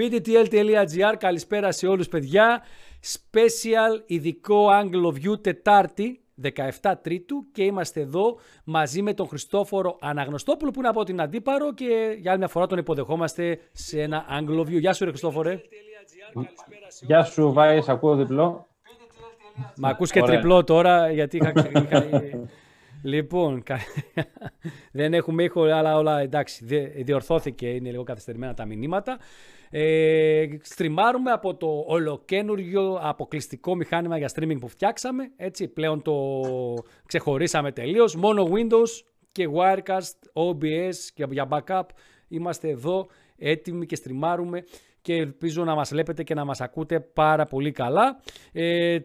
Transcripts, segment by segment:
pdtl.gr, καλησπέρα σε όλους παιδιά. Special ειδικό Angle of View Τετάρτη, 17 Τρίτου και είμαστε εδώ μαζί με τον Χριστόφορο Αναγνωστόπουλο που είναι από την Αντίπαρο και για άλλη μια φορά τον υποδεχόμαστε σε ένα Angle of View. Γεια σου ρε Χριστόφορε. Γεια σου Βάης, ακούω διπλό. Μα ακούς και τριπλό τώρα γιατί είχα... Λοιπόν, δεν έχουμε ήχο, αλλά όλα εντάξει, διορθώθηκε, είναι λίγο καθυστερημένα τα μηνύματα. Ε, στριμάρουμε από το ολοκένουργιο αποκλειστικό μηχάνημα για streaming που φτιάξαμε. Έτσι, πλέον το ξεχωρίσαμε τελείως. Μόνο Windows και Wirecast, OBS και για backup. Είμαστε εδώ έτοιμοι και στριμάρουμε και ελπίζω να μας βλέπετε και να μας ακούτε πάρα πολύ καλά. Ε,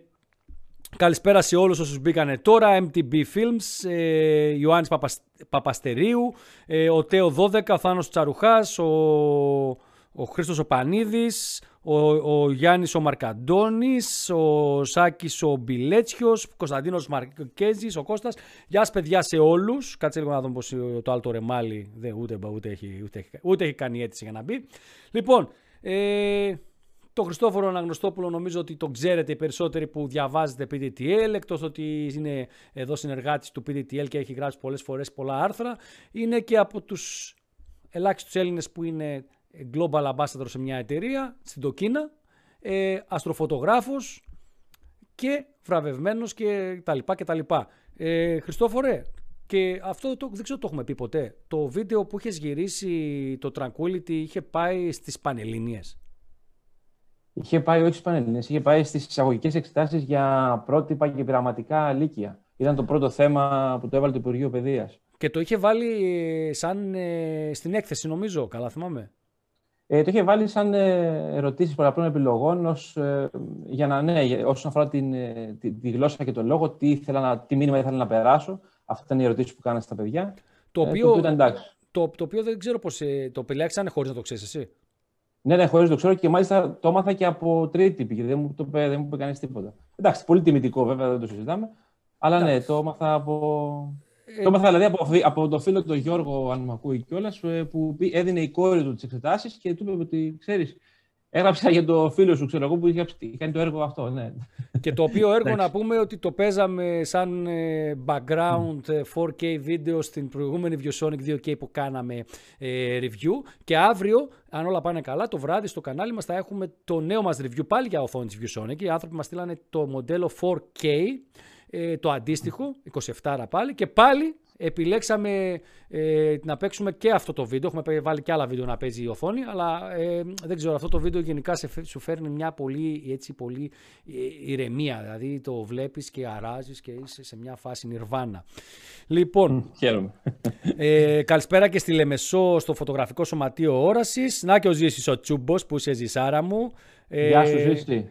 Καλησπέρα σε όλους όσους μπήκανε τώρα, MTB Films, ε, Ιωάννης Παπαστερίου, ε, ο Τέο 12, ο Θάνος Τσαρουχάς, ο, ο Χρήστος ο Πανίδης, ο, ο Γιάννης ο Μαρκαντώνης, ο Σάκης ο Μπιλέτσιος, ο Κωνσταντίνος Μαρκέζης, ο Κώστας. Γεια σας παιδιά σε όλους. Κάτσε λίγο να δούμε πως το άλλο το ρεμάλι δεν, ούτε, ούτε, έχει, ούτε, έχει, ούτε έχει κάνει αίτηση για να μπει. Λοιπόν, ε, το Χριστόφορο Αναγνωστόπουλο νομίζω ότι το ξέρετε οι περισσότεροι που διαβάζετε PDTL, εκτός ότι είναι εδώ συνεργάτης του PDTL και έχει γράψει πολλές φορές πολλά άρθρα. Είναι και από τους ελάχιστους Έλληνες που είναι global ambassador σε μια εταιρεία, στην Τοκίνα, ε, αστροφωτογράφος και βραβευμένος και τα λοιπά και τα λοιπά. Ε, Χριστόφορε, και αυτό το, δεν ξέρω το έχουμε πει ποτέ. Το βίντεο που είχες γυρίσει το Tranquility είχε πάει στις Πανελλήνιες. Είχε πάει όχι στις Πανελλήνιε, είχε πάει στις εισαγωγικές εξετάσεις για πρότυπα και πειραματικά λύκεια. Ήταν το πρώτο θέμα που το έβαλε το Υπουργείο Παιδείας. Και το είχε βάλει σαν ε, στην έκθεση, νομίζω, καλά θυμάμαι. Ε, το είχε βάλει σαν ε, ερωτήσεις πολλαπλών επιλογών ως, ε, για να, ναι, όσον αφορά την, ε, τη, τη, γλώσσα και τον λόγο, τι, ήθελα να, τι μήνυμα ήθελα να περάσω. Αυτά ήταν οι ερωτήσεις που κάνανε στα παιδιά. Το οποίο, το, ήταν το, το, οποίο δεν ξέρω πώς το επιλέξανε χωρίς να το ξέρεις εσύ. Ναι, ναι, χωρίς το ξέρω και μάλιστα το έμαθα και από τρίτη πηγή. Δεν μου, το, δεν μου είπε κανείς τίποτα. Εντάξει, πολύ τιμητικό βέβαια, δεν το συζητάμε. Αλλά ναι, το έμαθα από. Ε... Το έμαθα δηλαδή από, από το φίλο του Γιώργο, αν μου ακούει κιόλας, ε, που έδινε η κόρη του τις εξετάσεις και του είπε ότι ξέρεις, Έγραψα για το φίλο σου, ξέρω εγώ, που είχε κάνει το έργο αυτό. Ναι. Και το οποίο έργο να πούμε ότι το παίζαμε σαν ε, background 4K ε, βίντεο στην προηγούμενη ViewSonic 2K που κάναμε ε, review. Και αύριο, αν όλα πάνε καλά, το βράδυ στο κανάλι μας θα έχουμε το νέο μας review πάλι για οθόνη της ViewSonic. Οι άνθρωποι μας στείλανε το μοντέλο 4K, το αντίστοιχο, 27 πάλι. Και πάλι επιλέξαμε ε, να παίξουμε και αυτό το βίντεο. Έχουμε βάλει και άλλα βίντεο να παίζει η οθόνη, αλλά ε, δεν ξέρω, αυτό το βίντεο γενικά σε, σου φέρνει μια πολύ, έτσι, πολύ ε, ηρεμία. Δηλαδή το βλέπεις και αράζεις και είσαι σε μια φάση νιρβάνα. Λοιπόν, Χαίρομαι. Ε, καλησπέρα και στη Λεμεσό στο φωτογραφικό σωματείο όρασης. Να και ο Ζήσης ο Τσούμπος που είσαι ζησάρα μου. Γεια σου Ζήση.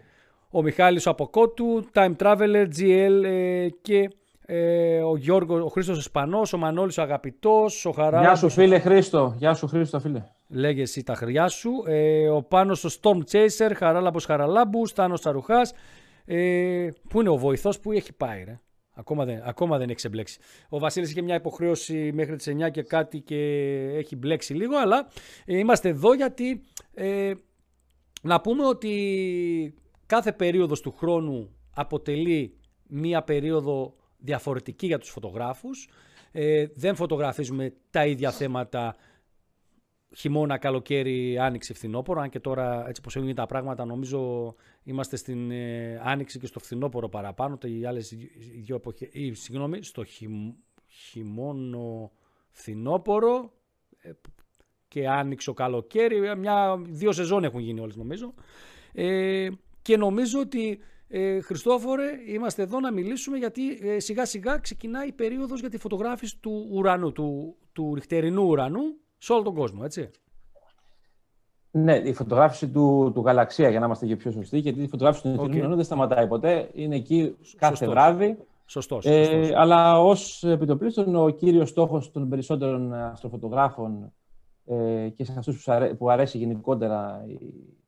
Ο Μιχάλης ο Αποκότου, Time Traveler, GL και ε, ο Γιώργος, ο Χρήστος Ισπανός, ο Μανώλης ο Αγαπητός, ο Χαράλαμπος... Γεια σου φίλε Χρήστο, γεια σου Χρήστο φίλε. Λέγε εσύ τα χρειά σου. Ε, ο Πάνος ο Storm Chaser, Χαράλαμπος Χαραλάμπους, Στάνος Τσαρουχάς. Ε, πού είναι ο βοηθός, πού έχει πάει ρε; Ακόμα δεν, ακόμα δεν έχει ξεμπλέξει. Ο Βασίλης είχε μια υποχρέωση μέχρι τις 9 και κάτι και έχει μπλέξει λίγο, αλλά ε, είμαστε εδώ γιατί ε, να πούμε ότι κάθε περίοδος του χρόνου αποτελεί μία περίοδο διαφορετική για τους φωτογράφους. Ε, δεν φωτογραφίζουμε τα ίδια θέματα χειμώνα, καλοκαίρι, άνοιξη, φθινόπωρο. Αν και τώρα έτσι πως έχουν τα πράγματα νομίζω είμαστε στην ε, άνοιξη και στο φθινόπωρο παραπάνω. Οι άλλες δύο εποχές, ή, συγγνώμη, στο χειμ, χειμώνο φθινόπωρο ε, και άνοιξο καλοκαίρι. Μια, δύο σεζόν έχουν γίνει όλες νομίζω. Ε, και νομίζω ότι ε, Χριστόφορε, είμαστε εδώ να μιλήσουμε γιατί ε, σιγά σιγά ξεκινάει η περίοδος για τη φωτογράφηση του ουρανού, του, του ριχτερινού ουρανού σε όλο τον κόσμο, έτσι. Ναι, η φωτογράφηση του, του γαλαξία για να είμαστε και πιο σωστοί, γιατί η φωτογράφηση του ριχτερινού ουρανού δεν σταματάει ποτέ. Είναι εκεί κάθε σωστός. βράδυ. Σωστός, ε, αλλά ως επιτοπλίστων, ο κύριος στόχος των περισσότερων αστροφωτογράφων ε, και σε αυτούς που, που αρέσει γενικότερα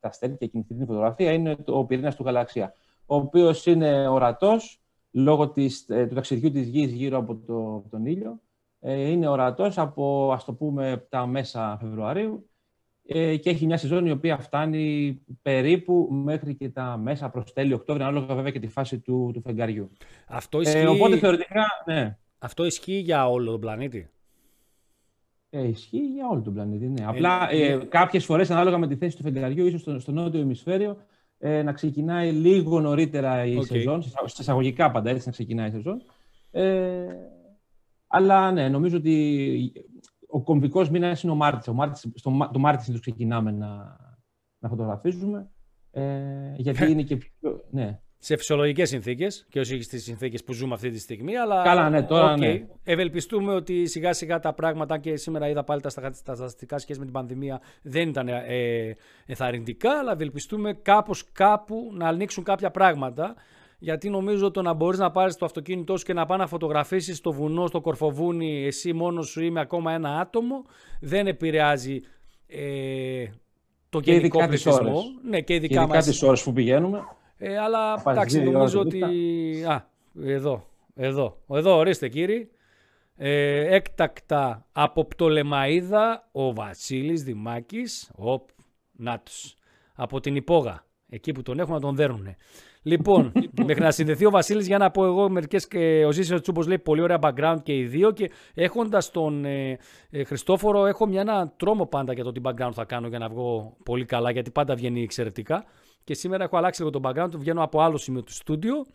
τα αστέρια και η κινητή φωτογραφία είναι ο πυρήνας του γαλαξία ο οποίος είναι ορατός λόγω της, ε, του ταξιδιού της Γης γύρω από το, τον ήλιο. Ε, είναι ορατός από, ας το πούμε, τα μέσα Φεβρουαρίου ε, και έχει μια σεζόν η οποία φτάνει περίπου μέχρι και τα μέσα προς τέλη Οκτώβρη, ανάλογα βέβαια και τη φάση του, του φεγγαριού. Αυτό ισχύει... Ε, οπότε θεωρητικά, ναι. Αυτό ισχύει για όλο τον πλανήτη; Ε, ισχύει για όλο τον πλανήτη, ναι. Απλά ε, ε, κάποιες φορές, ανάλογα με τη θέση του φεγγαριού, ίσως στο, στο νότιο ημισφαίριο, ε, να ξεκινάει λίγο νωρίτερα η okay. σεζόν, σε εισαγωγικά πάντα έτσι να ξεκινάει η σεζόν. Ε, αλλά ναι, νομίζω ότι ο κομβικός μήνας είναι ο Μάρτιο. το Μάρτιο το ξεκινάμε να, να φωτογραφίζουμε. Ε, γιατί είναι και πιο. Ναι. Σε φυσιολογικές συνθήκες και όχι στις συνθήκες που ζούμε αυτή τη στιγμή. Αλλά, Καλά, ναι, τώρα okay. ναι. Ευελπιστούμε ότι σιγά σιγά τα πράγματα και σήμερα είδα πάλι τα στατιστικά σχέση με την πανδημία δεν ήταν ε, εθαρρυντικά, αλλά ευελπιστούμε κάπως κάπου να ανοίξουν κάποια πράγματα γιατί νομίζω το να μπορείς να πάρεις το αυτοκίνητό σου και να πάει να φωτογραφίσεις στο βουνό, στο κορφοβούνι, εσύ μόνος σου ή με ακόμα ένα άτομο, δεν επηρεάζει ε, το και γενικό πληθυσμό. Ναι, και ειδικά, ειδικά τις ώρες που πηγαίνουμε. Ε, αλλά εντάξει, νομίζω ότι... Α, εδώ, εδώ, εδώ, ορίστε κύριοι. Ε, έκτακτα από Πτολεμαίδα ο Βασίλης Δημάκης, οπ, νάτος, από την Υπόγα, εκεί που τον έχουν να τον δέρνουνε. Λοιπόν, μέχρι να συνδεθεί ο Βασίλης, για να πω εγώ μερικές και ο Ζήσιο Τσούμπος λέει πολύ ωραία background και οι δύο. Και έχοντας τον ε, ε, Χριστόφορο, έχω μια, ένα τρόμο πάντα για το τι background θα κάνω για να βγω πολύ καλά, γιατί πάντα βγαίνει εξαιρετικά. Και σήμερα έχω αλλάξει λίγο το background, βγαίνω από άλλο σημείο του στούντιο.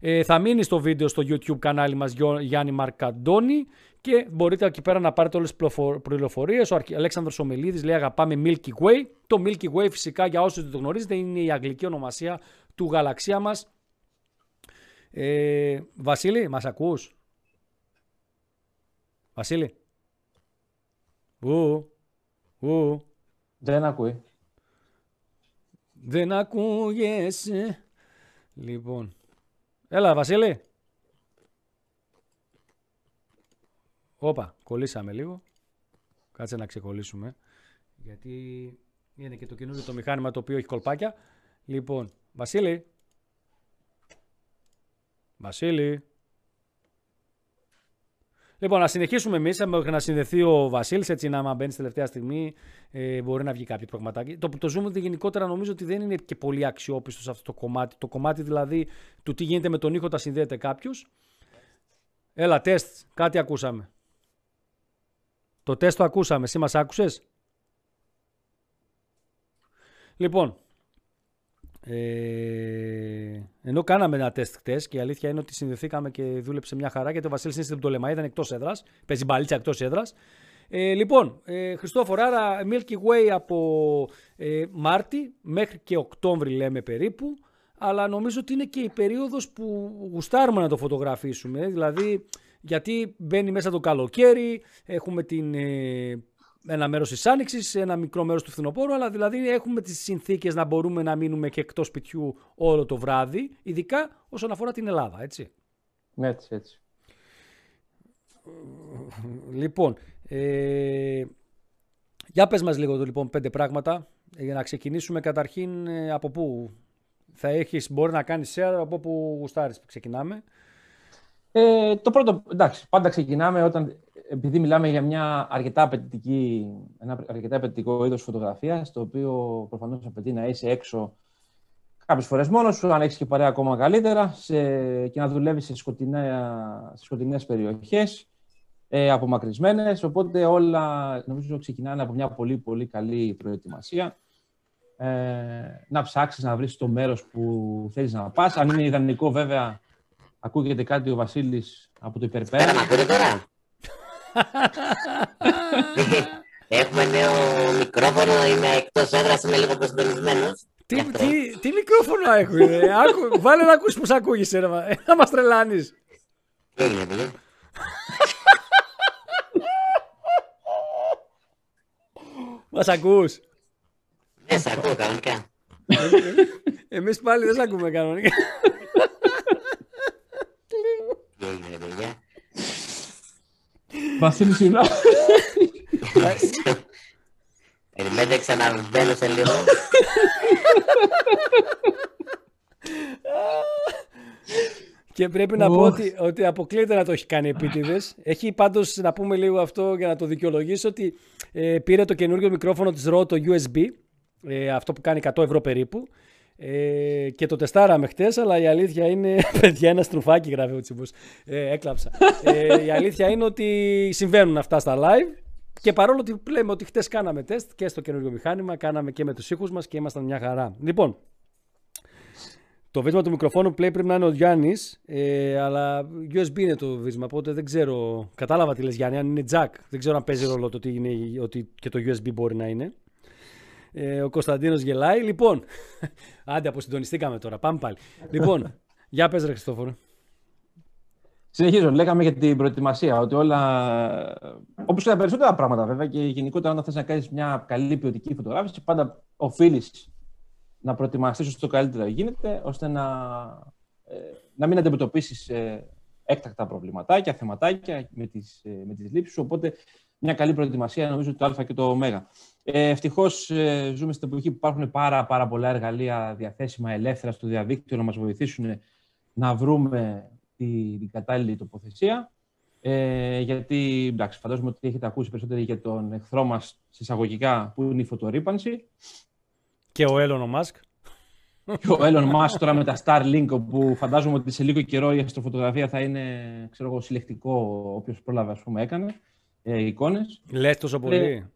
Ε, θα μείνει στο βίντεο στο YouTube κανάλι μας Γιάννη Μαρκαντώνη και μπορείτε εκεί πέρα να πάρετε όλες τις πληροφορίες. Ο Αλέξανδρος Ομελίδης λέει αγαπάμε Milky Way. Το Milky Way φυσικά για όσους δεν το γνωρίζετε είναι η αγγλική ονομασία του γαλαξία μας. Ε, Βασίλη, μας ακούς; Βασίλη. Ου, ου. Δεν ακούει. Δεν ακούγεσαι. Λοιπόν. Έλα, Βασίλη. Όπα, κολλήσαμε λίγο. Κάτσε να ξεκολλήσουμε. Γιατί είναι και το καινούριο το μηχάνημα το οποίο έχει κολπάκια. Λοιπόν, Βασίλη. Βασίλη. Λοιπόν, να συνεχίσουμε εμείς μέχρι να συνδεθεί ο Βασίλης. Έτσι, να άμα μπαίνει τελευταία στιγμή, ε, μπορεί να βγει κάποιο πραγματάκι. Το, το Zoom γενικότερα νομίζω ότι δεν είναι και πολύ αξιόπιστο σε αυτό το κομμάτι. Το κομμάτι δηλαδή του τι γίνεται με τον ήχο, τα συνδέεται κάποιος. Έλα, τεστ. Κάτι ακούσαμε. Το τεστ το ακούσαμε. Εσύ μας άκουσες; Λοιπόν, ε, ενώ κάναμε ένα τεστ χτες και η αλήθεια είναι ότι συνδεθήκαμε και δούλεψε μια χαρά γιατί ο Βασίλης είναι στην Πτολεμαίδα, ήταν εκτός έδρας. Παίζει μπαλίτσα εκτός έδρας. Ε, λοιπόν, ε, Χριστόφορ, άρα Milky Way από ε, Μάρτι μέχρι και Οκτώβρη λέμε περίπου. Αλλά νομίζω ότι είναι και η περίοδος που γουστάρουμε να το φωτογραφίσουμε. Δηλαδή, γιατί μπαίνει μέσα το καλοκαίρι, έχουμε την ε, ένα μέρος της άνοιξης, ένα μικρό μέρος του φθινοπόρου, αλλά δηλαδή έχουμε τις συνθήκες να μπορούμε να μείνουμε και εκτός σπιτιού όλο το βράδυ, ειδικά όσον αφορά την Ελλάδα, έτσι. Έτσι, έτσι. Λοιπόν, ε, για πες μας λίγο λοιπόν πέντε πράγματα για να ξεκινήσουμε καταρχήν ε, από πού θα έχεις, μπορεί να κάνεις share από πού γουστάρεις ξεκινάμε. Ε, το πρώτο, εντάξει, πάντα ξεκινάμε όταν επειδή μιλάμε για μια αρκετά απαιτητική, ένα αρκετά απαιτητικό είδος φωτογραφίας, το οποίο προφανώς απαιτεί να είσαι έξω κάποιες φορές μόνος σου, αν έχεις και παρέα ακόμα καλύτερα, σε, και να δουλεύεις σε, σε σκοτεινές περιοχές, ε, απομακρυσμένες. Οπότε όλα νομίζω ξεκινάνε από μια πολύ πολύ καλή προετοιμασία. Ε, να ψάξεις να βρεις το μέρος που θέλεις να πας. Αν είναι ιδανικό, βέβαια, ακούγεται κάτι ο Βασίλης από το υπερπέρα. Έχουμε νέο μικρόφωνο, είμαι εκτός έδρας, είμαι λίγο προσδορισμένος. Τι, τι, τι μικρόφωνο έχουμε, Άκου, βάλε να ακούσεις πώς ακούγεσαι, ρε, να μας τρελάνεις. Τι έγινε, Μας ακούς. Δεν σε ακούω κανονικά. Εμείς πάλι δεν σε ακούμε κανονικά. Τι έγινε, παιδιά. Βασίλη, συγγνώμη. Περιμένετε ξαναμπαίνω σε λίγο. Και Και πρέπει να πω ότι, ότι αποκλείεται να το έχει κάνει επίτηδες. Έχει πάντως να πούμε λίγο αυτό για να το δικαιολογήσω ότι ε, πήρε το καινούργιο μικρόφωνο της Rode το USB, ε, αυτό που κάνει 100 ευρώ περίπου. Ε, και το τεστάραμε χτες, αλλά η αλήθεια είναι. Παιδιά, ένα στρουφάκι γράφει ο Τσιμπούς. Ε, έκλαψα. ε, η αλήθεια είναι ότι συμβαίνουν αυτά στα live. Και παρόλο ότι λέμε ότι χτες κάναμε τεστ και στο καινούργιο μηχάνημα, κάναμε και με τους ήχους μας και ήμασταν μια χαρά. Λοιπόν, το βίσμα του μικροφόνου play πρέπει να είναι ο Γιάννης, ε, αλλά USB είναι το βίσμα. Οπότε δεν ξέρω. Κατάλαβα τι λες Γιάννη, αν είναι jack. Δεν ξέρω αν παίζει ρόλο το ότι, είναι, ότι και το USB μπορεί να είναι. Ε, ο Κωνσταντίνος γελάει. Λοιπόν, άντε αποσυντονιστήκαμε τώρα. Πάμε πάλι. λοιπόν, για πες ρε Χριστόφορο. Συνεχίζω. Λέγαμε για την προετοιμασία ότι όλα. Όπως και τα περισσότερα πράγματα βέβαια και γενικότερα, όταν θες να κάνεις μια καλή ποιοτική φωτογράφηση, πάντα οφείλεις να προετοιμαστείς όσο το καλύτερο γίνεται, ώστε να, ε, να μην αντιμετωπίσεις ε, έκτακτα προβληματάκια, θεματάκια με τις ε, με τις λήψεις Οπότε, μια καλή προετοιμασία νομίζω το Α και το Ω. Ε, Ευτυχώς ε, ζούμε στην εποχή που υπάρχουν πάρα, πάρα πολλά εργαλεία διαθέσιμα ελεύθερα στο διαδίκτυο να μας βοηθήσουν να βρούμε τη, την κατάλληλη τοποθεσία. Ε, γιατί, εντάξει, φαντάζομαι ότι έχετε ακούσει περισσότερο για τον εχθρό μας συσσαγωγικά που είναι η φωτορύπανση. Και ο Έλλον Μάσκ. Και ο Έλλον Μάσκ τώρα με τα Starlink, όπου φαντάζομαι ότι σε λίγο καιρό η αστροφωτογραφία θα είναι ξέρω εγώ, συλλεκτικό, όποιος πρόλαβε, ας πούμε, έκανε ε, εικόνες. Λες τόσο πολύ;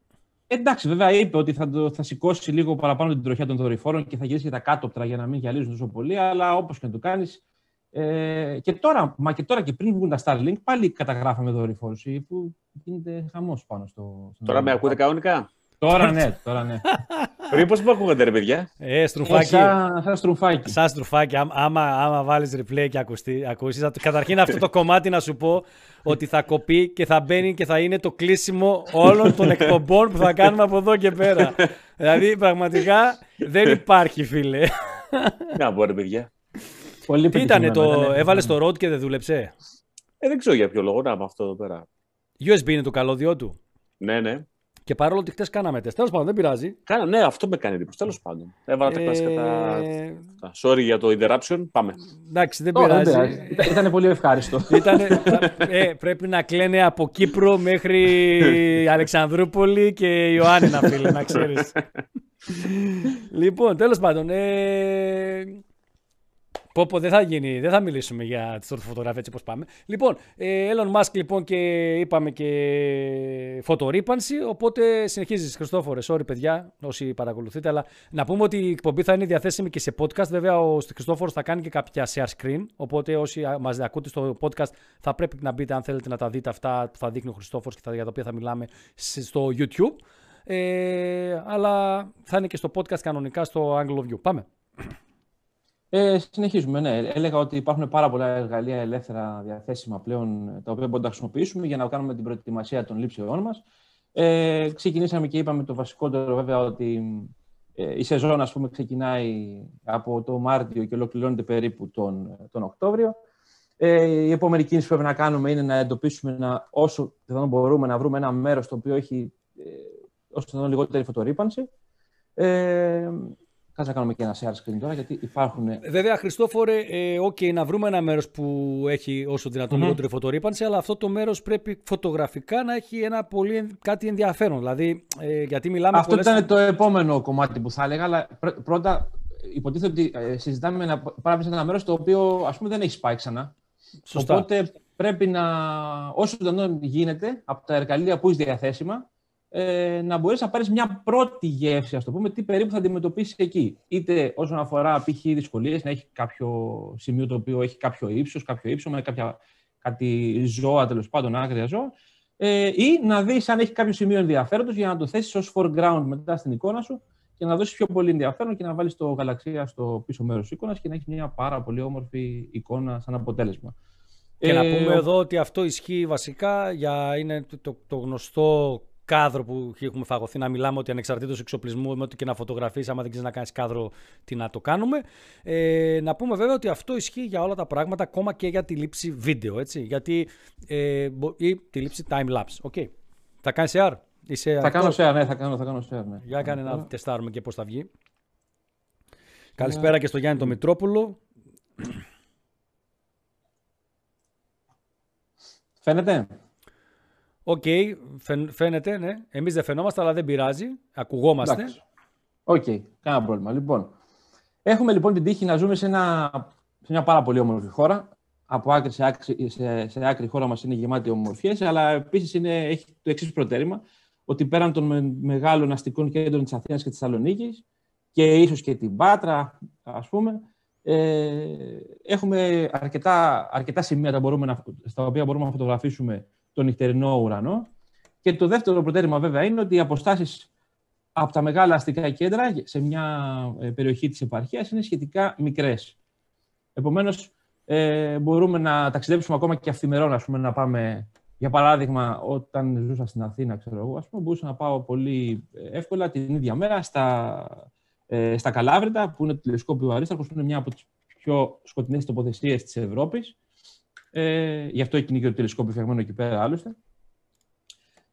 Ε, εντάξει, βέβαια είπε ότι θα, θα σηκώσει λίγο παραπάνω την τροχιά των δορυφόρων και θα γυρίσει και τα κάτωπτρα για να μην γυαλίζουν τόσο πολύ, αλλά όπως και να το κάνεις. Ε, και τώρα, μα και τώρα και πριν βγουν τα Starlink, πάλι καταγράφαμε δορυφόρους που γίνεται χαμός πάνω στο. Τώρα με ακούτε κανονικά; Τώρα ναι, τώρα ναι. Πριν πώς μου ακούγατε ρε παιδιά. Ε, στρουφάκι. Ε, σαν, σαν στρουφάκι. Σαν στρουφάκι. άμα, άμα βάλεις replay και ακουστεί, ακούσεις, καταρχήν αυτό το κομμάτι να σου πω ότι θα κοπεί και θα μπαίνει και θα είναι το κλείσιμο όλων των εκπομπών που θα κάνουμε από εδώ και πέρα. δηλαδή πραγματικά δεν υπάρχει φίλε. Να πω ρε παιδιά. Πολύ Τι ήταν το, έβαλες το road και δεν δούλεψε; Ε, δεν ξέρω για ποιο λόγο να είμαι αυτό εδώ πέρα. USB είναι το καλώδιό του. Ναι, ναι. Και παρόλο ότι χτε κάναμε τεστ. Τέλος πάντων, δεν πειράζει. Κάνα, ναι, αυτό με κάνει εντύπωση. Τέλος πάντων. Έβαλα τα κλασικά τα... Sorry για το interruption. Πάμε. Εντάξει, δεν πειράζει. Ήταν πολύ ευχάριστο. Ήτανε, ε, πρέπει να κλαίνε από Κύπρο μέχρι Αλεξανδρούπολη και Ιωάννη φίλε, να ξέρεις. λοιπόν, τέλος πάντων. Ε, Πω, πω, δεν θα γίνει, δεν θα μιλήσουμε για τις φωτογραφίες έτσι όπως πάμε. Λοιπόν, ε, Elon Musk λοιπόν και είπαμε και φωτορύπανση, οπότε συνεχίζεις Χριστόφορε, sorry παιδιά όσοι παρακολουθείτε, αλλά να πούμε ότι η εκπομπή θα είναι διαθέσιμη και σε podcast, βέβαια ο Χριστόφορος θα κάνει και κάποια share screen, οπότε όσοι μας ακούτε στο podcast θα πρέπει να μπείτε αν θέλετε να τα δείτε αυτά που θα δείχνει ο Χριστόφορος και για τα οποία θα μιλάμε στο YouTube. Ε, αλλά θα είναι και στο podcast κανονικά στο Angle of View. Πάμε. Ε, συνεχίζουμε, ναι. Έλεγα ότι υπάρχουν πάρα πολλά εργαλεία ελεύθερα διαθέσιμα πλέον, τα οποία μπορούμε να χρησιμοποιήσουμε για να κάνουμε την προετοιμασία των λήψεών μας. Ε, ξεκινήσαμε και είπαμε το βασικότερο βέβαια ότι ε, η σεζόν ας πούμε, ξεκινάει από το Μάρτιο και ολοκληρώνεται περίπου τον, τον Οκτώβριο. Ε, η επόμενη κίνηση που πρέπει να κάνουμε είναι να εντοπίσουμε ένα, όσο μπορούμε να βρούμε ένα μέρος το οποίο έχει ε, όσο λιγότερη φωτορύπανση. Ε, Κάτσε να κάνουμε και ένα share screen τώρα, γιατί υπάρχουν. Βέβαια, Χριστόφορε, ε, okay, να βρούμε ένα μέρος που έχει όσο δυνατόν mm-hmm. λιγότερη φωτορύπανση, αλλά αυτό το μέρος πρέπει φωτογραφικά να έχει ένα πολύ, κάτι ενδιαφέρον. Δηλαδή, ε, γιατί μιλάμε. Αυτό πολλές... ήταν το επόμενο κομμάτι που θα έλεγα, αλλά πρώτα υποτίθεται ότι ε, συζητάμε να πάρουμε σε ένα μέρος το οποίο ας πούμε δεν έχει πάει ξανά. Σωστά. Οπότε πρέπει να, όσο δυνατόν γίνεται, από τα εργαλεία που έχει διαθέσιμα, ε, να μπορέσεις να πάρεις μια πρώτη γεύση, ας το πούμε, τι περίπου θα αντιμετωπίσεις εκεί. Είτε όσον αφορά π.χ. δυσκολίες, να έχει κάποιο σημείο το οποίο έχει κάποιο ύψος, κάποιο ύψος, με κάποια, κάτι ζώα τέλος πάντων, άγρια ζώα. Ε, ή να δεις αν έχει κάποιο σημείο ενδιαφέροντος για να το θέσεις ως foreground μετά στην εικόνα σου και να δώσεις πιο πολύ ενδιαφέρον και να βάλεις το γαλαξία στο πίσω μέρος τη εικόνας και να έχεις μια πάρα πολύ όμορφη εικόνα σαν αποτέλεσμα. Και ε, να πούμε εδώ ότι αυτό ισχύει βασικά για είναι το, το, το γνωστό κάδρο που έχουμε φαγωθεί να μιλάμε ότι ανεξαρτήτως εξοπλισμού, με ό,τι και να φωτογραφείς, άμα δεν ξέρεις να κάνεις κάδρο, τι να το κάνουμε. Ε, να πούμε βέβαια ότι αυτό ισχύει για όλα τα πράγματα, ακόμα και για τη λήψη βίντεο, έτσι. Γιατί, ε, ή τη λήψη time-lapse. Okay. Θα κάνεις share; Είσαι θα κάνω share, ναι, θα κάνω, θα κάνω share, ναι. Για κάνε να τεστάρουμε και πώς θα βγει. Καλησπέρα και στο Γιάννη το Μητρόπουλο. Φαίνεται; Οκ, φαίνεται, ναι. Εμείς δεν φαινόμαστε, αλλά δεν πειράζει. Ακουγόμαστε. Ok, okay, κανένα πρόβλημα. Λοιπόν, έχουμε λοιπόν την τύχη να ζούμε σε, ένα, σε μια πάρα πολύ όμορφη χώρα. Από άκρη σε άκρη, σε, σε άκρη η χώρα μας είναι γεμάτη ομορφιές, αλλά επίσης είναι, έχει το εξής προτέρημα, ότι πέραν των μεγάλων αστικών κέντρων της Αθήνας και της Θεσσαλονίκης και ίσως και την Πάτρα, ας πούμε, ε, έχουμε αρκετά, αρκετά σημεία τα μπορούμε να, στα οποία μπορούμε να φωτογραφίσουμε τον νυχτερινό ουρανό. Και το δεύτερο προτέρημα βέβαια είναι ότι οι αποστάσεις από τα μεγάλα αστικά κέντρα σε μια ε, περιοχή της επαρχίας είναι σχετικά μικρές. Επομένως, ε, μπορούμε να ταξιδέψουμε ακόμα και αυθημερών, ας πούμε, να πάμε, για παράδειγμα, όταν ζούσα στην Αθήνα, ξέρω εγώ, ας πούμε, μπορούσα να πάω πολύ εύκολα την ίδια μέρα στα, ε, στα Καλάβρητα, που είναι το τηλεσκόπιο Αρίσταρχος, που είναι μια από τις πιο σκοτεινές τοποθεσίες της Ευρώπης. Ε, γι' αυτό είναι και το τηλεσκόπιο φτιαγμένο εκεί πέρα, άλλωστε.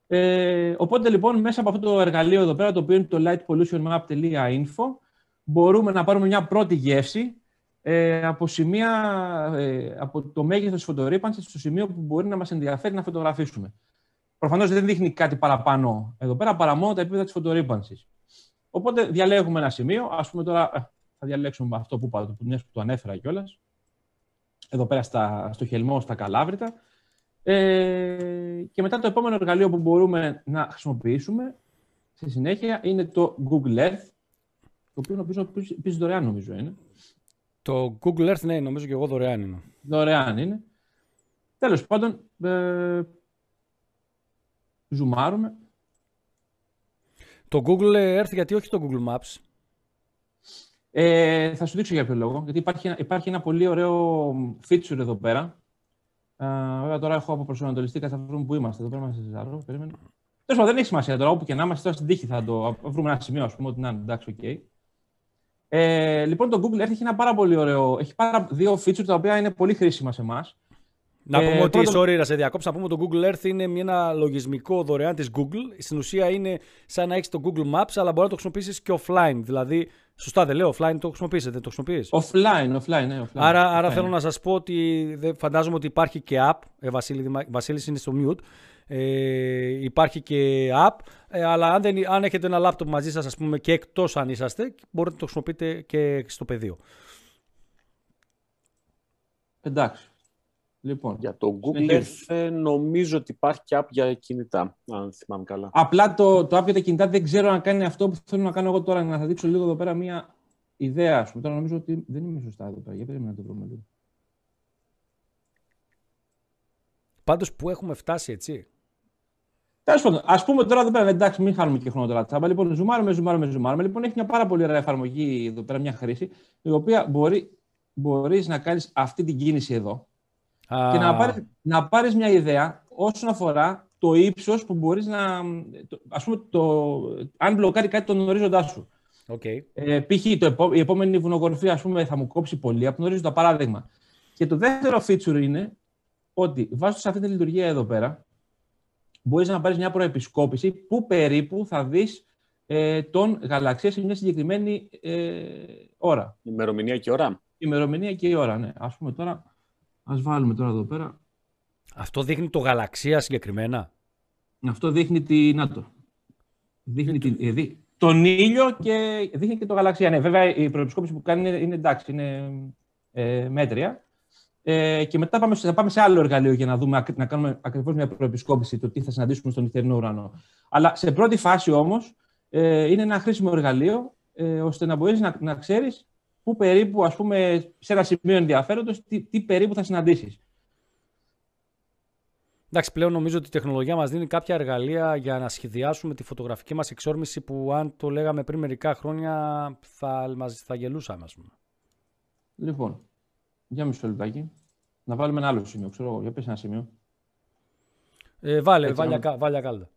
Ε, οπότε λοιπόν μέσα από αυτό το εργαλείο εδώ πέρα, το οποίο είναι το lightpollutionmap.info, μπορούμε να πάρουμε μια πρώτη γεύση ε, από, σημεία, ε, από το μέγεθος της φωτορύπανσης στο σημείο που μπορεί να μας ενδιαφέρει να φωτογραφίσουμε. Προφανώς δεν δείχνει κάτι παραπάνω εδώ πέρα, παρά μόνο τα επίπεδα της φωτορύπανσης. Οπότε διαλέγουμε ένα σημείο. Ας πούμε τώρα ε, θα διαλέξουμε αυτό που είπα, που το ανέφερα κιόλας. Εδώ πέρα στα, στο χελμό, στα Καλάβρητα. Ε, και μετά το επόμενο εργαλείο που μπορούμε να χρησιμοποιήσουμε στη συνέχεια είναι το Google Earth, το οποίο νομίζω επίσης δωρεάν νομίζω είναι. Το Google Earth, ναι, νομίζω και εγώ δωρεάν είναι. Δωρεάν είναι. Τέλος πάντων, ε, ζουμάρουμε. Το Google Earth, γιατί όχι το Google Maps. Ε, θα σου δείξω για ποιο λόγο. Γιατί υπάρχει, υπάρχει ένα πολύ ωραίο feature εδώ πέρα, βέβαια τώρα έχω από προσανατολιστεί κατά βρούμε που είμαστε. Εδώ πέρα είμαστε σε ζάρρο. Περίμενε. Τέλος πάντων, δεν έχει σημασία τώρα όπου και να είμαστε. Τώρα στην τύχη θα το βρούμε ένα σημείο, ας πούμε, ότι να είναι εντάξει, οκ. Ε, λοιπόν, το Google Earth έχει ένα πάρα πολύ ωραίο. Έχει πάρα δύο features τα οποία είναι πολύ χρήσιμα σε εμάς. Να πούμε ε, ότι, πρώτον... sorry να σε διακόψω, να πούμε ότι το Google Earth είναι ένα λογισμικό δωρεάν της Google. Στην ουσία είναι σαν να έχεις το Google Maps, αλλά μπορείς να το χρησιμοποιήσεις και offline. Δηλαδή, σωστά δεν λέω, offline το χρησιμοποιείς, δεν το χρησιμοποιείς; Offline, offline, ναι, offline. Άρα, άρα θέλω να σας πω ότι φαντάζομαι ότι υπάρχει και app, ε, Βασίλη, Βασίλης είναι στο mute, ε, υπάρχει και app, ε, αλλά αν, δεν, αν έχετε ένα laptop μαζί σας, ας πούμε, και εκτός αν είσαστε, μπορείτε να το χρησιμοποιείτε και στο πεδίο. Εντάξει. Λοιπόν, για το Google Earth νομίζω ότι υπάρχει και app για κινητά, αν θυμάμαι καλά. Απλά το, το app για τα κινητά δεν ξέρω αν κάνει αυτό που θέλω να κάνω εγώ τώρα, να θα δείξω λίγο εδώ πέρα μία ιδέα, ας πούμε. Τώρα νομίζω ότι δεν είμαι σωστά εδώ πέρα. Για περίμενα να το βρούμε λίγο. Πάντως που έχουμε φτάσει, έτσι; Τέλος πάντων, ας πούμε τώρα εδώ πέρα, εντάξει, μην χάνουμε και χρόνο τώρα τσάμπα. Λοιπόν, ζουμάρουμε, ζουμάρουμε, ζουμάρουμε. Λοιπόν, έχει μια πάρα πολύ ωραία εφαρμογή εδώ πέρα, μια χρήση, η οποία μπορεί μπορείς να κάνεις αυτή την κίνηση εδώ και να πάρεις, να πάρεις μια ιδέα όσον αφορά το ύψος που μπορείς να... Το, ας πούμε, το, αν μπλοκάρει κάτι τον ορίζοντά σου. Okay. Ε, π.χ. η επόμενη βουνογορφή ας πούμε, θα μου κόψει πολύ από τον ορίζοντα παράδειγμα. Και το δεύτερο feature είναι ότι βάζοντας αυτή τη λειτουργία εδώ πέρα, μπορείς να πάρεις μια προεπισκόπηση που περίπου θα δεις ε, τον γαλαξία σε μια συγκεκριμένη ε, ώρα. Ημερομηνία και ώρα. Ημερομηνία και η ώρα, ναι. Ας πούμε τώρα, Ας βάλουμε τώρα εδώ πέρα. Αυτό δείχνει το γαλαξία συγκεκριμένα. Αυτό δείχνει τη... Να το. Δείχνει τη... Ε, δει... τον ήλιο και δείχνει και το γαλαξία. Ναι, βέβαια η προεπισκόπηση που κάνει είναι, είναι εντάξει, είναι ε, μέτρια. Ε, και μετά πάμε, θα πάμε σε άλλο εργαλείο για να, δούμε, να κάνουμε ακριβώς μια προεπισκόπηση το τι θα συναντήσουμε στον νυχτερινό ουρανό. Αλλά σε πρώτη φάση όμως ε, είναι ένα χρήσιμο εργαλείο ε, ώστε να μπορείς να, να ξέρεις πού περίπου, ας πούμε, σε ένα σημείο ενδιαφέροντος, τι, τι περίπου θα συναντήσεις. Εντάξει, πλέον νομίζω ότι η τεχνολογία μας δίνει κάποια εργαλεία για να σχεδιάσουμε τη φωτογραφική μας εξόρμηση που αν το λέγαμε πριν μερικά χρόνια θα, μας, θα γελούσαμε, ας πούμε. Λοιπόν, για μισό λεπτάκι. Να βάλουμε ένα άλλο σημείο, ξέρω εγώ. Για πες ένα σημείο. Ε, βάλε, Έτσι, βάλια, βάλια κάλτα.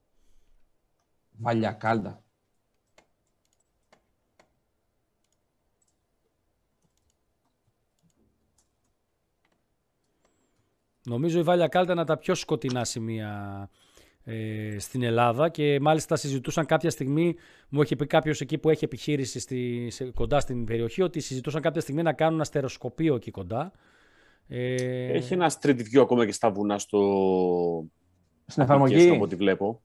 Βάλια κάλτα. Νομίζω η Βάλια Κάλτα είναι τα πιο σκοτεινά σημεία ε, στην Ελλάδα και μάλιστα συζητούσαν κάποια στιγμή, μου έχει πει κάποιος εκεί που έχει επιχείρηση στη, σε, κοντά στην περιοχή, ότι συζητούσαν κάποια στιγμή να κάνουν αστεροσκοπείο εκεί κοντά Ε... Έχει ένα street view ακόμα και στα βουνά στο... Στην εφαρμογή; Από ό,τι βλέπω.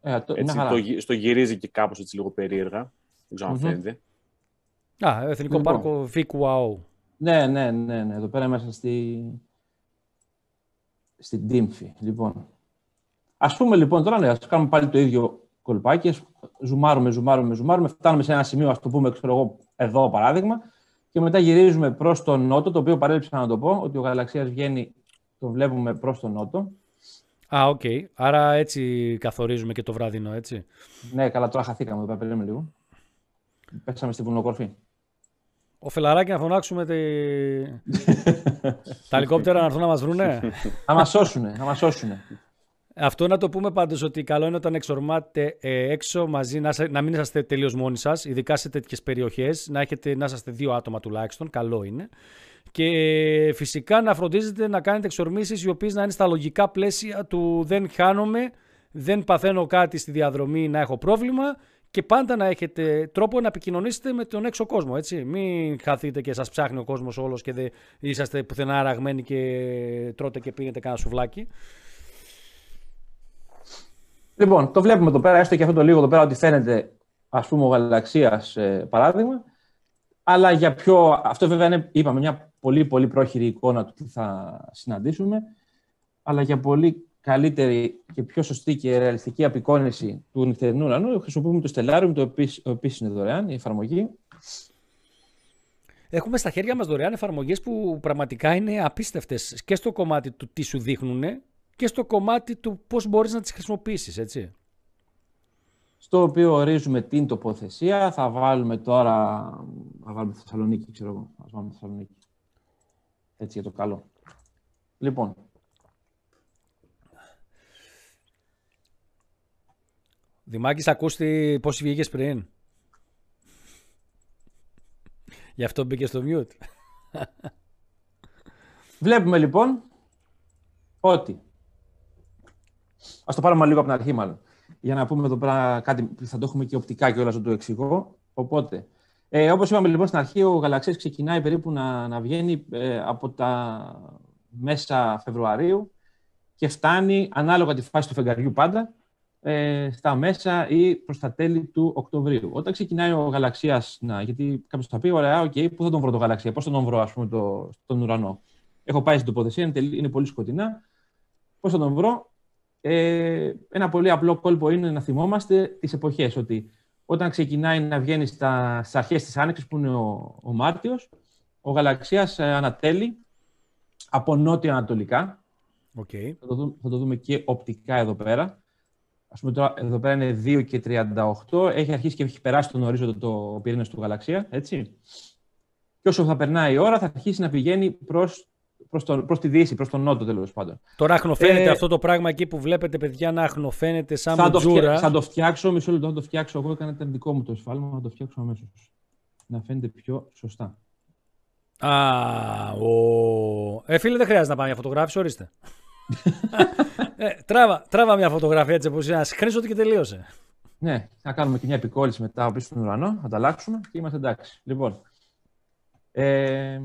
Ε, το, έτσι, μια χαρά. το, γυ- στο γυρίζει και κάπως έτσι λίγο περίεργα. Δεν ξέρω αν Μμμ. φαίνεται. Α, Εθνικό Λοιπόν. Πάρκο Φίκουαου. Ναι, ναι, ναι, ναι. Εδώ πέρα μέσα στη... στην Τύμφη. Λοιπόν. Ας πούμε λοιπόν τώρα, ναι, ας κάνουμε πάλι το ίδιο κολπάκι. Ας ζουμάρουμε, ζουμάρουμε, ζουμάρουμε. Φτάνουμε σε ένα σημείο, ας το πούμε, ξέρω εγώ, εδώ παράδειγμα. Και μετά γυρίζουμε προς τον νότο, το οποίο παρέλειψα να το πω, ότι ο γαλαξίας βγαίνει, το βλέπουμε προς τον νότο. Α, οκ. Άρα έτσι καθορίζουμε και το βραδινό, έτσι. Ναι, καλά, τώρα χαθήκαμε εδώ πέρα, περίμενε λίγο. Πέσαμε στη βουνοκορφή. Ο Φελαράκη να φωνάξουμε τη... τα ελικόπτερα να έρθουν να μας βρουνε. να μας σώσουνε, να μας σώσουνε. Αυτό να το πούμε πάντως ότι καλό είναι όταν εξορμάτε ε, έξω μαζί να, σε- να μην είσαστε τελείως μόνοι σας, ειδικά σε τέτοιες περιοχές, να, έχετε, να είσαστε δύο άτομα τουλάχιστον, καλό είναι. Και ε, φυσικά να φροντίζετε να κάνετε εξορμήσεις οι οποίες να είναι στα λογικά πλαίσια του δεν χάνομαι, δεν παθαίνω κάτι στη διαδρομή να έχω πρόβλημα και πάντα να έχετε τρόπο να επικοινωνήσετε με τον έξω κόσμο, έτσι. Μην χαθείτε και σας ψάχνει ο κόσμος όλος και δεν είσαστε πουθενά αραγμένοι και τρώτε και πίνετε κανένα σουβλάκι. Λοιπόν, το βλέπουμε εδώ πέρα, έστω και αυτό το λίγο εδώ πέρα, ότι φαίνεται ας πούμε ο γαλαξίας ε, παράδειγμα. Αλλά για πιο. Αυτό βέβαια είναι, είπαμε, μια πολύ πολύ πρόχειρη εικόνα του τι θα συναντήσουμε. Αλλά για πολύ καλύτερη και πιο σωστή και ρεαλιστική απεικόνηση του νυχτερινού ουρανού χρησιμοποιούμε το Stellarium, το οποίο επίσης είναι δωρεάν, η εφαρμογή. Έχουμε στα χέρια μας δωρεάν εφαρμογές που πραγματικά είναι απίστευτες και στο κομμάτι του τι σου δείχνουν και στο κομμάτι του πώς μπορείς να τις χρησιμοποιήσεις, έτσι. Στο οποίο ορίζουμε την τοποθεσία. Θα βάλουμε τώρα. Θα βάλουμε Θεσσαλονίκη, ξέρω εγώ. Ας βάλουμε Θεσσαλονίκη. Έτσι για το καλό. Λοιπόν, Δημάκης, ακούστη πώς βγήκες πριν; Γι' αυτό μπήκες στο mute. Βλέπουμε λοιπόν ότι. Α το πάρουμε λίγο από την αρχή, μάλλον. Για να πούμε εδώ πέρα κάτι που θα το έχουμε και οπτικά και όλα να το εξηγώ. Οπότε, ε, όπως είπαμε λοιπόν στην αρχή, ο γαλαξίας ξεκινάει περίπου να, να βγαίνει ε, από τα μέσα Φεβρουαρίου και φτάνει ανάλογα τη φάση του φεγγαριού πάντα ε, στα μέσα ή προς τα τέλη του Οκτωβρίου. Όταν ξεκινάει ο γαλαξίας, να, γιατί κάποιος θα πει, ωραία, οκ, πού θα τον βρω το γαλαξία, πώς θα τον βρω, ας πούμε, το, στον ουρανό. Έχω πάει στην τοποθεσία, είναι, τελ- είναι πολύ σκοτεινά. Πώς θα τον βρω. Ε, ένα πολύ απλό κόλπο είναι να θυμόμαστε τις εποχές, ότι όταν ξεκινάει να βγαίνει στα, στις αρχές της Άνοιξης, που είναι ο, ο Μάρτιος, ο γαλαξίας ε, ανατέλει από νότια-ανατολικά, Οκ. θα το, δούμε, θα το δούμε και οπτικά εδώ πέρα. Ας πούμε τώρα, εδώ πέρα είναι 2 και 38. Έχει αρχίσει και έχει περάσει τον ορίζοντα το πυρήνας του γαλαξία, έτσι. Και όσο θα περνάει η ώρα, θα αρχίσει να πηγαίνει προς, προς, το, προς τη δύση, προς τον νότο τέλος πάντων. Τώρα αχνοφαίνεται Ε, αυτό το πράγμα εκεί που βλέπετε παιδιά να αχνοφαίνεται σαν Θα το, φτια... μπουτζούρα. θα το φτιάξω, μισό λεπτό, θα το φτιάξω. Εγώ έκανα το δικό μου το σφάλμα, θα το φτιάξω αμέσως. Να φαίνεται πιο σωστά. Α, ο... Ε, φίλε, δεν χρειάζεται να πάμε μια φωτογράφηση, ορίστε. Ε, τράβα, τράβα μια φωτογραφία έτσι όπως είναι, να συγχρήσω ότι και τελείωσε. Ναι, θα κάνουμε και μια επικόλληση μετά πίσω στον ουρανό, θα τα αλλάξουμε και είμαστε εντάξει. Λοιπόν, ε,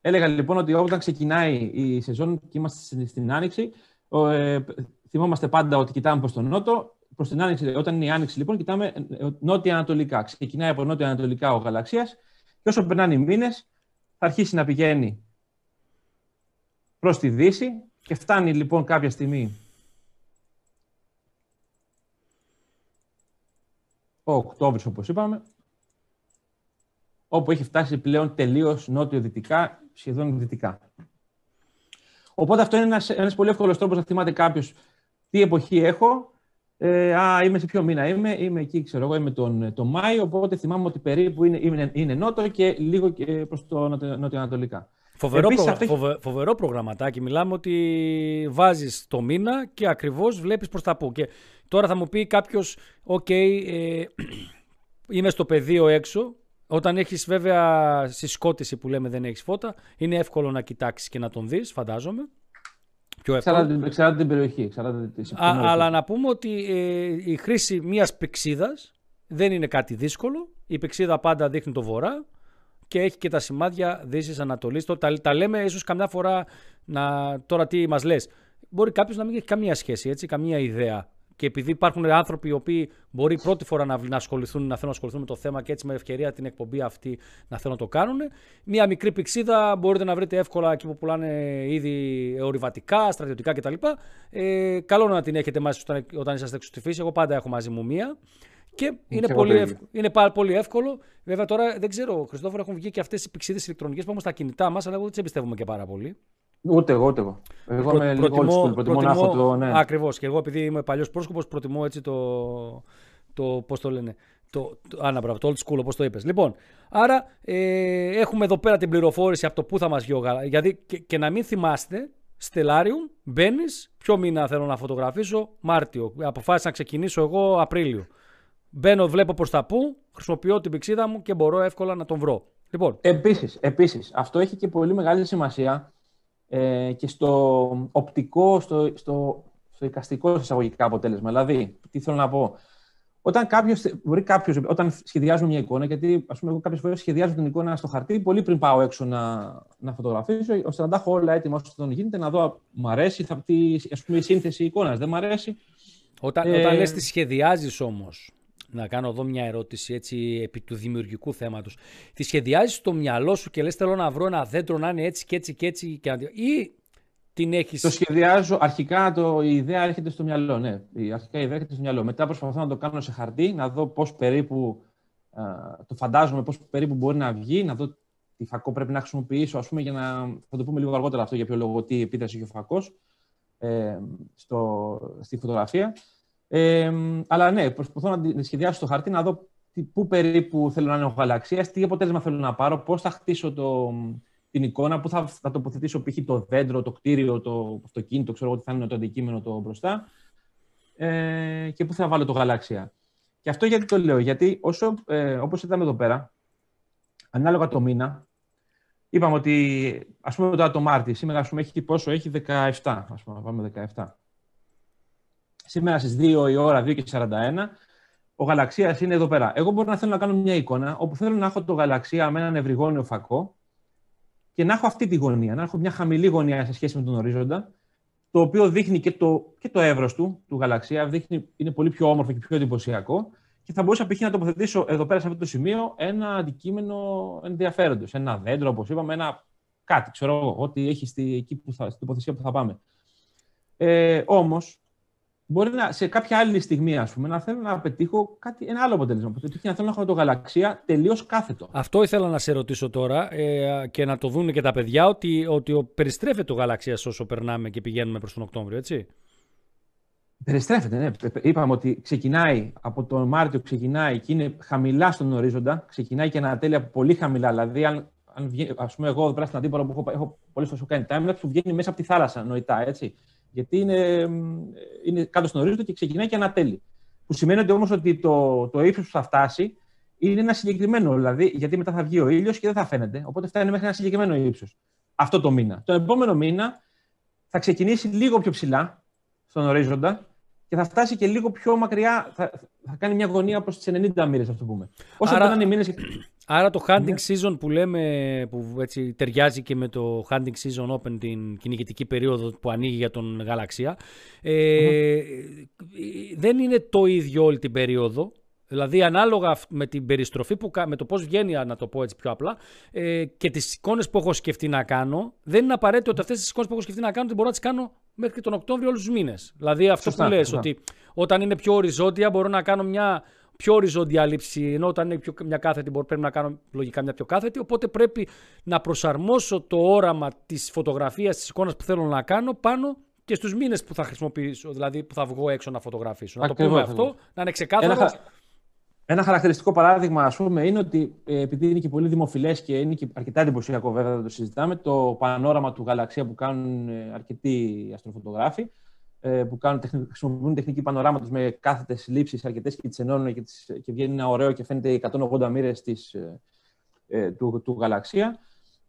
έλεγα λοιπόν ότι όταν ξεκινάει η σεζόν και είμαστε στην- στην Άνοιξη, ο, ε, θυμόμαστε πάντα ότι κοιτάμε προς τον Νότο. Προς την Άνοιξη, όταν είναι η Άνοιξη λοιπόν, κοιτάμε ε, νότια-ανατολικά. Ξεκινάει από νότια-ανατολικά ο γαλαξίας και όσο περνάνε οι μήνες θα αρχίσει να πηγαίνει προς τη Δύση και φτάνει λοιπόν κάποια στιγμή ο Οκτώβρης, όπως είπαμε, όπου έχει φτάσει πλέον τελείως νότιο-δυτικά, σχεδόν δυτικά. Οπότε αυτό είναι ένας, ένας πολύ εύκολος τρόπος να θυμάται κάποιος τι εποχή έχω. Ε, α, είμαι σε ποιο μήνα είμαι, είμαι εκεί, ξέρω εγώ, είμαι τον, τον Μάιο, οπότε θυμάμαι ότι περίπου είναι, είναι, είναι νότο και λίγο και προς το νότιο- νότιο-ανατολικά. Φοβερό, Επίσης, προ- αυτό έχει- φοβε- φοβερό προγραμματάκι. Μιλάμε ότι βάζεις το μήνα και ακριβώς βλέπεις προς τα πού. Και τώρα θα μου πει κάποιος, οκ, ε, είμαι στο πεδίο έξω. Όταν έχεις βέβαια συσκότηση που λέμε δεν έχεις φώτα, είναι εύκολο να κοιτάξεις και να τον δεις, φαντάζομαι. Πιο εύκολο. Εξαρτάται, εξαρτάται την περιοχή. Εξαρτάται τη- σε ποιο Α, μέρος αλλά είσαι. να πούμε ότι ε, η χρήση μιας πυξίδας δεν είναι κάτι δύσκολο. Η πυξίδα πάντα δείχνει το βορρά και έχει και τα σημάδια Δύσης Ανατολής. Τα, τα λέμε ίσως καμιά φορά να, τώρα τι μας λες. Μπορεί κάποιος να μην έχει καμία σχέση, έτσι, καμία ιδέα. Και επειδή υπάρχουν άνθρωποι οι οποίοι μπορεί πρώτη φορά να, να ασχοληθούν, να θέλουν να ασχοληθούν με το θέμα και έτσι με ευκαιρία την εκπομπή αυτή να θέλουν να το κάνουν. Μία μικρή πηξίδα μπορείτε να βρείτε εύκολα εκεί που πουλάνε ήδη ορειβατικά, στρατιωτικά κτλ. Ε, καλό να την έχετε μαζί όταν, όταν είσαστε έξω στη φύση. Εγώ πάντα έχω μαζί μου μία. Και είναι, πολύ, εύκολο, είναι πάρα πολύ εύκολο. Βέβαια τώρα δεν ξέρω, Χριστόφορο, έχουν βγει και αυτές οι πηξίδες ηλεκτρονικές που έχουμε στα κινητά μας, αλλά εγώ δεν τις εμπιστεύομαι και πάρα πολύ. Ούτε εγώ, ούτε εγώ. Εγώ Προ, είμαι προτιμώ, λίγο school, προτιμώ, να έχω το. Ναι. Ακριβώς. Και εγώ, επειδή είμαι παλιός πρόσκοπος, προτιμώ έτσι το. το Πώς το λένε. Το, το, άνα, μπράβο, το old school, όπως το είπες. Λοιπόν, άρα ε, έχουμε εδώ πέρα την πληροφόρηση από το πού θα μας βγει ο Γαλα. Γιατί και, και να μην θυμάστε, Στελάριου, μπαίνεις, ποιο μήνα θέλω να φωτογραφίσω, Μάρτιο. Αποφάσισα να ξεκινήσω εγώ Απρίλιο. Μπαίνω, βλέπω προ τα πού, χρησιμοποιώ την πηξίδα μου και μπορώ εύκολα να τον βρω. Λοιπόν. Επίσης, επίσης, αυτό έχει και πολύ μεγάλη σημασία ε, και στο οπτικό, στο, στο, στο εικαστικό εισαγωγικά αποτέλεσμα. Δηλαδή, τι θέλω να πω. Όταν κάποιος, μπορεί κάποιος, όταν σχεδιάζουμε μια εικόνα, γιατί ας πούμε, εγώ κάποιες φορές σχεδιάζω την εικόνα στο χαρτί πολύ πριν πάω έξω να, να φωτογραφίσω, ώστε να τα έχω όλα έτοιμα όσο τον γίνεται, να δω μου αρέσει θα, τι, ας πούμε, η σύνθεση εικόνας, δεν μου αρέσει. Όταν, ε... όταν λες τη σχεδιάζεις όμως, να κάνω εδώ μια ερώτηση έτσι επί του δημιουργικού θέματος. Τη σχεδιάζεις στο μυαλό σου και λες: Θέλω να βρω ένα δέντρο να είναι έτσι και έτσι και έτσι. Και... Ή την έχει. Το σχεδιάζω. Αρχικά το, η ιδέα έρχεται στο μυαλό. Ναι, η αρχικά η ιδέα έρχεται στο μυαλό. Μετά προσπαθώ να το κάνω σε χαρτί, να δω πώς περίπου. Α, το φαντάζομαι πώς περίπου μπορεί να βγει, να δω τι φακό πρέπει να χρησιμοποιήσω, ας πούμε, για να. Θα το πούμε λίγο αργότερα αυτό για ποιο λόγο, τι επίδραση έχει ο φακός ε, στη φωτογραφία. Ε, αλλά ναι, προσπαθώ να σχεδιάσω το χαρτί, να δω πού περίπου θέλω να είναι ο γαλαξίας, τι αποτέλεσμα θέλω να πάρω, πώς θα χτίσω το, την εικόνα, πού θα, θα τοποθετήσω π.χ. το δέντρο, το κτίριο, το αυτοκίνητο, ξέρω εγώ τι θα είναι το αντικείμενο το μπροστά ε, και πού θα βάλω το γαλαξία. Και αυτό γιατί το λέω, γιατί όσο, ε, όπως είδαμε εδώ πέρα, ανάλογα το μήνα, είπαμε ότι, ας πούμε τώρα το Μάρτι, σήμερα ας πούμε, έχει πόσο, έχει 17, ας πούμε, πάμε 17. Σήμερα στις 2 η ώρα, 2 και 41, ο γαλαξίας είναι εδώ πέρα. Εγώ μπορώ να θέλω να κάνω μια εικόνα όπου θέλω να έχω το γαλαξία με έναν ευρυγόνιο φακό και να έχω αυτή τη γωνία, να έχω μια χαμηλή γωνία σε σχέση με τον ορίζοντα, το οποίο δείχνει και το, και το εύρος του, του γαλαξία, δείχνει, είναι πολύ πιο όμορφο και πιο εντυπωσιακό. Και θα μπορούσα π.χ. να τοποθετήσω εδώ πέρα σε αυτό το σημείο ένα αντικείμενο ενδιαφέροντος. Ένα δέντρο, όπως είπαμε, ένα κάτι, ξέρω εγώ, ό,τι έχει στη, εκεί που θα, στην τοποθεσία που θα πάμε. Ε, Όμως, μπορεί να, σε κάποια άλλη στιγμή, ας πούμε, να θέλω να πετύχω κάτι, ένα άλλο αποτέλεσμα. Οπότε να θέλω να έχω το γαλαξία τελείως κάθετο. Αυτό ήθελα να σε ρωτήσω τώρα ε, και να το δουν και τα παιδιά ότι, ότι περιστρέφεται το γαλαξίας όσο περνάμε και πηγαίνουμε προς τον Οκτώβριο, έτσι; Περιστρέφεται, ναι. Είπαμε ότι ξεκινάει από τον Μάρτιο, ξεκινάει και είναι χαμηλά στον ορίζοντα. Ξεκινάει και ένα τέλεια πολύ χαμηλά. Δηλαδή, αν, αν βγει, ας πούμε, εγώ εδώ πέρα στην αντίπαλο που έχω, έχω πολλές φορές κάνει timelapse που βγαίνει μέσα από τη θάλασσα νοητά, έτσι. Γιατί είναι, είναι κάτω στον ορίζοντα και ξεκινάει και ανατέλει. Που σημαίνει ότι όμως ότι το, το ύψος που θα φτάσει είναι ένα συγκεκριμένο. Δηλαδή, γιατί μετά θα βγει ο ήλιος και δεν θα φαίνεται. Οπότε φτάνει μέχρι ένα συγκεκριμένο ύψος. Αυτό το μήνα. Το επόμενο μήνα θα ξεκινήσει λίγο πιο ψηλά στον ορίζοντα και θα φτάσει και λίγο πιο μακριά. Θα, θα κάνει μια γωνία προς τις 90 μοίρες, ας το πούμε. Όσο Άρα... οι μήνε. Άρα το hunting ναι. season που λέμε, που έτσι ταιριάζει και με το hunting season open, την κυνηγητική περίοδο που ανοίγει για τον γαλαξία, ε, δεν είναι το ίδιο όλη την περίοδο. Δηλαδή, ανάλογα με την περιστροφή, που, με το πώς βγαίνει, να το πω έτσι πιο απλά, ε, και τις εικόνες που έχω σκεφτεί να κάνω, δεν είναι απαραίτητο ότι αυτές τις εικόνες που έχω σκεφτεί να κάνω δεν μπορώ να τις κάνω μέχρι τον Οκτώβριο όλους τους μήνες. Δηλαδή, αυτό που λες, ότι όταν είναι πιο οριζόντια, μπορώ να κάνω μια πιο οριζόντια λήψη, ενώ όταν είναι πιο, μια κάθετη πρέπει να κάνω λογικά μια πιο κάθετη, οπότε πρέπει να προσαρμόσω το όραμα της φωτογραφίας, της εικόνας που θέλω να κάνω πάνω και στους μήνες που θα χρησιμοποιήσω, δηλαδή που θα βγω έξω να φωτογραφίσω. Να το πούμε αυτό, να είναι ξεκάθαρο. Ένα, ένα χαρακτηριστικό παράδειγμα, ας πούμε, είναι ότι ε, επειδή είναι και πολύ δημοφιλές και είναι και αρκετά εντυπωσιακό, βέβαια, δεν το συζητάμε, το πανόραμα του γαλαξία που κάνουν ε, αρκετοί αστροφωτογράφοι, ε, που κάνουν, χρησιμοποιούν τεχνική πανοράματος με κάθετες λήψεις αρκετές και τις ενώνουν και, τις, και βγαίνει ένα ωραίο και φαίνεται 180 μοίρες της, ε, ε, του, του γαλαξία.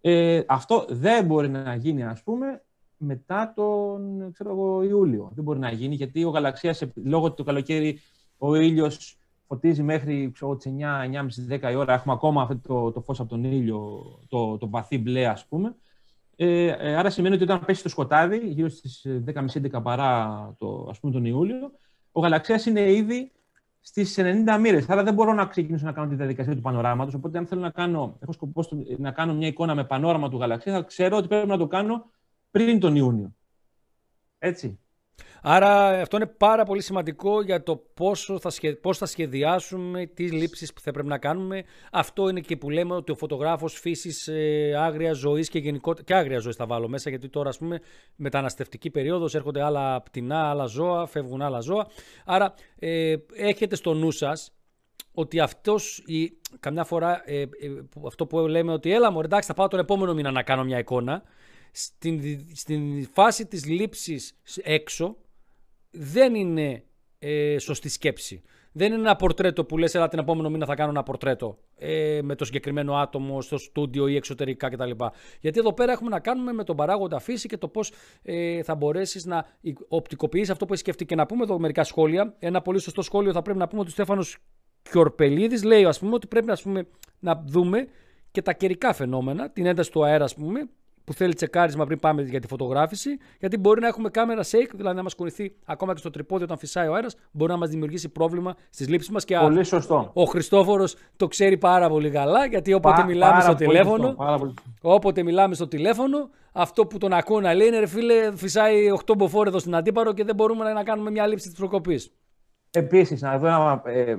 Ε, αυτό δεν μπορεί να γίνει, ας πούμε, μετά τον ξέρω εγώ, Ιούλιο. Δεν μπορεί να γίνει, γιατί ο γαλαξίας, λόγω του καλοκαίρι, ο ήλιος φωτίζει μέχρι ξέρω, τις 9, 9.30, 10 η ώρα. Έχουμε ακόμα αυτό το, το φως από τον ήλιο, το, το βαθύ μπλε, ας πούμε. Ε, ε, άρα σημαίνει ότι όταν πέσει το σκοτάδι, γύρω στις 10.30-11 παρά το, ας πούμε, τον Ιούλιο, ο γαλαξίας είναι ήδη στις 90 μοίρες. Άρα δεν μπορώ να ξεκινήσω να κάνω τη διαδικασία του πανοράματος. Οπότε, αν θέλω να κάνω, έχω σκοπό να κάνω μια εικόνα με πανόραμα του γαλαξίας, θα ξέρω ότι πρέπει να το κάνω πριν τον Ιούνιο. Έτσι. Άρα αυτό είναι πάρα πολύ σημαντικό για το πόσο θα, πώς θα σχεδιάσουμε τις λήψεις που θα πρέπει να κάνουμε. Αυτό είναι και που λέμε ότι ο φωτογράφος φύσης ε, άγρια ζωής και γενικότερα, και άγρια ζωής θα βάλω μέσα γιατί τώρα ας πούμε μεταναστευτική περίοδος έρχονται άλλα πτηνά, άλλα ζώα, φεύγουν άλλα ζώα. Άρα ε, έχετε στο νου σας ότι αυτός, η, καμιά φορά ε, ε, αυτό που λέμε ότι έλα μου εντάξει θα πάω τον επόμενο μήνα να κάνω μια εικόνα στην, στην φάση της λήψης έξω δεν είναι ε, σωστή σκέψη. Δεν είναι ένα πορτρέτο που λες, έλα την επόμενο μήνα θα κάνω ένα πορτρέτο ε, με το συγκεκριμένο άτομο στο στούντιο ή εξωτερικά κτλ. Γιατί εδώ πέρα έχουμε να κάνουμε με τον παράγοντα φύση και το πώς ε, θα μπορέσεις να οπτικοποιήσεις αυτό που έχεις σκεφτεί. Και να πούμε εδώ μερικά σχόλια. Ένα πολύ σωστό σχόλιο θα πρέπει να πούμε ότι ο Στέφανος Κιορπελίδης λέει ας πούμε, ότι πρέπει πούμε, να δούμε και τα καιρικά φαινόμενα, την ένταση του αέρα, ας πούμε, που θέλει τσεκάρισμα πριν πάμε για τη φωτογράφηση, γιατί μπορεί να έχουμε κάμερα shake, δηλαδή να μας κουνηθεί ακόμα και στο τρυπόδι όταν φυσάει ο αέρας, μπορεί να μας δημιουργήσει πρόβλημα στις λήψεις μας. Και πολύ σωστό. Ο Χριστόφορος το ξέρει πάρα πολύ καλά, γιατί όποτε Πα, μιλάμε στο τηλέφωνο. όποτε μιλάμε στο τηλέφωνο, αυτό που τον ακούω να λέει είναι ρε φίλε, φυσάει 8 μποφόρ εδώ στην αντίπαρο και δεν μπορούμε να κάνουμε μια λήψη της προκοπής. Επίσης, να δω ένα, ε,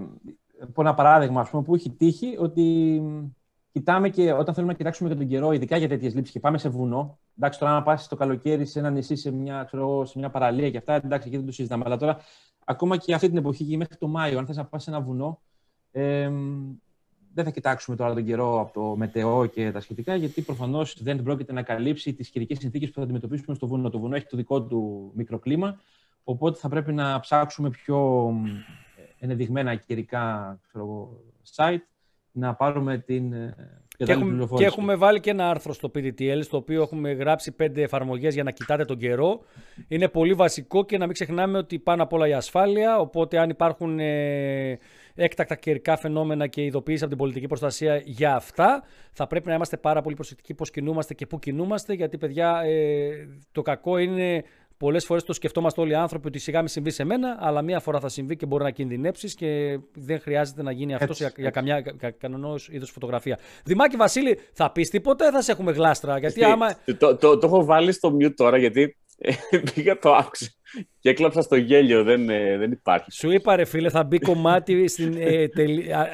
ένα παράδειγμα πούμε, που έχει τύχει ότι κοιτάμε και όταν θέλουμε να κοιτάξουμε για τον καιρό, ειδικά για τέτοιες λήψεις και πάμε σε βουνό. Εντάξει, τώρα να πας το καλοκαίρι σε ένα νησί, σε μια, ξέρω, σε μια παραλία και αυτά, εντάξει, εκεί δεν το συζητάμε. Αλλά τώρα, ακόμα και αυτή την εποχή και μέχρι το Μάιο, αν θες να πας σε ένα βουνό, ε, δεν θα κοιτάξουμε τώρα τον καιρό από το μετεό και τα σχετικά, γιατί προφανώς δεν πρόκειται να καλύψει τις καιρικές συνθήκες που θα αντιμετωπίσουμε στο βουνό. Το βουνό έχει το δικό του μικροκλίμα, οπότε θα πρέπει να ψάξουμε πιο ενεδειγμένα καιρικά ξέρω, site να πάρουμε την ε, και έχουμε, και έχουμε βάλει και ένα άρθρο στο PDTL, στο οποίο έχουμε γράψει πέντε εφαρμογές για να κοιτάτε τον καιρό. Είναι πολύ βασικό και να μην ξεχνάμε ότι πάνω απ' όλα η ασφάλεια, οπότε αν υπάρχουν ε, έκτακτα καιρικά φαινόμενα και ειδοποίηση από την πολιτική προστασία για αυτά, θα πρέπει να είμαστε πάρα πολύ προσεκτικοί πώς κινούμαστε και πού κινούμαστε, γιατί παιδιά ε, το κακό είναι Πολλές φορές το σκεφτόμαστε όλοι οι άνθρωποι ότι σιγά μην συμβεί σε μένα, αλλά μία φορά θα συμβεί και μπορεί να κινδυνεύσει και δεν χρειάζεται να γίνει αυτός για, για καμιά κανονός είδους φωτογραφία. Δημάκη Βασίλη, θα πεις τίποτα ή θα σε έχουμε γλάστρα; Γιατί άμα... το, το, το, το έχω βάλει στο mute τώρα γιατί πήγα το άκουσα. Και έκλαψα στο γέλιο, δεν, ε, δεν υπάρχει. Σου είπα ρε φίλε, θα μπει κομμάτι στην. Ε,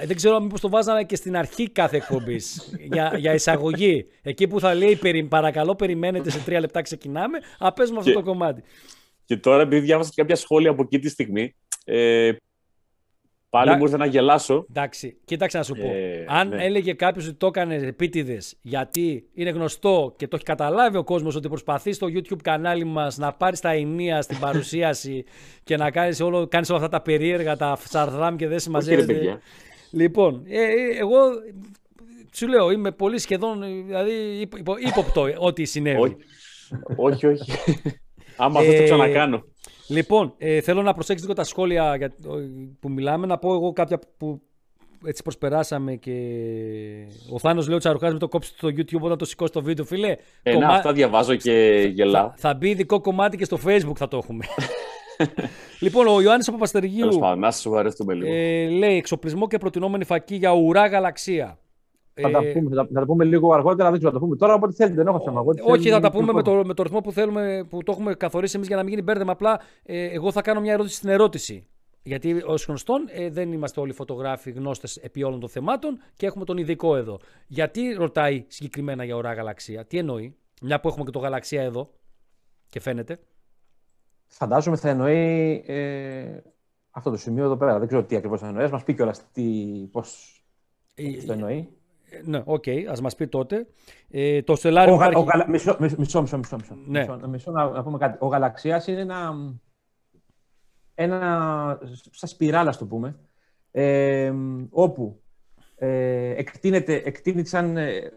δεν ξέρω μήπως το βάζανε και στην αρχή κάθε εκπομπής για, για εισαγωγή. Εκεί που θα λέει περι, παρακαλώ, περιμένετε σε τρία λεπτά ξεκινάμε. Α, με αυτό το κομμάτι. Και τώρα, επειδή διάβασα και κάποια σχόλια από εκεί τη στιγμή, ε, Πάλι μου ήρθε να γελάσω. Εντάξει, κοίταξε να σου πω. Ε, Αν ναι. έλεγε κάποιος ότι το έκανε επίτηδες, γιατί είναι γνωστό και το έχει καταλάβει ο κόσμος ότι προσπαθείς στο YouTube κανάλι μας να πάρεις τα ενία στην παρουσίαση και να κάνεις όλο, κάνεις όλα αυτά τα περίεργα, τα σαρδάμ και δεν συμμαζεύεται. Λοιπόν, ε, ε, εγώ σου λέω, είμαι πολύ σχεδόν δηλαδή, ύποπτο ό,τι συνέβη. όχι, όχι. Άμα αυτό το ξανακάνω. Λοιπόν, ε, θέλω να προσέξετε λίγο τα σχόλια για, που μιλάμε. Να πω εγώ κάποια που έτσι προσπεράσαμε και ο Θάνος λέει ο Τσαρουχάς με το κόψει στο YouTube όταν το σηκώσει το βίντεο, φίλε. Ε, κομμά... αυτά διαβάζω και γελάω. Θα, θα μπει ειδικό κομμάτι και στο Facebook θα το έχουμε. λοιπόν, ο Ιωάννης Παπαστεργίου Τέλος πάντων, να σας λίγο. Ε, λέει εξοπλισμό και προτινόμενη φακή για ουρά γαλαξία. Θα, τα ε, πούμε, θα, θα τα πούμε λίγο αργότερα, δεν ξέρω θα τα πούμε τώρα, όποτε θέλετε, δεν έχω θέμα. Όχι, θα τα πούμε με το, με το ρυθμό που θέλουμε, που το έχουμε καθορίσει εμείς για να μην γίνει μπέρδεμα. Απλά ε, εγώ θα κάνω μια ερώτηση στην ερώτηση. Γιατί ως γνωστόν ε, δεν είμαστε όλοι φωτογράφοι γνώστες επί όλων των θεμάτων και έχουμε τον ειδικό εδώ. Γιατί ρωτάει συγκεκριμένα για ουρά γαλαξία, τι εννοεί, μια που έχουμε και το γαλαξία εδώ και φαίνεται. Φαντάζομαι θα εννοεί ε, αυτό το σημείο εδώ πέρα. Δεν ξέρω τι ακριβώς θα εννοεί. Μας πει κιόλας πώ ε, το εννοεί. Ναι, ok, okay, ας μας πει τότε. Ε, το Stellarium υπάρχει... ο, μισό, μισό, μισό, μισό, μισό, ναι. μισό, μισό να, να, πούμε κάτι. Ο Γαλαξίας είναι ένα, ένα σαν σπιράλα, το πούμε, ε, όπου ε, εκτείνεται, εκτείνεται σαν, ε,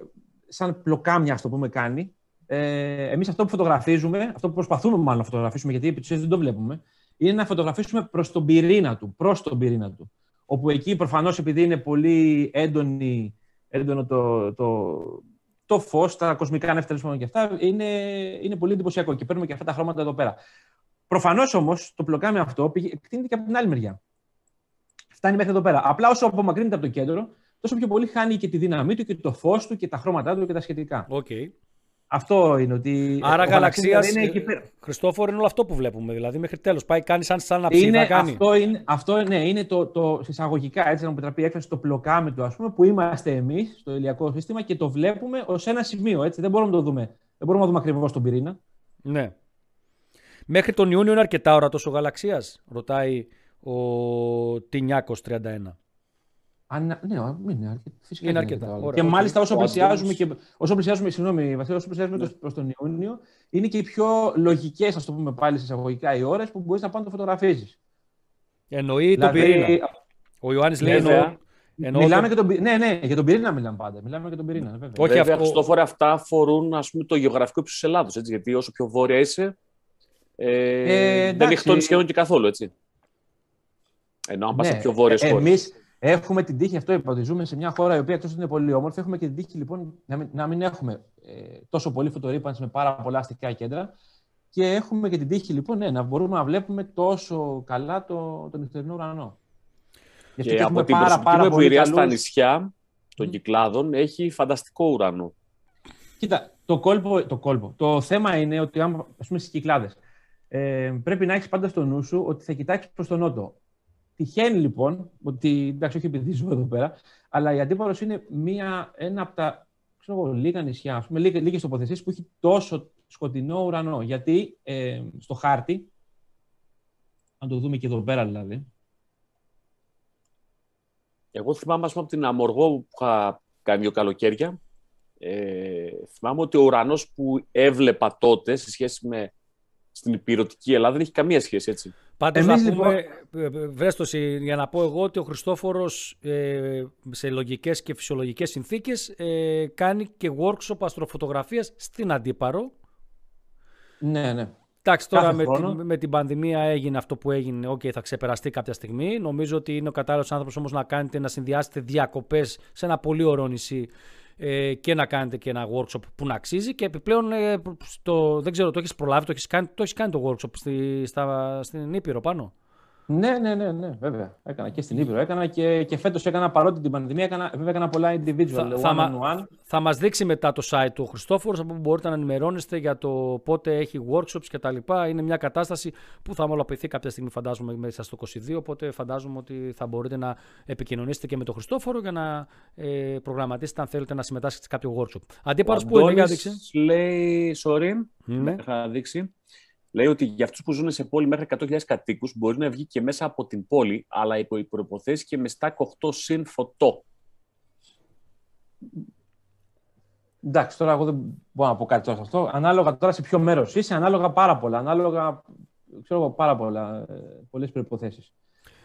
σαν πλοκάμια, το πούμε, κάνει. Ε, εμείς αυτό που φωτογραφίζουμε, αυτό που προσπαθούμε μάλλον να φωτογραφίσουμε, γιατί επί δεν το βλέπουμε, είναι να φωτογραφίσουμε προς τον πυρήνα του, προς τον πυρήνα του. όπου εκεί προφανώς επειδή είναι πολύ έντονη, έντονο το, το, το φως, τα κοσμικά νεύτερα και αυτά, είναι, είναι πολύ εντυπωσιακό και παίρνουμε και αυτά τα χρώματα εδώ πέρα. Προφανώς όμως το πλοκάμι αυτό εκτείνεται και από την άλλη μεριά. Φτάνει μέχρι εδώ πέρα. Απλά όσο απομακρύνεται από το κέντρο, τόσο πιο πολύ χάνει και τη δύναμή του και το φως του και τα χρώματά του και τα σχετικά. Okay. Αυτό είναι ότι. Άρα γαλαξίας. Είναι εκεί πέρα. Χριστόφορο είναι όλο αυτό που βλέπουμε. Δηλαδή μέχρι τέλος. Πάει, κάνει σαν, σαν να ψήνει. κάνει. Αυτό, είναι, αυτό ναι, είναι το, το συσσαγωγικά, έτσι να μου επιτραπεί η έκφραση, το πλοκάμι του, ας πούμε, που είμαστε εμείς στο ηλιακό σύστημα και το βλέπουμε ως ένα σημείο. Έτσι. Δεν μπορούμε να το δούμε. Δεν μπορούμε να δούμε ακριβώς τον πυρήνα. Ναι. Μέχρι τον Ιούνιο είναι αρκετά ώρα τόσο γαλαξίας, ρωτάει ο Τινιάκος 31. Αν, ναι, είναι αρκετά. Φυσικά είναι αρκετά. Ωραία, και μάλιστα όσο πλησιάζουμε, και, όσο πλησιάζουμε, συγγνώμη, Βασίλη, όσο πλησιάζουμε ναι. προ τον Ιούνιο, είναι και οι πιο λογικές, ας το πούμε πάλι εισαγωγικά, οι ώρες που μπορείς να πάνε να το φωτογραφίζεις. Εννοεί δηλαδή, τον πυρήνα. Ο Ιωάννης λέει. Εννοώ, εννοώ μιλάμε το... και τον, ναι, ναι, για τον πυρήνα μιλάμε πάντα. Μιλάμε για τον πυρήνα. Βέβαια. Όχι, βέβαια, αυτό... αυτά αφορούν ας πούμε, το γεωγραφικό ύψος της Ελλάδος. Γιατί όσο πιο βόρεια είσαι, ε, ε, δεν λιχτώνει σχεδόν και καθόλου. Έτσι. Ενώ αν πας ναι, πιο βόρειες ε, χώρες. Έχουμε την τύχη, αυτό είπα, ότι ζούμε σε μια χώρα η οποία εκτό είναι πολύ όμορφη, έχουμε και την τύχη λοιπόν να μην, να μην έχουμε ε, τόσο πολύ φωτορύπανση με πάρα πολλά αστικά κέντρα. Και έχουμε και την τύχη λοιπόν ναι, να μπορούμε να βλέπουμε τόσο καλά το, τον νυχτερινό ουρανό. Και, και από την πάρα, πάρα μου εμπειρία καλούς... στα νησιά των κυκλάδων έχει φανταστικό ουρανό. Κοίτα, το κόλπο, το, κόλπο. το θέμα είναι ότι αν, ας πούμε, στις κυκλάδες, ε, πρέπει να έχεις πάντα στο νου σου ότι θα κοιτάξεις προς τον νότο. Τυχαίνει λοιπόν, ότι εντάξει, όχι επειδή ζω εδώ πέρα, αλλά η Αντίπαλος είναι μία, ένα από τα ξέρω, λίγα νησιά, ας πούμε, λίγες τοποθεσίες που έχει τόσο σκοτεινό ουρανό. Γιατί ε, στο χάρτη, αν το δούμε και εδώ πέρα δηλαδή. Εγώ θυμάμαι, πούμε, από την Αμοργό που είχα κάνει δύο καλοκαίρια, ε, θυμάμαι ότι ο ουρανός που έβλεπα τότε σε σχέση με στην ηπειρωτική Ελλάδα δεν έχει καμία σχέση, έτσι. Πάντως να πούμε, λοιπόν... βρέστοση, για να πω εγώ ότι ο Χριστόφορος ε, σε λογικές και φυσιολογικές συνθήκες ε, κάνει και workshop αστροφωτογραφίας στην Αντίπαρο. Ναι, ναι. Εντάξει, τώρα με, με, την πανδημία έγινε αυτό που έγινε. Ok, okay, θα ξεπεραστεί κάποια στιγμή. Νομίζω ότι είναι ο κατάλληλος άνθρωπος όμως να κάνετε να συνδυάσετε διακοπές σε ένα πολύ ωραίο νησί ε, και να κάνετε και ένα workshop που να αξίζει και επιπλέον ε, στο, δεν ξέρω, το έχεις προλάβει, το έχεις κάνει το, έχεις κάνει το workshop στη, στα, στην Ήπειρο πάνω; Ναι, ναι, ναι, ναι, βέβαια. Έκανα και στην Ήπειρο. Έκανα και, και φέτος έκανα παρότι την πανδημία. Έκανα, βέβαια έκανα πολλά individual. Θα, θα, one. θα μας δείξει μετά το site του Χριστόφορος από που μπορείτε να ενημερώνεστε για το πότε έχει workshops κτλ. Είναι μια κατάσταση που θα ομολοποιηθεί κάποια στιγμή, φαντάζομαι, μέσα στο 22. Οπότε φαντάζομαι ότι θα μπορείτε να επικοινωνήσετε και με τον Χριστόφορο για να ε, προγραμματίσετε αν θέλετε να συμμετάσχετε σε κάποιο workshop. Αντίπαρος που είναι, για δείξει. Λέει, sorry, ναι. θα δείξει λέει ότι για αυτούς που ζουν σε πόλη μέχρι 100.000 κατοίκους μπορεί να βγει και μέσα από την πόλη, αλλά υπό προποθέσει και με στάκ 8 συν φωτό. Εντάξει, τώρα εγώ δεν μπορώ να πω κάτι τώρα σε αυτό. Ανάλογα τώρα σε ποιο μέρος είσαι, ανάλογα πάρα πολλά. Ανάλογα, ξέρω εγώ, πάρα πολλά. Ε, Πολλές προποθέσει.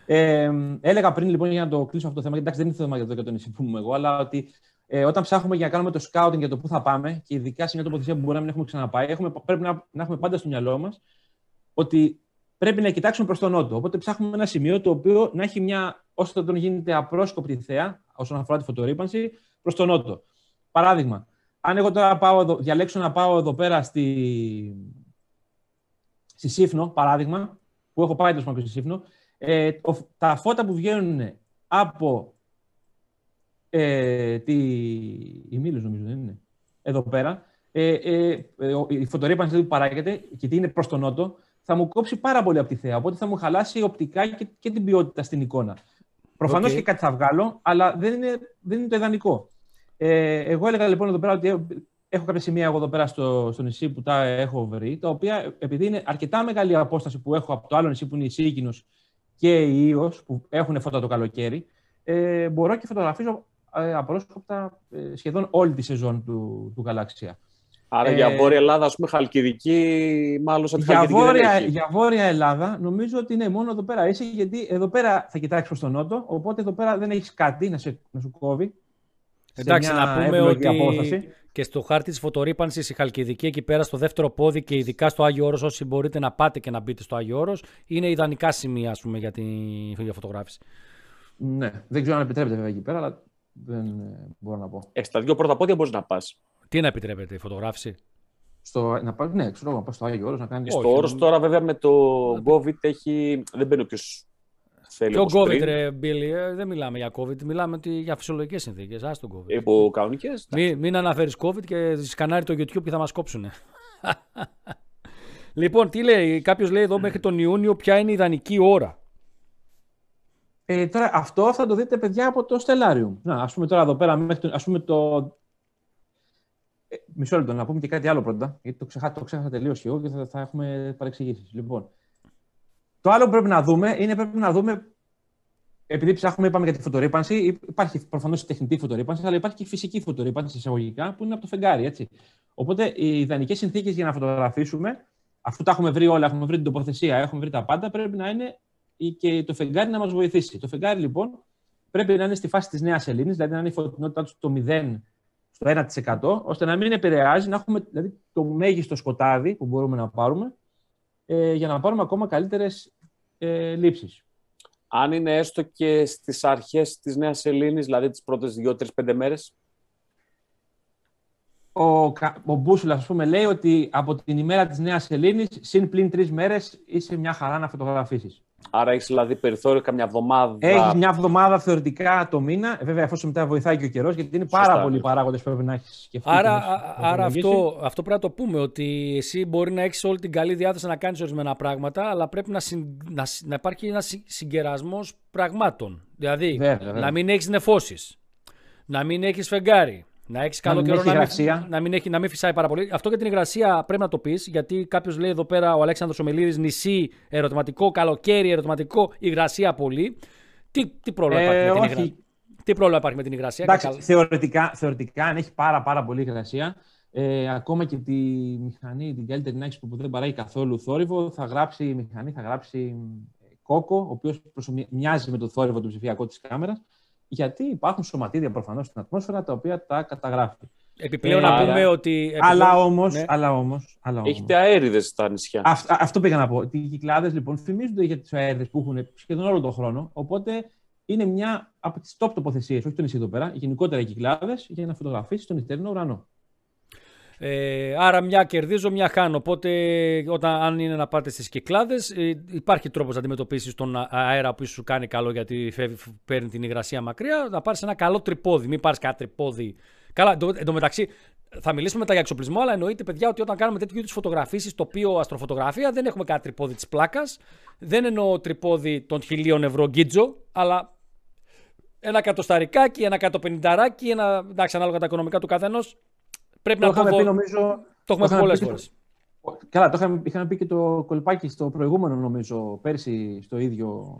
Ε, έλεγα πριν λοιπόν για να το κλείσω αυτό το θέμα, εντάξει δεν είναι θέμα για το, το νησί που είμαι εγώ, αλλά ότι ε, όταν ψάχνουμε για να κάνουμε το scouting για το πού θα πάμε και ειδικά σε μια τοποθεσία που μπορεί να μην έχουμε ξαναπάει, έχουμε, πρέπει να, να έχουμε πάντα στο μυαλό μας ότι πρέπει να κοιτάξουμε προς τον νότο. Οπότε ψάχνουμε ένα σημείο το οποίο να έχει μια, όσο το τον γίνεται απρόσκοπτη θέα, όσον αφορά τη φωτορύπανση, προς τον νότο. Παράδειγμα, αν εγώ τώρα πάω εδώ, διαλέξω να πάω εδώ πέρα στη, στη Σύφνο, παράδειγμα, που έχω πάει τόσο στη Σύφνο, ε, τα φώτα που βγαίνουν από ε, τη... η Μήλος νομίζω δεν είναι, εδώ πέρα, ε, ε, ε η φωτορύπανση που παράγεται και τι είναι προς τον νότο, θα μου κόψει πάρα πολύ από τη θέα, οπότε θα μου χαλάσει οπτικά και, και την ποιότητα στην εικόνα. Προφανώς okay. και κάτι θα βγάλω, αλλά δεν είναι, δεν είναι το ιδανικό. Ε, εγώ έλεγα λοιπόν εδώ πέρα ότι έχω κάποια σημεία εγώ εδώ πέρα στο, στο νησί που τα έχω βρει, τα οποία επειδή είναι αρκετά μεγάλη απόσταση που έχω από το άλλο νησί που είναι η Σίκινος και η Ήος, που έχουν φώτα το καλοκαίρι, ε, μπορώ και φωτογραφίζω ε, απρόσκοπτα ε, σχεδόν όλη τη σεζόν του, του Γαλαξία. Άρα για ε, Βόρεια Ελλάδα, ας πούμε, Χαλκιδική, μάλλον σαν για βόρεια, για Βόρεια Ελλάδα, νομίζω ότι είναι μόνο εδώ πέρα είσαι, γιατί εδώ πέρα θα κοιτάξεις προς τον νότο, οπότε εδώ πέρα δεν έχεις κάτι να, σε, να σου κόβει. Εντάξει, να πούμε ότι απόσταση. και στο χάρτη της φωτορύπανσης η Χαλκιδική εκεί πέρα στο δεύτερο πόδι και ειδικά στο Άγιο Όρος όσοι μπορείτε να πάτε και να μπείτε στο Άγιο Όρος είναι ιδανικά σημεία ας πούμε, για τη για φωτογράφηση. Ναι, δεν ξέρω αν επιτρέπεται βέβαια εκεί πέρα, αλλά δεν ε, μπορώ να πω. Ε, στα δύο πρώτα πόδια μπορείς να πας. Τι να επιτρέπεται, η φωτογράφηση; Στο, να πάω, ναι, ξέρω, να πάω στο Άγιο Όρος να κάνεις. Όχι, Στο όρο τώρα, βέβαια, με το COVID έχει. Δεν μπαίνει όποιος θέλει. Ποιο όπως COVID, πριν. ρε Μπίλι, ε, δεν μιλάμε για COVID, μιλάμε ότι για φυσιολογικές συνθήκες. Α τον COVID. Υπό κανονικές. Μην, μην αναφέρεις COVID και σκανάρει το YouTube και θα μας κόψουν. λοιπόν, τι λέει, κάποιος λέει εδώ μέχρι τον Ιούνιο ποια είναι η ιδανική ώρα. Ε, τώρα, αυτό θα το δείτε, παιδιά, από το Stellarium. Να, ας πούμε τώρα εδώ πέρα, μέχρι το, ας πούμε το... Ε, μισό λεπτό, να πούμε και κάτι άλλο πρώτα, γιατί το, ξεχά, το ξέχασα τελείως και εγώ και θα, θα έχουμε παρεξηγήσεις. Λοιπόν, το άλλο που πρέπει να δούμε είναι πρέπει να δούμε, επειδή ψάχνουμε, είπαμε για τη φωτορύπανση, υπάρχει προφανώς η τεχνητή φωτορύπανση, αλλά υπάρχει και η φυσική φωτορύπανση εισαγωγικά που είναι από το φεγγάρι. Έτσι. Οπότε οι ιδανικές συνθήκες για να φωτογραφίσουμε, αφού τα έχουμε βρει όλα, έχουμε βρει την τοποθεσία, έχουμε βρει τα πάντα, πρέπει να είναι και το φεγγάρι να μας βοηθήσει. Το φεγγάρι λοιπόν πρέπει να είναι στη φάση της νέας σελήνη, δηλαδή να είναι η φωτεινότητά του στο 0 στο 1%, ώστε να μην επηρεάζει, να έχουμε δηλαδή, το μέγιστο σκοτάδι που μπορούμε να πάρουμε ε, για να πάρουμε ακόμα καλύτερες ε, λήψεις. Αν είναι έστω και στις αρχές της Νέας Ελλήνης, δηλαδή τις πρώτες 2-3-5 μέρες; Ο, Κα- ο Μπούσουλας, ας πούμε, λέει ότι από την ημέρα της Νέας Ελλήνης, συν πλην τρεις μέρες, είσαι μια χαρά να φωτογραφίσεις. Άρα έχεις δηλαδή περιθώριο καμιά εβδομάδα. Έχεις μια εβδομάδα θεωρητικά το μήνα. Ε, Βέβαια, εφόσον μετά βοηθάει και ο καιρός, γιατί είναι πάρα Σωστά, πολλοί ναι. παράγοντες που πρέπει να έχεις σκεφτεί. Άρα, και να έχεις α- άρα υπολογίσει. αυτό, αυτό πρέπει να το πούμε, ότι εσύ μπορεί να έχεις όλη την καλή διάθεση να κάνεις ορισμένα πράγματα, αλλά πρέπει να, συν, να, συ- να υπάρχει ένας συγκερασμός πραγμάτων. Δηλαδή, Βέβαια, βέβαια. να μην έχεις νεφώσεις, να μην έχεις φεγγάρι, να έχεις καλό μην καιρό έχει να, υγρασία. μην, να, μην έχει, να μην φυσάει πάρα πολύ. Αυτό για την υγρασία πρέπει να το πεις, γιατί κάποιος λέει εδώ πέρα ο Αλέξανδρος Ομελίδης νησί, ερωτηματικό, καλοκαίρι, ερωτηματικό, υγρασία πολύ. Τι, τι πρόβλημα Ε, υπάρχει με την όχι. υγρασία; Τι πρόβλημα υπάρχει με την υγρασία. Εντάξει, Καλά- θεωρητικά, θεωρητικά, αν έχει πάρα, πάρα πολύ υγρασία, ε, ακόμα και τη μηχανή, την καλύτερη να έχεις που δεν παράγει καθόλου θόρυβο, θα γράψει η μηχανή, θα γράψει ε, κόκο, ο οποίος μοιάζει με το θόρυβο του ψηφιακού της κάμερας, γιατί υπάρχουν σωματίδια προφανώς στην ατμόσφαιρα τα οποία τα καταγράφει. Επιπλέον Ε, να άρα- πούμε ότι. επιπλέον- Αλλά όμως, ναι. αλλά όμως, αλλά όμως, Έχετε αέριδες στα νησιά. αυ- α- αυτό πήγα να πω. Οι κυκλάδες λοιπόν φημίζονται για τις αέριδες που έχουν σχεδόν όλο τον χρόνο. Οπότε είναι μια από τις top τοποθεσίες, όχι το νησί εδώ πέρα, γενικότερα οι κυκλάδες για να φωτογραφίσεις τον νυχτερινό ουρανό. Ε, άρα μια κερδίζω, μια χάνω. Οπότε όταν, αν είναι να πάτε στις κυκλάδες ε, υπάρχει τρόπος να αντιμετωπίσεις τον α- αέρα που σου κάνει καλό γιατί φεύγει, παίρνει την υγρασία μακριά. Να πάρεις ένα καλό τρυπόδι. Μην πάρεις κάτι τρυπόδι. Καλά, εν τω- εν τω μεταξύ θα μιλήσουμε μετά για εξοπλισμό, αλλά εννοείται, παιδιά, ότι όταν κάνουμε τέτοιου είδους φωτογραφίσεις, τοπίο αστροφωτογραφία, δεν έχουμε κάτι τρυπόδι της πλάκας. Δεν εννοώ τρυπόδι των χιλίων ευρώ γκίτζο, αλλά ένα κατοσταρικάκι, ένα κατοπενινταράκι, ένα. εντάξει, ανάλογα τα οικονομικά του καθενός. Πρέπει Το να το είχαμε δω. πει νομίζω. Το έχουμε πει είχαμε πολλές και φορές. το- Καλά, το είχαμε, είχαμε πει και το κολπάκι στο προηγούμενο, νομίζω, πέρσι στο ίδιο.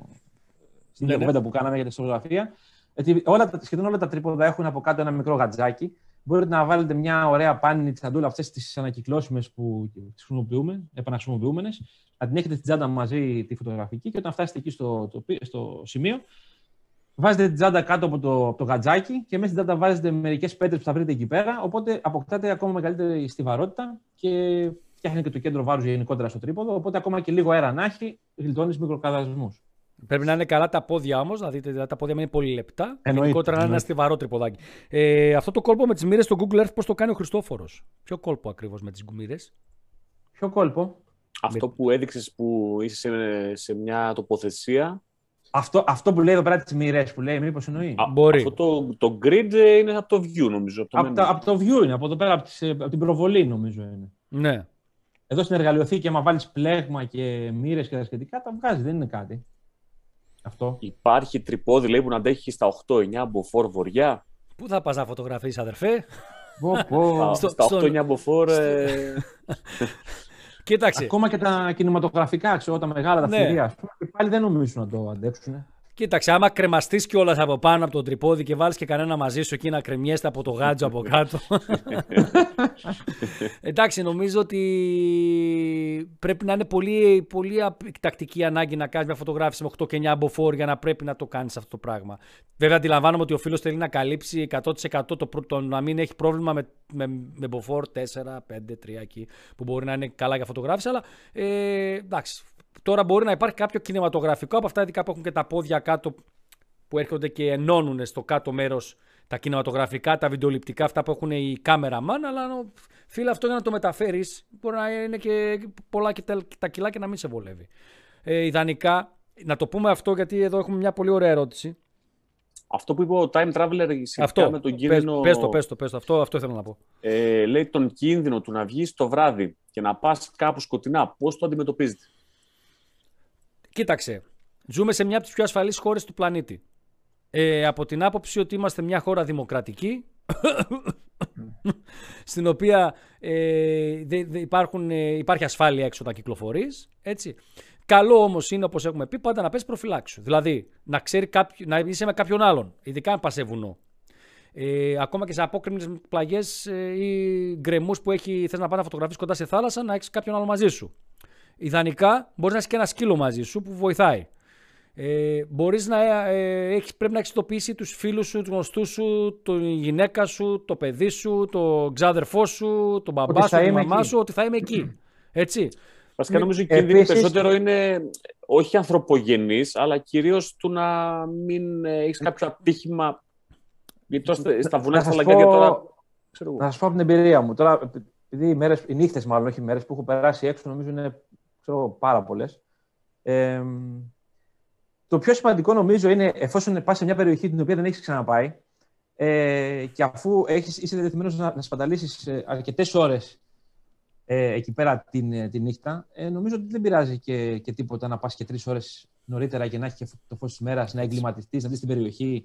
Στην Ναι, ίδια ναι. κουβέντα που κάναμε για τη φωτογραφία. Γιατί όλα, τα- σχεδόν όλα τα τρίποδα έχουν από κάτω ένα μικρό γατζάκι. Μπορείτε να βάλετε μια ωραία πάνινη τσαντούλα, αυτές τις ανακυκλώσιμες που τις χρησιμοποιούμε, επαναχρησιμοποιούμενες. Να την έχετε στην τσάντα μαζί τη φωτογραφική και όταν φτάσετε εκεί στο, το, στο σημείο, βάζετε την τσάντα κάτω από το, από το γατζάκι και μέσα στην τσάντα βάζετε μερικές πέτρες που θα βρείτε εκεί πέρα. Οπότε αποκτάτε ακόμα μεγαλύτερη στιβαρότητα και φτιάχνει και το κέντρο βάρους γενικότερα στο τρίποδο. Οπότε ακόμα και λίγο αέρα να έχει, γλιτώνεις μικροκαδασμού. Πρέπει να είναι καλά τα πόδια όμως, να δείτε δηλαδή, τα πόδια μην είναι πολύ λεπτά. Εννοείται, Γενικότερα να είναι ένα εννοείται. στιβαρό τρυποδάκι. Ε, αυτό το κόλπο με τις μοίρες στο Google Earth πώς το κάνει ο Χριστόφορος; Ποιο κόλπο ακριβώς με τις μοίρες; Ποιο κόλπο; Αυτό που έδειξες που είσαι σε, σε μια τοποθεσία. Αυτό, αυτό που λέει εδώ πέρα τι μοίρε που λέει, μήπως εννοεί. Α, Μπορεί. Αυτό το, το grid ε, είναι από το view, νομίζω. Από το από, menu. τα- από το view είναι, από εδώ πέρα, από, τις, ε, από την προβολή νομίζω είναι. Ναι. Εδώ στην εργαλειοθήκη, άμα βάλεις πλέγμα και μοίρες και τα σχετικά, τα βγάζει, δεν είναι κάτι. Αυτό. Υπάρχει τρυπόδι λέει, που να αντέχει στα 8-9 μποφόρ βοριά. Πού θα πας να φωτογραφίσει, αδερφέ; Πω, πω. Στα- Στο- στα στον- 8-9 μποφόρ. ε, Κοίταξε. Ακόμα και τα κινηματογραφικά, ξέρω, τα μεγάλα, τα Ναι. φυρία, ας πούμε, και πάλι δεν νομίζουν να το αντέξουν. Κοίταξε, άμα κρεμαστείς κιόλας από πάνω από το τρυπόδι και βάλεις και κανένα μαζί σου εκεί να κρεμιέστε από το γάτζο από κάτω. Εντάξει, νομίζω ότι πρέπει να είναι πολύ, πολύ τακτική ανάγκη να κάνεις μια φωτογράφηση με 8 και 9 μποφόρ για να πρέπει να το κάνεις αυτό το πράγμα. Βέβαια, αντιλαμβάνομαι ότι ο φίλος θέλει να καλύψει 100% το, προ- το να μην έχει πρόβλημα με, με, με μποφόρ 4, 5, 3 εκεί που μπορεί να είναι καλά για φωτογράφηση, αλλά ε, εντάξει. Τώρα μπορεί να υπάρχει κάποιο κινηματογραφικό από αυτά ειδικά που έχουν και τα πόδια κάτω. που έρχονται και ενώνουν στο κάτω μέρος τα κινηματογραφικά, τα βιντεοληπτικά, αυτά που έχουν οι κάμεραμαν, αλλά φίλε αυτό για να το μεταφέρεις μπορεί να είναι και πολλά και τα κιλά και να μην σε βολεύει. Ε, ιδανικά, να το πούμε αυτό γιατί εδώ έχουμε μια πολύ ωραία ερώτηση. Αυτό που είπε ο Time Traveler σχετικά αυτό, με τον κίνδυνο... Πες, το, πες το, πες το. Αυτό, αυτό ήθελα να πω. Ε, λέει τον κίνδυνο του να βγεις το βράδυ και να πας κάπου σκοτεινά. Πώς το αντιμετωπίζετε. Κοίταξε. Ζούμε σε μια από τις πιο ασφαλείς χώρες του πλανήτη. Ε, από την άποψη ότι είμαστε μια χώρα δημοκρατική, στην οποία ε, υπάρχουν, ε, υπάρχει ασφάλεια έξω όταν κυκλοφορείς, έτσι. Καλό όμως είναι, όπως έχουμε πει, πάντα να πέσει προφυλάξου. Δηλαδή, να, ξέρει κάποιο, να είσαι με κάποιον άλλον, ειδικά αν πας σε βουνό. Ε, ακόμα και σε απόκριμνες πλαγιές ε, ή γκρεμούς που έχει, θες να πάει να φωτογραφίσει κοντά σε θάλασσα, να έχεις κάποιον άλλο μαζί σου. Ιδανικά, μπορείς να έχεις και ένα σκύλο μαζί σου που βοηθάει. Ε, μπορείς να ε, έχεις, πρέπει να εξειδοποιήσει τους φίλους σου, τους γνωστούς σου, τη γυναίκα σου, το παιδί σου, το ξάδερφό σου, τον μπαμπά σου, τη μαμά σου, ότι θα είμαι εκεί. Έτσι. Βασικά νομίζω ότι κίνδυνο περισσότερο είναι όχι ανθρωπογενής, αλλά κυρίως του να μην ε, έχεις κάποιο ατύχημα. Γιατί τώρα στα βουνά στα λαγκάδια τώρα. Να σας πω από την εμπειρία μου. Τώρα, επειδή οι, μέρες, οι νύχτες, μάλλον όχι οι μέρες που έχω περάσει έξω, νομίζω είναι ξέρω, πάρα πολλές. Ε, το πιο σημαντικό νομίζω είναι εφόσον πας σε μια περιοχή την οποία δεν έχεις ξαναπάει ε, και αφού έχεις, είσαι διατεθειμένος να, να σπαταλήσεις ε, αρκετές ώρες ε, εκεί πέρα την, ε, τη νύχτα, ε, νομίζω ότι δεν πειράζει και, και τίποτα να πας και τρεις ώρες νωρίτερα και να έχει το φως της μέρας, να εγκληματιστείς, να δεις την περιοχή,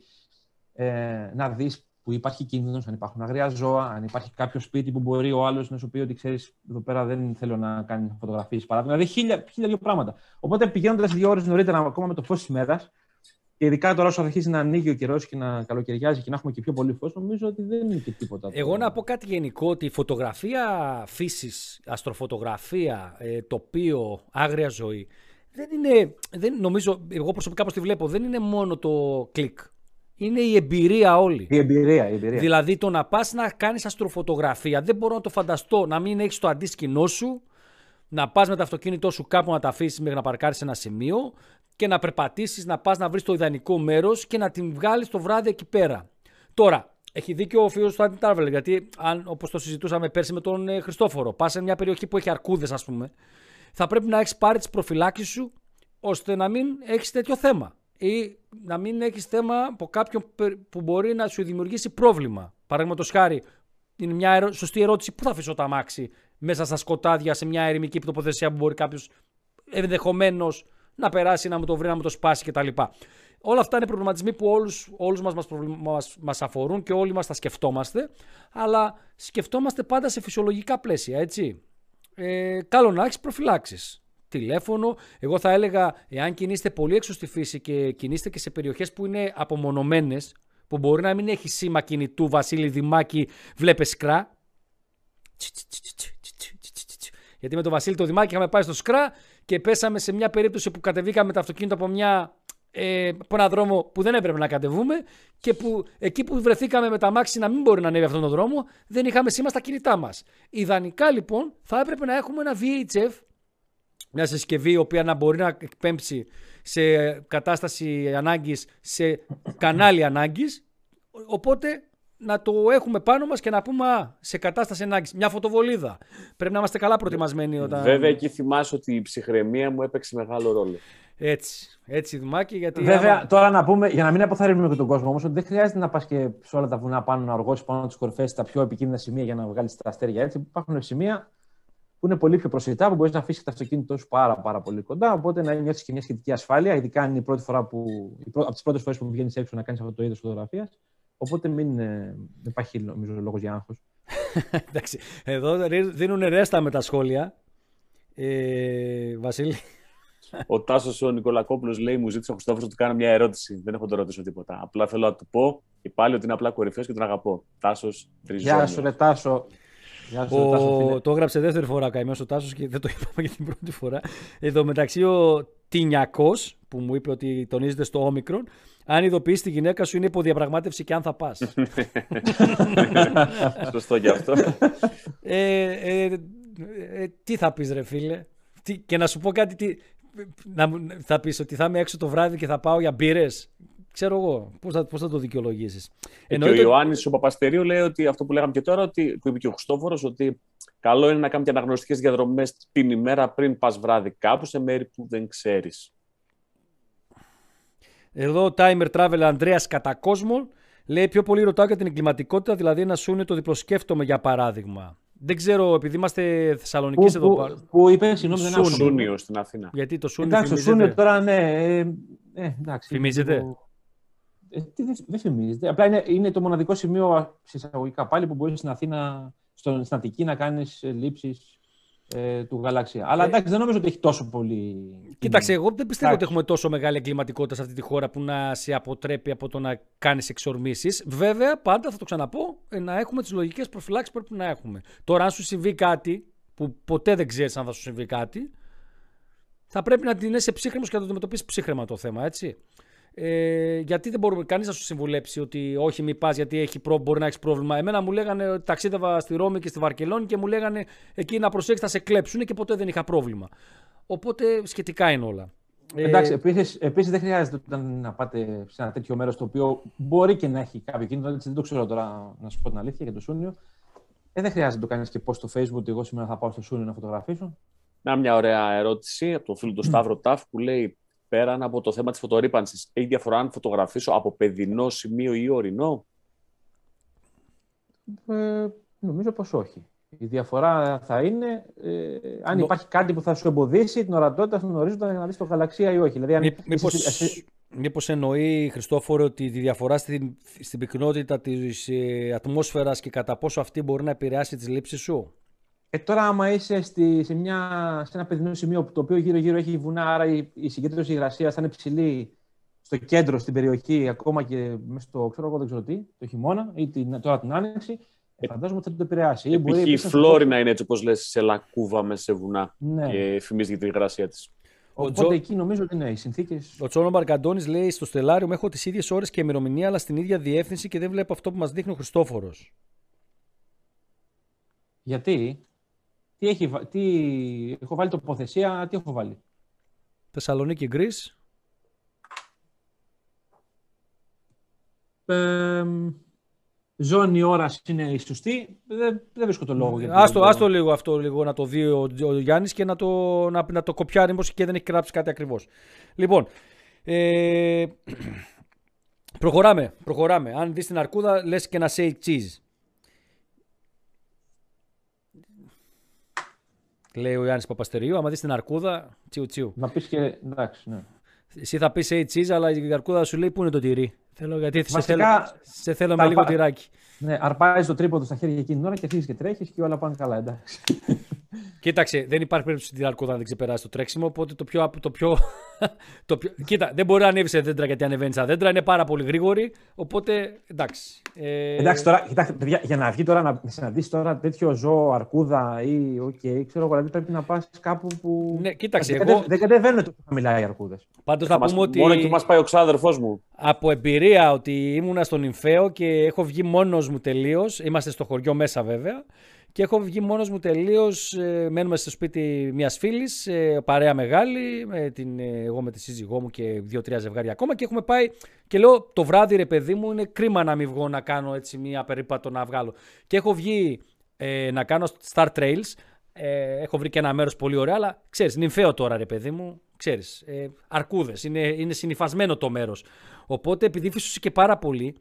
ε, να δεις που υπάρχει κίνδυνος, αν υπάρχουν αγρία ζώα, αν υπάρχει κάποιο σπίτι που μπορεί ο άλλος να σου πει ότι ξέρεις, εδώ πέρα δεν θέλω να κάνει φωτογραφίες παράδειγμα. Δηλαδή χίλια, χίλια δύο πράγματα. Οπότε πηγαίνοντας δύο ώρες νωρίτερα, ακόμα με το φως της μέρα, και ειδικά τώρα όσο θα αρχίσει να ανοίγει ο καιρός και να καλοκαιριάζει και να έχουμε και πιο πολύ φως, νομίζω ότι δεν είναι και τίποτα. Εγώ να πω κάτι γενικό, ότι η φωτογραφία φύσης, αστροφωτογραφία, ε, τοπίο, άγρια ζωή, δεν είναι, δεν, νομίζω, εγώ προσωπικά πώ τη βλέπω, δεν είναι μόνο το κλικ. Είναι η εμπειρία όλη. Η εμπειρία, η εμπειρία. Δηλαδή το να πας να κάνεις αστροφωτογραφία, δεν μπορώ να το φανταστώ να μην έχεις το αντίσκηνό σου, να πας με το αυτοκίνητό σου κάπου να τα αφήσεις μέχρι να παρκάρεις ένα σημείο και να περπατήσεις, να πας να βρεις το ιδανικό μέρος και να την βγάλεις το βράδυ εκεί πέρα. Τώρα, έχει δίκιο ο φίλος του Άντιν Τάρβελ, γιατί αν, όπως το συζητούσαμε πέρσι με τον ε, Χριστόφορο, πας σε μια περιοχή που έχει αρκούδες, ας πούμε, θα πρέπει να έχεις πάρει τις προφυλάξεις σου ώστε να μην έχεις τέτοιο θέμα. Ή να μην έχεις θέμα από κάποιον που μπορεί να σου δημιουργήσει πρόβλημα. Παραδείγματος χάρη, είναι μια σωστή ερώτηση: Πού θα αφήσω το αμάξι μέσα στα σκοτάδια σε μια ερημική τοποθεσία που μπορεί κάποιος ενδεχομένως να περάσει, να μου το βρει, να μου το σπάσει κτλ. Όλα αυτά είναι προβληματισμοί που όλους, όλους μας, μας, μας, μας αφορούν και όλοι μας τα σκεφτόμαστε, αλλά σκεφτόμαστε πάντα σε φυσιολογικά πλαίσια, έτσι. Ε, καλό να έχεις προφυλάξεις. Τηλέφωνο, εγώ θα έλεγα, εάν κινείστε πολύ έξω στη φύση και κινείστε και σε περιοχές που είναι απομονωμένες, που μπορεί να μην έχει σήμα κινητού, Βασίλη Δημάκη, βλέπε σκρά. Γιατί με τον Βασίλη το Δημάκη είχαμε πάει στο σκρά και πέσαμε σε μια περίπτωση που κατεβήκαμε το αυτοκίνητο από, μια, ε, από ένα δρόμο που δεν έπρεπε να κατεβούμε και που εκεί που βρεθήκαμε με τα μάξι να μην μπορεί να ανέβει αυτόν τον δρόμο, δεν είχαμε σήμα στα κινητά μας. Ιδανικά λοιπόν θα έπρεπε να έχουμε ένα VHF, μια συσκευή η οποία να μπορεί να εκπέμψει σε κατάσταση ανάγκης, σε κανάλι ανάγκης, οπότε να το έχουμε πάνω μας και να πούμε σε κατάσταση ανάγκης. Μια φωτοβολίδα. Πρέπει να είμαστε καλά προετοιμασμένοι όταν. Βέβαια, εκεί θυμάσαι ότι η ψυχραιμία μου έπαιξε μεγάλο ρόλο. Έτσι. Έτσι, Δημάκη, γιατί. Βέβαια, άμα... τώρα να πούμε, για να μην αποθαρρύνουμε και τον κόσμο όμως, ότι δεν χρειάζεται να πας και σε όλα τα βουνά πάνω να οργώσει πάνω τι κορφέ, τα πιο επικίνδυνα σημεία για να βγάλεις τα αστέρια. Έτσι, υπάρχουν σημεία που είναι πολύ πιο προσιτά, που μπορείς να αφήσεις το αυτοκίνητό σου πάρα, πάρα πολύ κοντά. Οπότε να νιώθεις και μια σχετική ασφάλεια, ειδικά αν είναι η πρώτη φορά που, από τις πρώτες φορές που βγαίνεις έξω να κάνεις αυτό το είδος φωτογραφίας. Οπότε μην ε, υπάρχει νομίζω λόγος για άγχος. Εντάξει, εδώ δίνουν ρέστα με τα σχόλια. Ε, Βασίλη. Ο Τάσος ο Νικολακόπουλος λέει: Μου ζήτησε ο Χριστόφορος να του κάνω μια ερώτηση. Δεν έχω το ρωτήσω τίποτα. Απλά θέλω να του πω και πάλι ότι είναι απλά κορυφαίο και τον αγαπώ. Τάσος Τριζόνιο. Γεια σου, ρε Τάσο. Ο... Το έγραψε δεύτερη φορά καημένο ο Τάσος και δεν το είπαμε για την πρώτη φορά. Εδώ μεταξύ ο Τινιακός που μου είπε ότι τονίζεται στο όμικρον αν ειδοποιήσει τη γυναίκα σου είναι υποδιαπραγμάτευση και αν θα πας. Σωστό και αυτό. Ε, ε, ε, τι θα πεις, ρε φίλε; και να σου πω κάτι. Τι, να, θα πεις ότι θα είμαι έξω το βράδυ και θα πάω για μπύρες; Ξέρω εγώ. Πώς θα, πώς θα το δικαιολογήσεις. Ε, και ο Ιωάννης ο Παπαστερίου λέει ότι αυτό που λέγαμε και τώρα, ότι, που είπε και ο Χριστόφορος, ότι καλό είναι να κάνουμε και αναγνωστικές διαδρομές την ημέρα πριν πας βράδυ κάπου σε μέρη που δεν ξέρεις. Εδώ ο Timer Travel Ανδρέας Κατακόσμων λέει πιο πολύ ρωτάω για την εγκληματικότητα, δηλαδή ένα σούνε το διπλοσκέφτομαι για παράδειγμα. Δεν ξέρω, επειδή είμαστε Θεσσαλονίκη εδώ. Που, που είπε, συγγνώμη, δεν είναι Σούνιο στην Αθήνα. Γιατί το Σούνιο. Εντάξει, το Σούνιο τώρα ναι. Ε, ε, εντάξει, Φημίζεται. Το... Ε, τι, δεν, δεν φημίζεται. Απλά είναι, είναι το μοναδικό σημείο συσσαγωγικά πάλι που μπορείς στην Αθήνα, στον, στην Αττική να κάνεις λήψεις ε, του γαλαξία. Αλλά ε, εντάξει, δεν νομίζω ότι έχει τόσο πολύ. Κοίταξε, εγώ δεν πιστεύω ότι έχουμε τόσο μεγάλη εγκληματικότητα σε αυτή τη χώρα που να σε αποτρέπει από το να κάνεις εξορμήσεις. Βέβαια, πάντα θα το ξαναπώ, ε, να έχουμε τις λογικές προφυλάξεις που πρέπει να έχουμε. Τώρα, αν σου συμβεί κάτι που ποτέ δεν ξέρεις αν θα σου συμβεί κάτι, θα πρέπει να την είσαι ψύχρεμος και να το αντιμετωπίσεις ψύχρεμα το θέμα, έτσι. Ε, γιατί δεν μπορούμε κανείς να σου συμβουλέψει ότι όχι, μη πας γιατί έχει προ, μπορεί να έχεις πρόβλημα. Εμένα μου λέγανε ότι ταξίδευα στη Ρώμη και στη Βαρκελόνη και μου λέγανε εκεί να προσέξεις, θα σε κλέψουν και ποτέ δεν είχα πρόβλημα. Οπότε σχετικά είναι όλα. Ε, Εντάξει, επίσης, επίσης δεν χρειάζεται όταν να πάτε σε ένα τέτοιο μέρος το οποίο μπορεί και να έχει κάποιο κίνητο, δεν το ξέρω τώρα να σου πω την αλήθεια για το Σούνιο. Ε, δεν χρειάζεται να το κάνεις και πώ στο Facebook ότι εγώ σήμερα θα πάω στο Σούνιο να φωτογραφίσω. Να μια ωραία ερώτηση από τον φίλο του Σταύρο Ταφ που λέει πέραν από το θέμα της φωτορύπανσης, έχει διαφορά αν φωτογραφίσω από παιδινό σημείο ή ορεινό; Ε, νομίζω πως όχι. Η διαφορά θα είναι ε, αν υπάρχει κάτι που θα σου εμποδίσει την ορατότητα στον ορίζοντα για να δεις το γαλαξία ή όχι. Δηλαδή, αν μήπως, εσύ... μήπως εννοεί, Χριστόφορο, ότι τη διαφορά στην, στην πυκνότητα της ε, ατμόσφαιρας και κατά πόσο αυτή μπορεί να επηρεάσει τις λήψεις σου; Ε, τώρα, άμα είσαι στη, σε, μια, σε ένα παιδινό σημείο που το οποίο γύρω-γύρω έχει βουνά, άρα η, η συγκέντρωση υγρασία θα είναι ψηλή στο κέντρο, στην περιοχή, ακόμα και μέσα στο ξέρω εγώ δεν ξέρω τι, το χειμώνα ή την, τώρα την άνοιξη, ε, φαντάζομαι ότι θα το επηρεάσει. Επειδή η Φλόρινα είναι έτσι όπως λες σε λακκούβα μέσα σε βουνά ναι. και φημίζει για την υγρασία της. Οπότε Τζο... εκεί νομίζω ότι είναι οι συνθήκε. Ο Τσόνο Μαρκαντώνη λέει στο Στελάριο: Έχω τις ίδιες ώρες και ημερομηνία, αλλά στην ίδια διεύθυνση και δεν βλέπω αυτό που μας δείχνει ο Χριστόφορος. Γιατί; Τι, έχει, τι έχω βάλει τοποθεσία, τι έχω βάλει; Θεσσαλονίκη Γκρίς. Ε, ζώνη ώρας είναι η σωστή. Δεν, δεν βρίσκω το λόγο. Για άστο, άστο λίγο αυτό λίγο να το δει ο, ο Γιάννης και να το, να, να το κοπιάρει μήπως και δεν έχει γράψει κάτι ακριβώς. Λοιπόν, ε, προχωράμε, προχωράμε. Αν δεις την αρκούδα λες και να say cheese. Λέει ο Γιάννη Παπαστερίου. Άμα δεις την αρκούδα, τσιου τσιου. Να πεις και. Εντάξει, ναι. Εσύ θα πεις say cheese, αλλά η αρκούδα σου λέει πού είναι το τυρί; Θέλω, γιατί Βασικά, σε θέλω, σε θέλω με λίγο τυράκι. Ναι, αρπάζεις το τρίποδο στα χέρια εκείνη την ώρα και αρχίζεις και τρέχεις και όλα πάνε καλά, εντάξει. Κοίταξε, δεν υπάρχει περίπτωση την αρκούδα να δεν ξεπεράσει το τρέξιμο. Οπότε το πιο. Το πιο, το πιο κοίτα, δεν μπορεί να ανέβεις σε δέντρα γιατί ανεβαίνεις στα δέντρα. Είναι πάρα πολύ γρήγορη. Οπότε εντάξει. Ε... Εντάξει, τώρα, κοιτάξτε, παιδιά, για να βγει τώρα να συναντήσει τώρα τέτοιο ζώο, αρκούδα ή. Ok, okay, ξέρω εγώ, δηλαδή πρέπει να πας κάπου που. Ναι, κοίταξε. Δεν, εγώ... δεν κατεβαίνουν τόσο χαμηλά οι αρκούδες. Πάντως να πούμε ότι. Μόνο και μας πάει ο ξάδερφός μου. Από εμπειρία ότι ήμουνα στον Ιμφαίο και έχω βγει μόνος μου τελείως. Είμαστε στο χωριό μέσα βέβαια. Και έχω βγει μόνος μου τελείως, ε, μένουμε στο σπίτι μιας φίλης, ε, παρέα μεγάλη, με την, ε, εγώ με τη σύζυγό μου και δύο-τρία ζευγάρια ακόμα και έχουμε πάει και λέω το βράδυ ρε παιδί μου είναι κρίμα να μην βγω να κάνω έτσι μια περίπατο να βγάλω. Και έχω βγει να κάνω Star Trails, έχω βρει και ένα μέρος πολύ ωραίο, αλλά ξέρεις, νυμφαίο τώρα ρε παιδί μου, ξέρεις, ε, αρκούδες, είναι, είναι συνυφασμένο το μέρος. Οπότε επειδή φύσουσε και πάρα πολύ,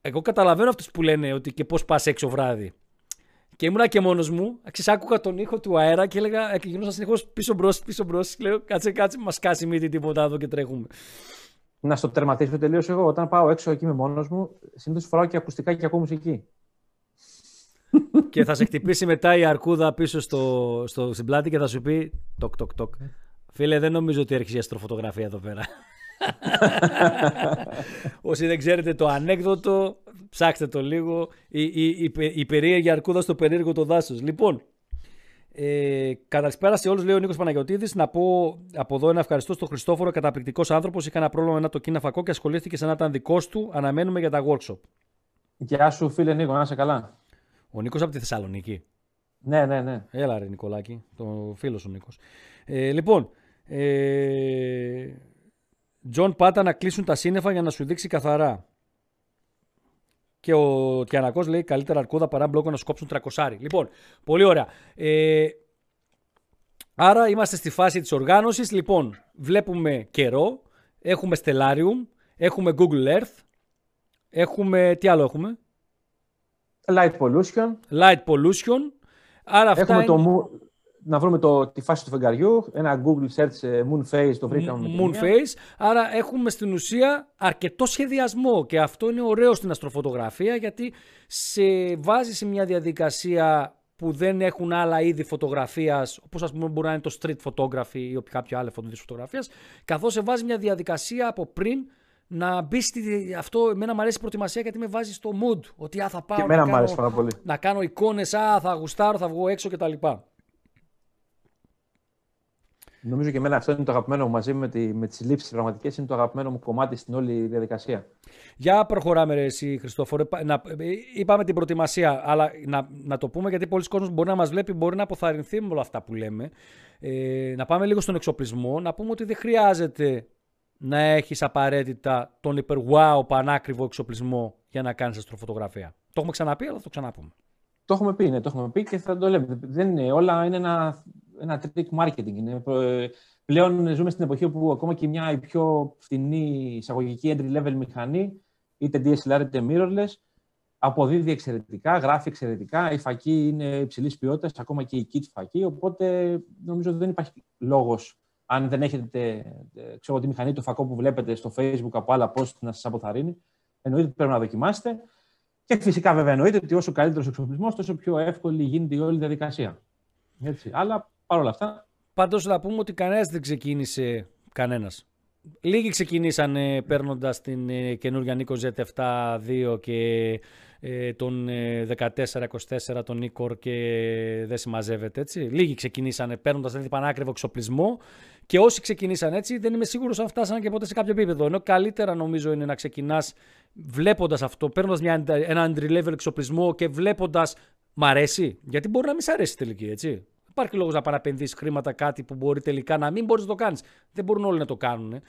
εγώ καταλαβαίνω αυτούς που λένε ότι και πώς πας έξω βράδυ. Και ήμουνα και μόνος μου, άκουγα τον ήχο του αέρα και έλεγα ε, και γινόταν συνεχώς πίσω μπρος, πίσω μπρος. Λέω κάτσε, κάτσε, μας κάσει μύτη τίποτα εδώ και τρέχουμε. Να στο τερματίσω τελείω εγώ. Όταν πάω έξω εκεί με μόνος μου, συνήθως φοράω και ακουστικά και ακούω μουσική. και θα σε χτυπήσει μετά η αρκούδα πίσω στο, στο, στην πλάτη και θα σου πει τοκ, τοκ, τοκ. Φίλε, δεν νομίζω ότι έρχεσαι αστροφωτογραφία εδώ πέρα. Όσοι δεν ξέρετε το ανέκδοτο, ψάξτε το λίγο. Η, η, η, η περίεργη αρκούδα στο περίεργο το δάσος. Λοιπόν, ε, καλησπέρα σε όλους, λέει ο Νίκος Παναγιοτήδη. Να πω από εδώ ένα ευχαριστώ στον Χριστόφορο, καταπληκτικός άνθρωπος. Είχα ένα πρόβλημα με ένα το κίνα φακό και ασχολήθηκε σαν να ήταν δικός του. Αναμένουμε για τα workshop. Γεια σου, φίλε Νίκο, να είσαι καλά. Ο Νίκος από τη Θεσσαλονίκη. Ναι, ναι, ναι. Έλα, ρε Νικολάκη, το φίλος ο Νίκος. Ε, λοιπόν, ε, Τζον Πάτα να κλείσουν τα σύννεφα για να σου δείξει καθαρά. Και ο Τιανακός λέει καλύτερα αρκούδα παρά μπλόκο να σου κόψουν τρακοσάρι. Λοιπόν, πολύ ωραία. Ε, άρα είμαστε στη φάση της οργάνωσης. Λοιπόν, βλέπουμε καιρό, έχουμε Stellarium, έχουμε Google Earth, έχουμε, τι άλλο έχουμε, Light pollution. Light Pollution. Άρα αυτά Έχουμε είναι... το, Moon- να βρούμε το, τη φάση του φεγγαριού. Ένα Google search ε, Moon Phase το βρήκαμε. με την Moon μία. Phase. Άρα έχουμε στην ουσία αρκετό σχεδιασμό και αυτό είναι ωραίο στην αστροφωτογραφία γιατί σε βάζει σε μια διαδικασία που δεν έχουν άλλα είδη φωτογραφίας, όπως ας πούμε μπορεί να είναι το street photography ή όποιο κάποιο άλλο είδη φωτογραφίας, καθώς σε βάζει μια διαδικασία από πριν να μπει στη. Αυτό εμένα μου αρέσει η προετοιμασία γιατί με βάζει στο mood. Ότι α, θα πάω Και να, εμένα μου κάνω, αρέσει πάρα πολύ. να κάνω εικόνες, α, θα γουστάρω, θα βγω έξω κτλ. Νομίζω και εμένα αυτό είναι το αγαπημένο μου μαζί με, τη, με τις λήψεις πραγματικές. Είναι το αγαπημένο μου κομμάτι στην όλη διαδικασία. Για προχωράμε ρε εσύ Χριστόφορε. Πα- Να, ε, είπαμε την προετοιμασία, αλλά να, να το πούμε γιατί πολλοί κόσμος μπορεί να μας βλέπει, μπορεί να αποθαρρυνθεί με όλα αυτά που λέμε. Ε, να πάμε λίγο στον εξοπλισμό, να πούμε ότι δεν χρειάζεται να έχεις απαραίτητα τον υπερ wow πανάκριβο εξοπλισμό για να κάνεις αστροφωτογραφία. Το έχουμε ξαναπεί, αλλά θα το ξαναπούμε. Το έχουμε πει, ναι, το έχουμε πει και θα το λέμε. Δεν είναι όλα, είναι ένα, ένα trick marketing. Είναι, ε, πλέον ζούμε στην εποχή που ακόμα και μια η πιο φθηνή εισαγωγική entry-level μηχανή, είτε DSLR είτε mirrorless, αποδίδει εξαιρετικά, γράφει εξαιρετικά, η φακή είναι υψηλής ποιότητας, ακόμα και η kit φακή. Οπότε νομίζω ότι δεν υπάρχει λόγος, αν δεν έχετε ε, ξέρω, τη μηχανή του φακό που βλέπετε στο Facebook από άλλα post να σας αποθαρρύνει. Εννοείται ότι πρέπει να δοκιμάσετε. Και φυσικά βέβαια εννοείται ότι όσο καλύτερος ο εξοπλισμός, τόσο πιο εύκολη γίνεται η όλη διαδικασία. Έτσι. Αλλά παρόλα αυτά, Πάντως να πούμε ότι κανένας δεν ξεκίνησε, κανένας. Λίγοι ξεκινήσανε παίρνοντας την ε, καινούργια Nikon Z7 και ε, τον ε, 14-24 τον Nikon και δεν συμμαζεύεται έτσι. Λίγοι ξεκινήσανε παίρνοντας δηλαδή πανάκριβο εξοπλισμό και όσοι ξεκινήσαν έτσι δεν είμαι σίγουρος αν φτάσανε και ποτέ σε κάποιο επίπεδο. Ενώ καλύτερα νομίζω είναι να ξεκινάς βλέποντας αυτό, παίρνοντας μια, ένα entry level εξοπλισμό και βλέποντας μ' αρέσει; Γιατί μπορεί να μην σ' αρέσει τελική, έτσι. Υπάρχει λόγος να παραπενδύσεις χρήματα κάτι που μπορεί τελικά να μην μπορείς να το κάνεις. Δεν μπορούν όλοι να το κάνουν.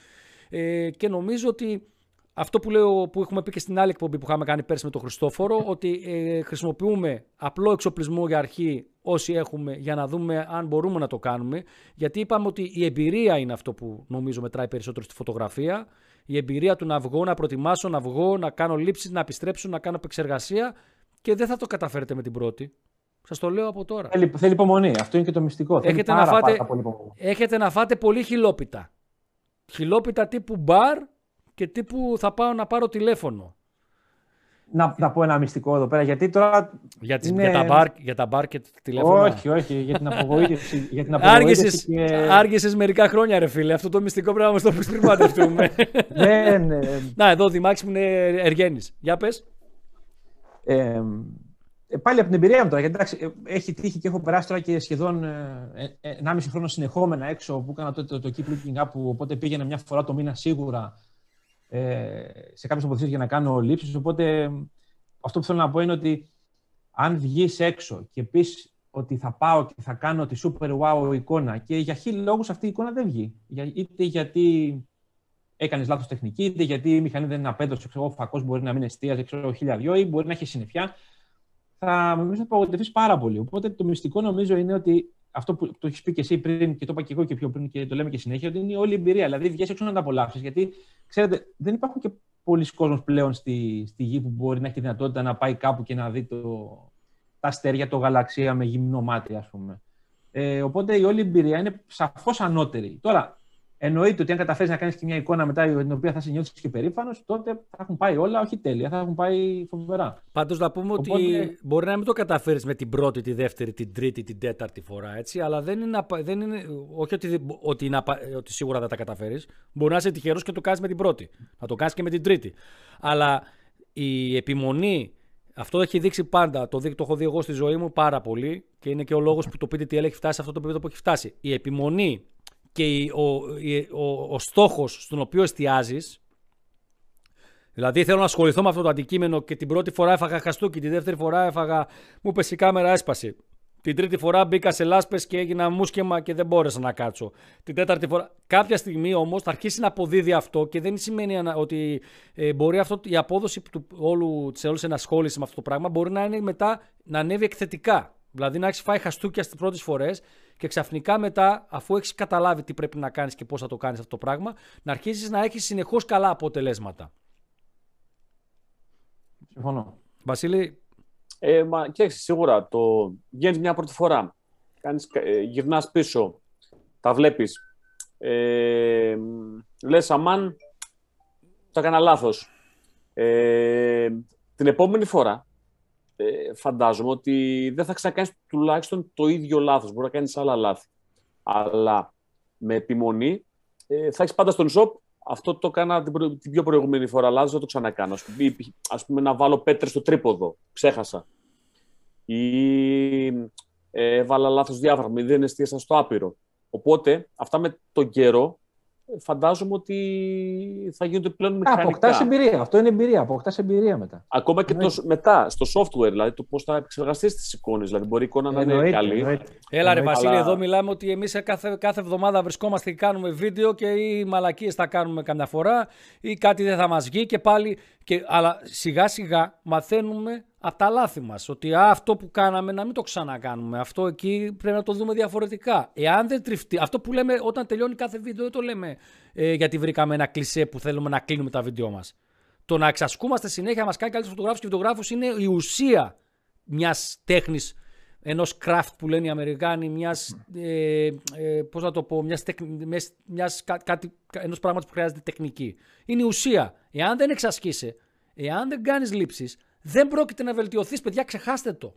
Ε, και νομίζω ότι αυτό που, λέω, που έχουμε πει και στην άλλη εκπομπή που είχαμε κάνει πέρσι με τον Χριστόφορο, ότι ε, χρησιμοποιούμε απλό εξοπλισμό για αρχή όσοι έχουμε για να δούμε αν μπορούμε να το κάνουμε. Γιατί είπαμε ότι η εμπειρία είναι αυτό που νομίζω μετράει περισσότερο στη φωτογραφία. Η εμπειρία του να βγω, να προετοιμάσω, να βγω, να κάνω λήψεις, να επιστρέψω, να κάνω επεξεργασία και δεν θα το καταφέρετε με την πρώτη. Σας το λέω από τώρα. θέλει, θέλει υπομονή. Αυτό είναι και το μυστικό. Θέλει Έχετε πάρα, να φάτε- πάρα πολύ υπομονή. Έχετε να φάτε πολύ χιλόπιτα. Χιλόπιτα τύπου μπαρ και τύπου θα πάω να πάρω τηλέφωνο. Να, να πω ένα μυστικό εδώ πέρα, γιατί τώρα. Για, τις, Είναι- για, τα, μπαρ, για τα μπαρ και τα τηλέφωνα. Όχι, όχι, για την απογοήτευση. για την απογοήτευση Άργησες, και... άργησες μερικά χρόνια ρε φίλε. Αυτό το μυστικό πρέπει να μας το πεις πριν παντρευτούμε. δεν, ε, να εδώ ο Δημάκης μου είναι Εργένης. Για πες. Ε, ε, πάλι από την εμπειρία μου τώρα, γιατί εντάξει, ε, έχει τύχει και έχω περάσει τώρα και σχεδόν ε, ε, 1,5 χρόνο συνεχόμενα έξω που έκανα τότε το, το keep looking up, που οπότε πήγαινα μια φορά το μήνα σίγουρα ε, σε κάποιες τοποθεσίε για να κάνω λήψεις. Οπότε ε, αυτό που θέλω να πω είναι ότι αν βγεις έξω και πεις ότι θα πάω και θα κάνω τη super wow εικόνα και για χίλιου λόγους αυτή η εικόνα δεν βγει. Για, είτε γιατί έκανες λάθος τεχνική, είτε γιατί η μηχανή δεν είναι απέδωσε, ξέρω, ο φακός μπορεί να μην εστίαζε, ξέρω, χίλια δυο, ή μπορεί να έχει συννεφιά. Θα νομίζω θα απογοητευτείς πάρα πολύ. Οπότε το μυστικό νομίζω είναι ότι αυτό που το έχεις πει και εσύ πριν και το είπα και εγώ και πιο πριν και το λέμε και συνέχεια, ότι είναι όλη η εμπειρία. Δηλαδή, βγαίνει έξω να τα απολαύσεις. Γιατί ξέρετε, δεν υπάρχουν και πολλοί κόσμοι πλέον στη, στη γη που μπορεί να έχει δυνατότητα να πάει κάπου και να δει το, τα αστέρια, το γαλαξία με γυμνό μάτι, ας πούμε. Ε, οπότε η όλη εμπειρία είναι σαφώς ανώτερη. Τώρα, εννοείται ότι αν καταφέρεις να κάνεις και μια εικόνα μετά την οποία θα σε νιώθεις και περήφανος, τότε θα έχουν πάει όλα, όχι τέλεια, θα έχουν πάει φοβερά. Πάντως να πούμε ότι Οπότε- μπορεί να μην το καταφέρεις με την πρώτη, τη δεύτερη, την τρίτη, την τέταρτη φορά. Έτσι, αλλά δεν είναι, απα- δεν είναι όχι ότι, δεν- ότι, είναι, απα- ότι σίγουρα δεν τα καταφέρεις. Μπορεί να είσαι τυχερός και το κάνεις με την πρώτη. Να το κάνεις και με την τρίτη. Αλλά η επιμονή, αυτό έχει δείξει πάντα. Το, δει- το έχω δει εγώ στη ζωή μου πάρα πολύ και είναι και ο λόγος που το PDTL έχει φτάσει σε αυτό το επίπεδο που έχει φτάσει. Η επιμονή και η- ο, η- ο, ο στόχος στον οποίο εστιάζεις Δηλαδή θέλω να ασχοληθώ με αυτό το αντικείμενο και την πρώτη φορά έφαγα χαστούκι, τη δεύτερη φορά έφαγα, μου πέσει η κάμερα, έσπασε. Την τρίτη φορά μπήκα σε λάσπες και έγινα μουσκεμα και δεν μπόρεσα να κάτσω. Την τέταρτη φορά. Κάποια στιγμή όμως θα αρχίσει να αποδίδει αυτό και δεν σημαίνει ανα- ότι ε, μπορεί αυτό, η απόδοση του όλου, της όλης ενασχόλησης με αυτό το πράγμα μπορεί να είναι μετά να ανέβει εκθετικά. Δηλαδή να έχεις φάει χαστούκια στις πρώτες φορές και ξαφνικά μετά, αφού έχεις καταλάβει τι πρέπει να κάνεις και πώς θα το κάνεις αυτό το πράγμα, να αρχίσεις να έχεις συνεχώς καλά αποτελέσματα. Συμφωνώ. Βασίλη, Ε, μα κοίταξε, σίγουρα το βγαίνεις μια πρώτη φορά. Κάνεις, ε, γυρνάς πίσω, τα βλέπεις. Ε, μ, λες, αμάν, το έκανα λάθος. Ε, την επόμενη φορά, ε, φαντάζομαι ότι δεν θα ξανακάνεις τουλάχιστον το ίδιο λάθος. Μπορεί να κάνεις άλλα λάθη. Αλλά με επιμονή ε, θα έχεις πάντα στον shop αυτό το έκανα την, προ- την πιο προηγούμενη φορά λάθος, δεν το ξανακάνω. Ας πούμε, ή, ας πούμε να βάλω πέτρες στο τρίποδο, ξέχασα. Ή ε, έβαλα λάθος διάφραγμα ή δεν εστίασα στο άπειρο. Οπότε, αυτά με τον καιρό, ε, φαντάζομαι ότι θα γίνονται πλέον Α, μηχανικά. αποκτάς εμπειρία. Αυτό είναι εμπειρία. Αποκτάς εμπειρία μετά. Ακόμα και το, Εννοείται. μετά, στο software, δηλαδή το πώς θα επεξεργαστείς τις εικόνες. Δηλαδή, μπορεί η εικόνα να είναι Εννοείται, καλή. εννοείται. Έλα ρε Εννοείται. Βασίλη, αλλά- εδώ μιλάμε ότι εμείς κάθε, κάθε εβδομάδα βρισκόμαστε και κάνουμε βίντεο και οι μαλακίες θα κάνουμε καμιά φορά ή κάτι δεν θα μας βγει και πάλι, και, αλλά σιγά σιγά μαθαίνουμε από τα λάθη μας ότι α, αυτό που κάναμε να μην το ξανακάνουμε, αυτό εκεί πρέπει να το δούμε διαφορετικά. Εάν δεν τριφτεί, αυτό που λέμε όταν τελειώνει κάθε βίντεο δεν το λέμε ε, γιατί βρήκαμε ένα κλισέ που θέλουμε να κλείνουμε τα βίντεο μας. Το να εξασκούμαστε συνέχεια μας κάνει καλύτερους φωτογράφους και βιντεογράφους είναι η ουσία μιας τέχνης ενός craft που λένε οι Αμερικάνοι, μιας, ε, ε, πώς να το πω, μιας, τεκ, μιας, μιας κα- κάτι, κα- ενός πράγματος που χρειάζεται τεχνική. Είναι η ουσία. Εάν δεν εξασκείσαι, εάν δεν κάνεις λήψεις, δεν πρόκειται να βελτιωθείς, παιδιά, ξεχάστε το.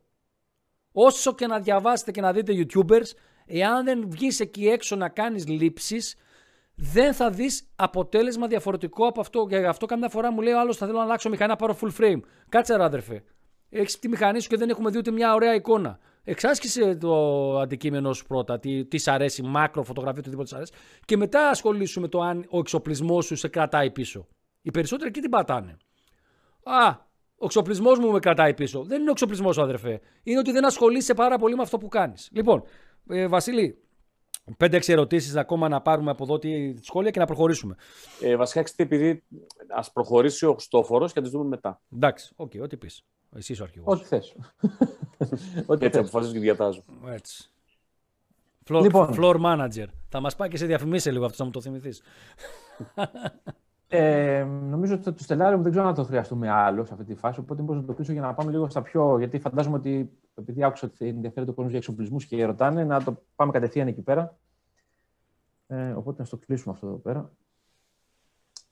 Όσο και να διαβάσετε και να δείτε YouTubers, εάν δεν βγεις εκεί έξω να κάνεις λήψεις, δεν θα δεις αποτέλεσμα διαφορετικό από αυτό. Και γι' αυτό καμιά φορά μου λέει ο άλλος θα θέλω να αλλάξω μηχανή να πάρω full frame. Κάτσε ρε άδερφε. Έχεις τη μηχανή σου και δεν έχουμε δει ούτε μια ωραία εικόνα. Εξάσκησε το αντικείμενο σου πρώτα, τι, τι σ' αρέσει, μάκρο, φωτογραφία, οτιδήποτε σ' αρέσει. Και μετά ασχολήσου με το αν ο εξοπλισμός σου σε κρατάει πίσω. Οι περισσότεροι εκεί την πατάνε. Α, ο εξοπλισμός μου με κρατάει πίσω. Δεν είναι ο εξοπλισμός σου, αδερφέ. Είναι ότι δεν ασχολείσαι πάρα πολύ με αυτό που κάνεις. Λοιπόν, ε, Βασίλη, 5-6 ερωτήσεις ακόμα να πάρουμε από εδώ τα σχόλια και να προχωρήσουμε. Ε, βασικά, ξέρετε, επειδή ας προχωρήσει ο Χριστόφορος και θα τις δούμε μετά. Εντάξει, οκ, ό,τι πεις. Εσύ είσαι ο αρχηγός. Ό,τι θες. Ό,τι Έτσι θες. αποφασίζω και διατάζω. Έτσι. Floor, Λοιπόν. floor manager. Θα μας πάει και σε διαφημίσει λίγο αυτό, θα μου το θυμηθείς. Ε, νομίζω ότι το στελάριο μου δεν ξέρω αν θα το χρειαστούμε άλλο σε αυτή τη φάση. Οπότε μπορώ να το κλείσω για να πάμε λίγο στα πιο. Γιατί φαντάζομαι ότι επειδή άκουσα ότι ενδιαφέρεται ο κόσμος για εξοπλισμούς και ρωτάνε, να το πάμε κατευθείαν εκεί πέρα. Ε, οπότε να στο κλείσουμε αυτό εδώ πέρα.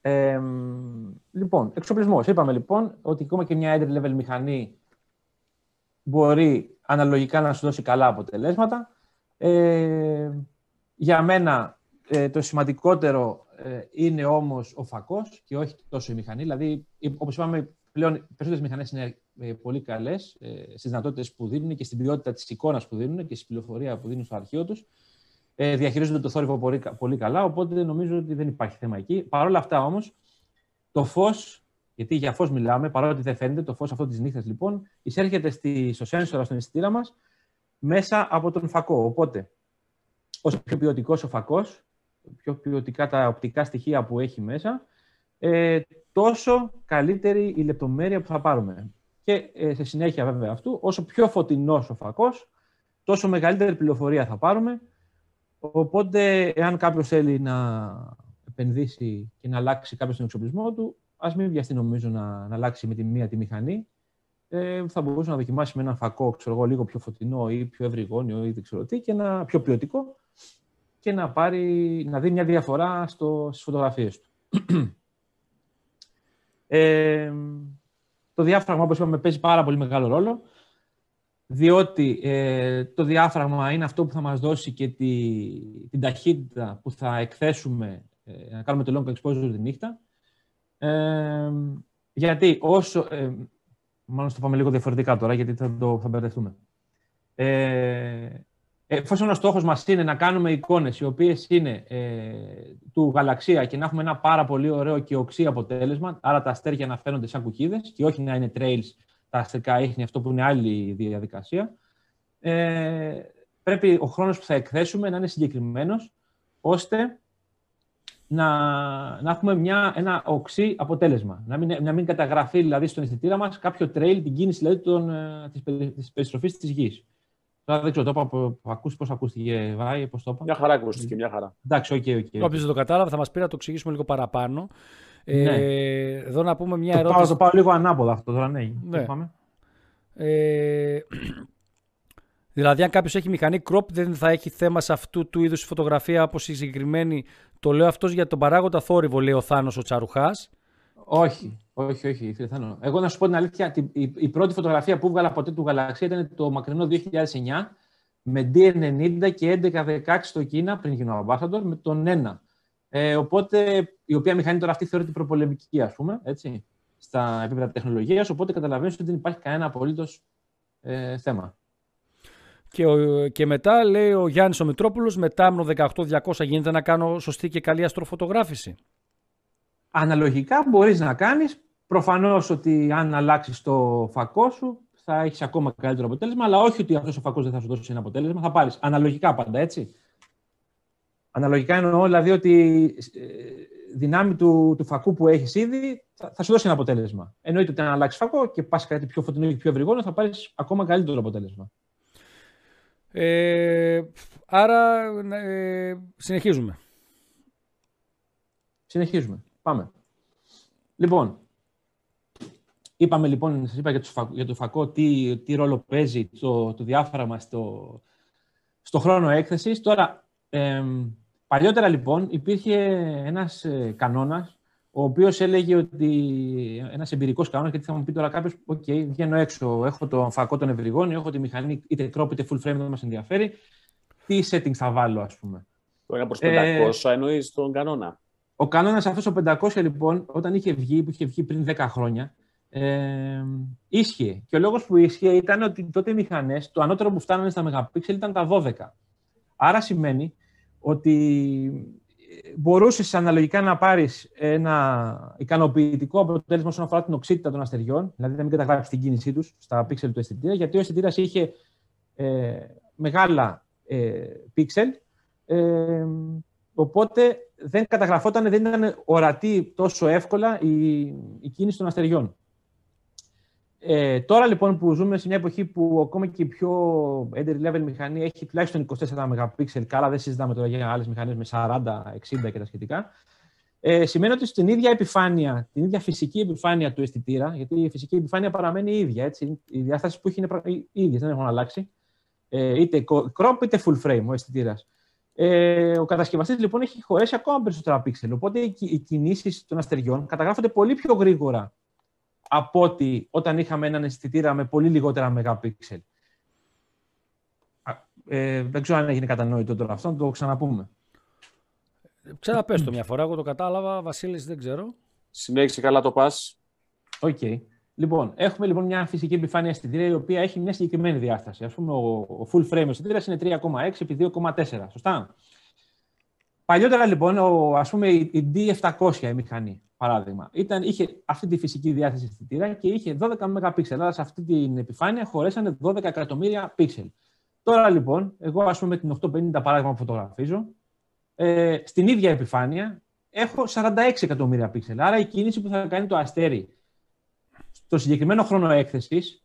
Ε, λοιπόν, εξοπλισμός. Είπαμε λοιπόν ότι ακόμα και μια entry level μηχανή μπορεί αναλογικά να σου δώσει καλά αποτελέσματα. Ε, για μένα ε, το σημαντικότερο ε, είναι όμως ο φακός και όχι τόσο η μηχανή. Δηλαδή, ε, όπως είπαμε, πλέον οι περισσότερες μηχανές είναι ε, πολύ καλές ε, στις δυνατότητες που δίνουν και στην ποιότητα της εικόνας που δίνουν και στην πληροφορία που δίνουν στο αρχείο τους. Ε, διαχειρίζονται το θόρυβο πολύ, πολύ καλά, οπότε νομίζω ότι δεν υπάρχει θέμα εκεί. Παρ' όλα αυτά όμως, το φως, γιατί για φως μιλάμε, παρότι δεν φαίνεται, το φως αυτό της νύχτας λοιπόν, εισέρχεται στη, στο σένσορα, στον αισθητήρα μας, μέσα από τον φακό. Οπότε, όσο πιο ποιοτικός ο φακός, πιο ποιοτικά τα οπτικά στοιχεία που έχει μέσα, ε, τόσο καλύτερη η λεπτομέρεια που θα πάρουμε. Και ε, σε συνέχεια βέβαια αυτού, όσο πιο φωτεινός ο φακός, τόσο μεγαλύτερη πληροφορία θα πάρουμε. Οπότε, εάν κάποιος θέλει να επενδύσει και να αλλάξει κάποιος τον εξοπλισμό του, ας μην βιαστεί νομίζω να, να αλλάξει με τη μία τη μηχανή. Ε, θα μπορούσε να δοκιμάσει με έναν φακό, ξέρω εγώ, λίγο πιο φωτεινό ή πιο ευρυγόνιο ή δεν ξέρω τι, και ένα πιο ποιοτικό και να, πάρει, να δει μια διαφορά στο, στις φωτογραφίες του. ε, το διάφραγμα, όπως είπαμε, παίζει πάρα πολύ μεγάλο ρόλο, διότι ε, το διάφραγμα είναι αυτό που θα μας δώσει και τη, την ταχύτητα που θα εκθέσουμε, ε, να κάνουμε το long exposure τη νύχτα. Ε, γιατί όσο... Ε, μάλλον στο πάμε λίγο διαφορετικά τώρα, γιατί θα, το, θα μπερδευτούμε. Ε, εφόσον ο στόχος μας είναι να κάνουμε εικόνες οι οποίες είναι ε, του γαλαξία και να έχουμε ένα πάρα πολύ ωραίο και οξύ αποτέλεσμα, άρα τα αστέρια να φαίνονται σαν κουκίδες και όχι να είναι trails, τα αστρικά ίχνη, αυτό που είναι άλλη διαδικασία, ε, πρέπει ο χρόνος που θα εκθέσουμε να είναι συγκεκριμένος, ώστε να, να έχουμε μια, ένα οξύ αποτέλεσμα. Να μην, να μην καταγραφεί δηλαδή στον αισθητήρα μας κάποιο trail, την κίνηση δηλαδή, των, ε, της, περι- της περιστροφής της γης. Τώρα δεν ξέρω, το είπα, ακούς, πώς ακούστηκε, Βάη, πώς το είπα; Μια χαρά ακούστηκε, μια χαρά. Εντάξει, οκ, οκ. Όποιος δεν το κατάλαβε θα μας πει να το εξηγήσουμε λίγο παραπάνω. Ναι. Ε, εδώ να πούμε μια Το πάω, ερώτηση. το πάω λίγο ανάποδα αυτό τώρα, ναι. Ναι. Πάμε. Ε, δηλαδή, αν κάποιος έχει μηχανή crop, δεν θα έχει θέμα σε αυτού του είδους φωτογραφία όπως η συγκεκριμένη. Το λέω αυτός για τον παράγοντα θόρυβο, λέει ο Θάνος ο Τσαρουχάς. Όχι, όχι, όχι, φίλε Θάνο. Εγώ να σου πω την αλήθεια, την- η, η πρώτη φωτογραφία που βγάλα ποτέ του γαλαξία ήταν το μακρινό 2009 με D90 και 11-16 στο Κίνα, πριν γίνω ambassador, με τον 1. Ε, οπότε, η οποία μηχανή τώρα αυτή θεωρείται προπολεμική, ας πούμε, έτσι, στα επίπεδα τεχνολογίας, οπότε καταλαβαίνεις ότι δεν υπάρχει κανένα απολύτως ε, θέμα. Και, ο- και μετά λέει ο Γιάννης ο Μητρόπουλο, με τάμνο 18200 γίνεται να κάνω σωστή και καλή αστροφωτογράφηση. Αναλογικά μπορείς να κάνεις, προφανώς ότι αν αλλάξεις το φακό σου θα έχεις ακόμα καλύτερο αποτέλεσμα, αλλά όχι ότι αυτός ο φακός δεν θα σου δώσει ένα αποτέλεσμα, θα πάρεις αναλογικά πάντα, έτσι. Αναλογικά εννοώ δηλαδή ότι ε, δυνάμει του, του φακού που έχεις ήδη θα, θα σου δώσει ένα αποτέλεσμα. Εννοείται ότι αν αλλάξεις φακό και πας κάτι πιο φωτεινό και πιο βρυγόνο θα πάρεις ακόμα καλύτερο αποτέλεσμα. Ε, άρα ε, συνεχίζουμε. Συνεχίζουμε. Πάμε. Λοιπόν, είπαμε λοιπόν, σας είπα για το, φακό, για το φακό τι, τι ρόλο παίζει το, το διάφραγμα στο, στο χρόνο έκθεσης. Τώρα, εμ, παλιότερα λοιπόν υπήρχε ένας ε, κανόνας ο οποίος έλεγε ότι ένας εμπειρικός κανόνας, γιατί θα μου πει τώρα κάποιος, οκ, βγαίνω έξω, έχω το φακό τον ευρυγώνιο, έχω τη μηχανή είτε crop είτε full frame, δεν μας ενδιαφέρει. Τι settings θα βάλω, ας πούμε. Το 1 προς Ε, 500 εννοείς τον κανόνα; Ο κανόνας αυτός ο 500 λοιπόν, όταν είχε βγει, που είχε βγει πριν 10 χρόνια, ε, ίσχυε. Και ο λόγος που ίσχυε ήταν ότι τότε οι μηχανές, το ανώτερο που φτάνανε στα μεγαπίξελ ήταν τα 12. Άρα σημαίνει ότι μπορούσες αναλογικά να πάρεις ένα ικανοποιητικό αποτέλεσμα όσον αφορά την οξύτητα των αστεριών, δηλαδή να μην καταγράψεις την κίνησή τους στα πίξελ του αισθητήρα, γιατί ο αισθητήρας είχε ε, μεγάλα ε, πίξελ. Ε, οπότε δεν καταγραφόταν, δεν ήταν ορατή τόσο εύκολα η, η κίνηση των αστεριών. Ε, τώρα λοιπόν που ζούμε σε μια εποχή που ακόμα και η πιο entry level μηχανή έχει τουλάχιστον 24 MP, καλά δεν συζητάμε τώρα για άλλες μηχανές με 40, 60 και τα σχετικά, ε, σημαίνει ότι στην ίδια επιφάνεια, την ίδια φυσική επιφάνεια του αισθητήρα, γιατί η φυσική επιφάνεια παραμένει η ίδια, έτσι, οι διάστασεις που έχει είναι πρα- οι ίδιες, δεν έχουν αλλάξει, ε, είτε crop είτε full frame ο αισθητήρα. Ε, ο κατασκευαστής λοιπόν έχει χωρέσει ακόμα περισσότερα πίξελ. Οπότε οι, οι κινήσεις των αστεριών καταγράφονται πολύ πιο γρήγορα από ότι όταν είχαμε έναν αισθητήρα με πολύ λιγότερα μεγαπίξελ. Α, Ε, δεν ξέρω αν έγινε κατανοητό τώρα αυτό, να το ξαναπούμε. Ξαναπές το μια φορά, εγώ το κατάλαβα. Βασίλης δεν ξέρω. Συνέχισε καλά το πας. Οκ. Λοιπόν, έχουμε λοιπόν μια φυσική επιφάνεια αισθητήρα η οποία έχει μια συγκεκριμένη διάσταση. Ας πούμε, ο, ο full frame αισθητήρας είναι 3,6 επί 2,4. Σωστά; Παλιότερα λοιπόν, ο, ας πούμε, η, η D700 η μηχανή, παράδειγμα, ήταν, είχε αυτή τη φυσική διάσταση αισθητήρα και είχε 12 MP. Αλλά σε αυτή την επιφάνεια χωρέσανε 12 εκατομμύρια πίξελ. Τώρα λοιπόν, εγώ ας πούμε με την 850 παράδειγμα που φωτογραφίζω, ε, στην ίδια επιφάνεια έχω 46 εκατομμύρια πίξελ. Άρα η κίνηση που θα κάνει το αστέρι στο συγκεκριμένο χρόνο έκθεσης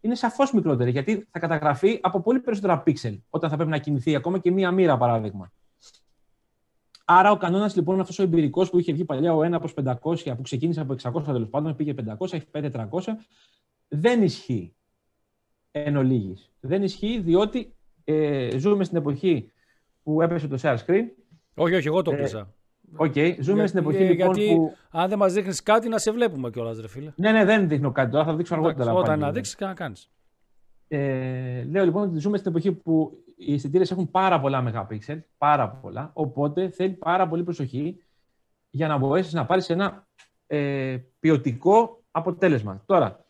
είναι σαφώς μικρότερη, γιατί θα καταγραφεί από πολύ περισσότερα πίξελ όταν θα πρέπει να κινηθεί ακόμα και μία μοίρα, παράδειγμα. Άρα ο κανόνας λοιπόν αυτός ο εμπειρικός που είχε βγει παλιά ο 1 προς 500, που ξεκίνησε από 600 τέλος πάντων, πήγε 500, έχει πάει 400, δεν ισχύει εν ολίγοις. Δεν ισχύει διότι ε, ζούμε στην εποχή που έπεσε το share screen. Όχι, όχι, εγώ το Ε, κλείσα. Οκ, ζούμε Για- στην εποχή ε, λοιπόν γιατί που. αν δεν μας δείχνεις κάτι, να σε βλέπουμε κιόλας, ρε φίλε. Ναι, ναι, δεν δείχνω κάτι τώρα, θα δείξω αργότερα. Εντάξει, Όταν πάλι. να δείξεις, να κάνεις. Ε, λέω λοιπόν ότι ζούμε στην εποχή που οι αισθητήρες έχουν πάρα πολλά μεγαπίξελ, πάρα πολλά, οπότε θέλει πάρα πολύ προσοχή για να μπορέσεις να πάρεις ένα ε, ποιοτικό αποτέλεσμα. Τώρα,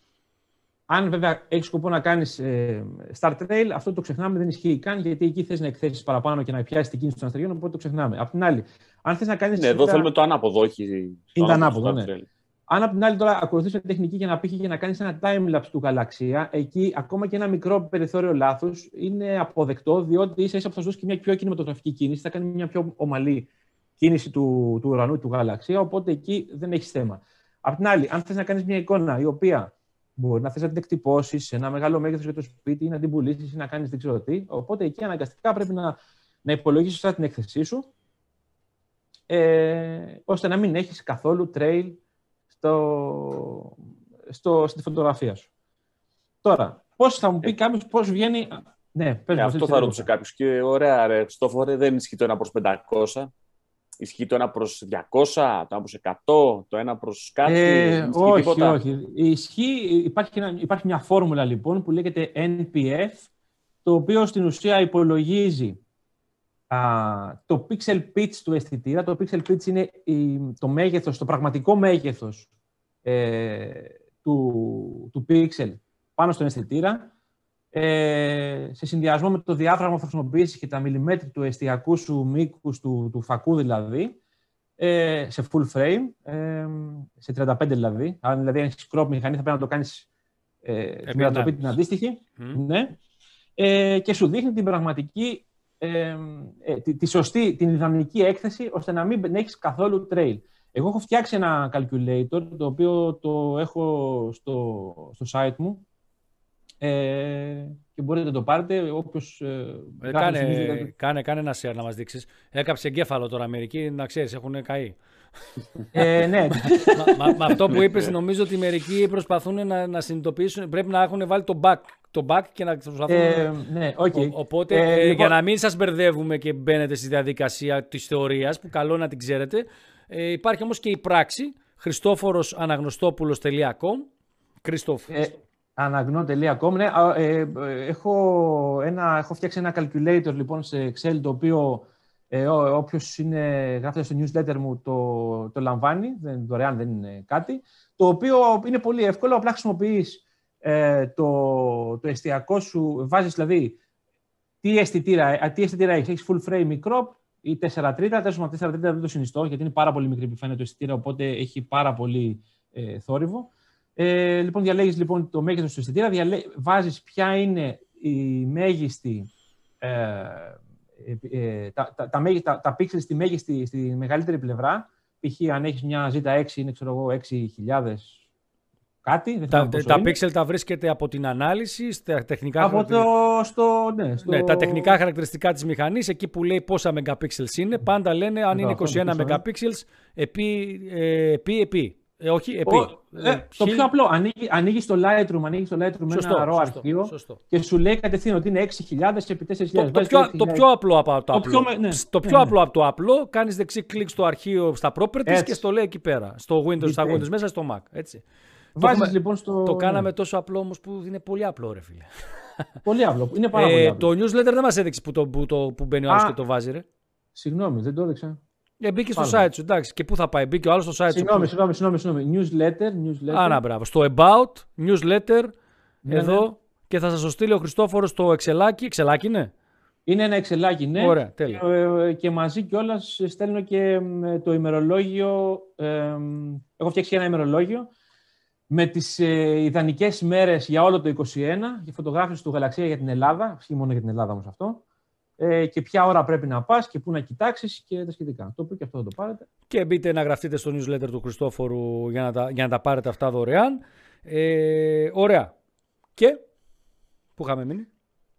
αν βέβαια έχεις σκοπό να κάνεις ε, Star Trail, αυτό το ξεχνάμε, δεν ισχύει καν, γιατί εκεί θες να εκθέσεις παραπάνω και να πιάσεις την κίνηση των αστεριών, οπότε το ξεχνάμε. Απ' την άλλη, αν θες να κάνεις. Ναι, εδώ θέλουμε το ανάποδο, όχι. Είναι το ανάποδο, στο ναι. Trail. Αν απ' την άλλη τώρα ακολουθήσει μια τεχνική για να πήγε για να κάνεις ένα time-lapse του γαλαξία, εκεί ακόμα και ένα μικρό περιθώριο λάθους είναι αποδεκτό, διότι ίσα ίσα που θα σου δώσει και μια πιο κινηματογραφική κίνηση, θα κάνει μια πιο ομαλή κίνηση του, του ουρανού του γαλαξία, οπότε εκεί δεν έχεις θέμα. Απ' την άλλη, αν θες να κάνεις μια εικόνα η οποία μπορεί να θες να την εκτυπώσεις σε ένα μεγάλο μέγεθος για το σπίτι ή να την πουλήσεις ή να κάνεις δεν ξέρω τι, οπότε εκεί αναγκαστικά πρέπει να, να υπολογίσεις σωστά την έκθεσή σου, ε, ώστε να μην έχεις καθόλου trail στο, στο, στη φωτογραφία σου. Τώρα, πώς θα μου πει ε. κάποιος πώς βγαίνει. Ναι, πες ε, αυτό θα ρωτούσε κάποιος. Και ωραία, ρε, στο φορέ δεν ισχύει το 1 προς 500. Ισχύει το 1 προς 200, το 1 προς 100, το 1 προς κάτι. Ε, όχι, τίποτα. όχι. Ισχύει, υπάρχει, ένα, υπάρχει μια φόρμουλα λοιπόν που λέγεται NPF, το οποίο στην ουσία υπολογίζει α, το pixel pitch του αισθητήρα. Το pixel pitch είναι η, το μέγεθος, το πραγματικό μέγεθος ε, του, του pixel πάνω στον αισθητήρα ε, σε συνδυασμό με το διάφραγμα που θα χρησιμοποιήσει και τα μιλιμέτρη του εστιακού σου μήκους, του, του φακού δηλαδή, ε, σε full frame, ε, σε 35 δηλαδή. Αν δηλαδή έχεις crop μηχανή, θα πρέπει να το κάνεις ε, την μετατροπή την αντίστοιχη. Ναι. Ε, και σου δείχνει την πραγματική, ε, ε, τη, τη, σωστή, την ιδανική έκθεση, ώστε να μην έχεις καθόλου trail. Εγώ έχω φτιάξει ένα calculator, το οποίο το έχω στο, στο site μου ε, και μπορείτε να το πάρετε όποιος... Ε, ε κάνε, κάνε, κάνε ένα share να μας δείξεις. Έκαψε εγκέφαλο τώρα μερικοί, να ξέρεις, έχουν καεί. ε, ναι. με αυτό που είπες, νομίζω ότι μερικοί προσπαθούν να, να συνειδητοποιήσουν, πρέπει να έχουν βάλει το back, το back και να προσπαθούν. Ε, ναι, okay. Ο, οπότε, ε, ε, λοιπόν... για να μην σας μπερδεύουμε και μπαίνετε στη διαδικασία της θεωρίας, που καλό να την ξέρετε, ε, υπάρχει όμως και η πράξη, χριστόφορος-αναγνωστόπουλος.com Κρίστοφ. Ε, Αναγνώ.com. Ναι, ε, έχω, ένα, έχω φτιάξει ένα calculator λοιπόν σε Excel το οποίο ε, όποιος γράφεται στο newsletter μου το, το λαμβάνει, δεν, δωρεάν δεν είναι κάτι. Το οποίο είναι πολύ εύκολο, απλά χρησιμοποιείς ε, το, το εστιακό σου, βάζεις δηλαδή τι αισθητήρα, τι αισθητήρα έχεις, έχεις full frame ή crop ή 4 τρίτα; Τέλος 4 τρίτα δεν το συνιστώ γιατί είναι πάρα πολύ μικρή επιφάνεια το αισθητήρα, οπότε έχει πάρα πολύ ε, θόρυβο. Ε, λοιπόν, διαλέγεις λοιπόν το μέγεθος του αισθητήρα, διαλέ... βάζεις ποια είναι η μέγιστη, ε, ε, ε τα, τα, τα, τα, τα pixels στη μέγιστη, στη μεγαλύτερη πλευρά. Π.χ. αν έχεις μια Z6 είναι ξέρω εγώ 6.000 κάτι. Δεν τα, τα pixel τα βρίσκεται από την ανάλυση, στα τεχνικά από το, στο, ναι, στο... ναι, τα τεχνικά χαρακτηριστικά της μηχανής, εκεί που λέει πόσα megapixels είναι, πάντα λένε αν είναι 21 megapixels επί, ε, επί, επί. Ε, όχι, επί. Ο, ε, ε, το πιο απλό, ανοίγει, ανοίγει το Lightroom, ανοίγει το Lightroom με ένα ρο αρχείο και σου λέει κατευθείαν ότι είναι 6.000 επί 4.000. Το, το, πιο, το πιο απλό από το, το απλό. Πιο, ναι, το πιο ναι, απλό ναι. από το απλό, κάνεις δεξί κλικ στο αρχείο στα properties έτσι. και στο λέει εκεί πέρα. Στο Windows, στα Windows μέσα στο Mac. Έτσι. Βάζεις, το, λοιπόν, στο... το κάναμε τόσο απλό όμως που είναι πολύ απλό, ρε φίλε. πολύ απλό. Είναι πάρα ε, πολύ απλό. Το newsletter δεν μας έδειξε που, το, που, το, που μπαίνει ο άλλος και το βάζει, ρε. Συγγνώμη, δεν το έδειξα. Ε, μπήκε στο site σου, εντάξει. Και πού θα πάει, μπήκε ο άλλος στο site συγγνώμη, σου. Συγγνώμη, συγγνώμη, συγγνώμη. Newsletter, newsletter. Άρα, μπράβο. Στο About, newsletter, ναι, εδώ. Ναι. Και θα σας το στείλει ο Χριστόφορος το εξελάκι. Εξελάκι είναι; Είναι ένα εξελάκι, ναι. Ωραία, τέλεια. Και, ε, και μαζί κιόλας στέλνω και το ημερολόγιο. Ε, έχω φτιάξει ένα ημερολόγιο με τις ε, ιδανικές μέρες για όλο το 2021 για φωτογράφηση του γαλαξία για την Ελλάδα. Όχι μόνο για την Ελλάδα όμως αυτό ε, και ποια ώρα πρέπει να πας και πού να κοιτάξεις και τα σχετικά. Το οποίο και αυτό θα το πάρετε. Και μπείτε να γραφτείτε στο newsletter του Χριστόφορου για να τα, για να τα πάρετε αυτά δωρεάν. Ε, ωραία. Και πού είχαμε μείνει;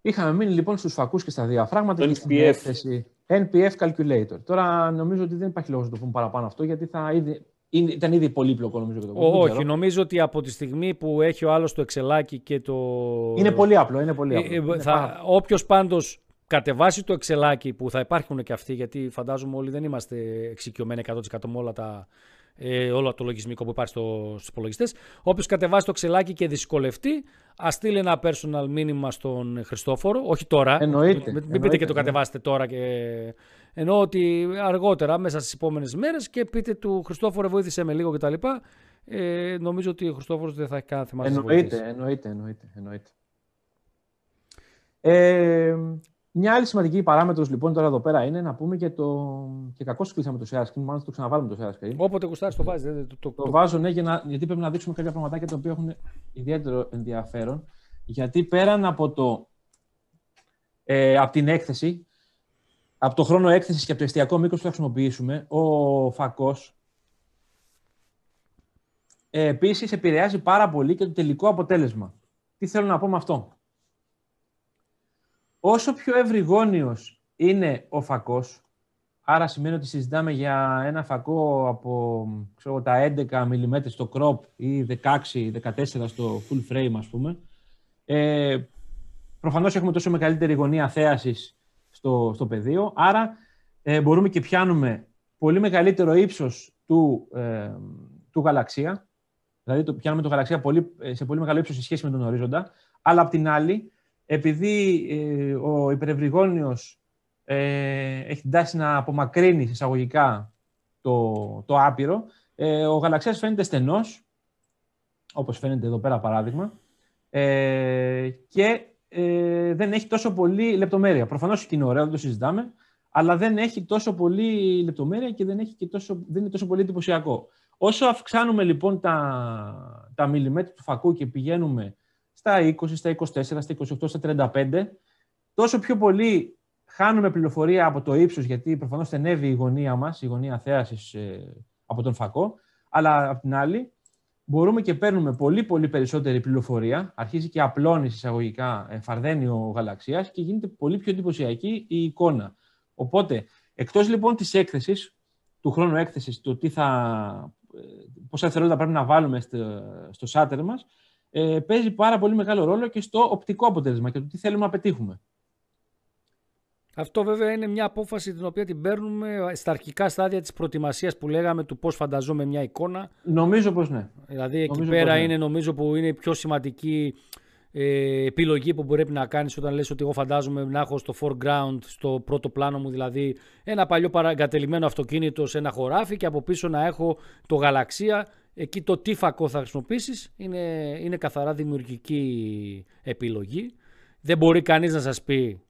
Είχαμε μείνει λοιπόν στους φακούς και στα διαφράγματα και στην έκθεση NPF Calculator. Τώρα νομίζω ότι δεν υπάρχει λόγος να το πούμε παραπάνω αυτό γιατί θα ήδη, ήταν ήδη πολύπλοκο νομίζω και το Όχι, νομίζω ότι από τη στιγμή που έχει ο άλλος το εξελάκι και το... Είναι πολύ απλό, είναι πολύ ε, απλό. Ε, θα, όποιος πάντως κατεβάσει το εξελάκι που θα υπάρχουν και αυτοί, γιατί φαντάζομαι όλοι δεν είμαστε εξοικειωμένοι 100% με όλα τα, ε, όλο το λογισμικό που υπάρχει στο, στους υπολογιστές. Όποιος κατεβάσει το εξελάκι και δυσκολευτεί, ας στείλει ένα personal μήνυμα στον Χριστόφορο, όχι τώρα. Εννοείται. Μην, μην πείτε και το κατεβάσετε τώρα. Και... Εννοώ ότι αργότερα, μέσα στις επόμενες μέρες και πείτε του Χριστόφορο βοήθησε με λίγο κτλ. Ε, νομίζω ότι ο Χριστόφορος δεν θα έχει κανένα θέμα εννοείται, εννοείται, εννοείται, εννοείται. Ε, Μια άλλη σημαντική παράμετρος λοιπόν τώρα εδώ πέρα είναι να πούμε και το. και κακώ κλείσαμε το share screen, μάλλον θα το ξαναβάλουμε το share screen. Όποτε κουστάρει το βάζει. Το, το, Το βάζω, ναι, για να, γιατί πρέπει να δείξουμε κάποια πραγματάκια τα οποία έχουν ιδιαίτερο ενδιαφέρον. Γιατί πέραν από, το, ε, από την έκθεση, από το χρόνο έκθεσης και από το εστιακό μήκος που θα χρησιμοποιήσουμε, ο φακός ε, επίσης επηρεάζει πάρα πολύ και το τελικό αποτέλεσμα. Τι θέλω να πω με αυτό; Όσο πιο ευρυγόνιος είναι ο φακός, άρα σημαίνει ότι συζητάμε για ένα φακό από ξέρω, τα 11 mm στο crop ή 16-14 στο full frame ας πούμε, ε, προφανώς έχουμε τόσο μεγαλύτερη γωνία θέασης στο, στο πεδίο, άρα ε, μπορούμε και πιάνουμε πολύ μεγαλύτερο ύψος του, ε, του γαλαξία, δηλαδή το πιάνουμε το γαλαξία πολύ, σε πολύ μεγάλο ύψος σε σχέση με τον ορίζοντα, αλλά απ' την άλλη επειδή ε, ο υπερευρυγόνιος ε, έχει την τάση να απομακρύνει εισαγωγικά το, το άπειρο, ε, ο γαλαξίας φαίνεται στενός, όπως φαίνεται εδώ πέρα παράδειγμα, ε, και ε, δεν έχει τόσο πολύ λεπτομέρεια. Προφανώς και είναι ωραίο, δεν το συζητάμε, αλλά δεν έχει τόσο πολύ λεπτομέρεια και δεν, έχει και τόσο, δεν είναι τόσο πολύ εντυπωσιακό. Όσο αυξάνουμε λοιπόν τα, τα μιλιμέτρα του φακού και πηγαίνουμε στα 20, στα 24, στα 28, στα 35, τόσο πιο πολύ χάνουμε πληροφορία από το ύψος, γιατί προφανώς στενεύει η γωνία μας, η γωνία θέασης ε, από τον φακό. Αλλά απ' την άλλη, μπορούμε και παίρνουμε πολύ πολύ περισσότερη πληροφορία. Αρχίζει και απλώνει εισαγωγικά, ε, φαρδένει ο γαλαξίας και γίνεται πολύ πιο εντυπωσιακή η εικόνα. Οπότε, εκτός λοιπόν της έκθεσης, του χρόνου έκθεσης, το τι θα, ε, πόσα δευτερόλεπτα πρέπει να βάλουμε στο, στο σάτερ μας, ε, παίζει πάρα πολύ μεγάλο ρόλο και στο οπτικό αποτέλεσμα και το τι θέλουμε να πετύχουμε. Αυτό βέβαια είναι μια απόφαση την οποία την παίρνουμε στα αρχικά στάδια της προετοιμασίας που λέγαμε του πώς φανταζόμαι μια εικόνα. Νομίζω πως ναι. Δηλαδή εκεί Νομίζω πέρα πως ναι. είναι νομίζω που είναι η πιο σημαντική ε, επιλογή που πρέπει να κάνεις όταν λες ότι εγώ φαντάζομαι να έχω στο foreground, στο πρώτο πλάνο μου δηλαδή ένα παλιό παραγκατελειμμένο αυτοκίνητο σε ένα χωράφι και από πίσω να έχω το γαλαξία Εκεί το τι φακό θα χρησιμοποιήσεις είναι, είναι καθαρά δημιουργική επιλογή. Δεν μπορεί κανείς να σας πει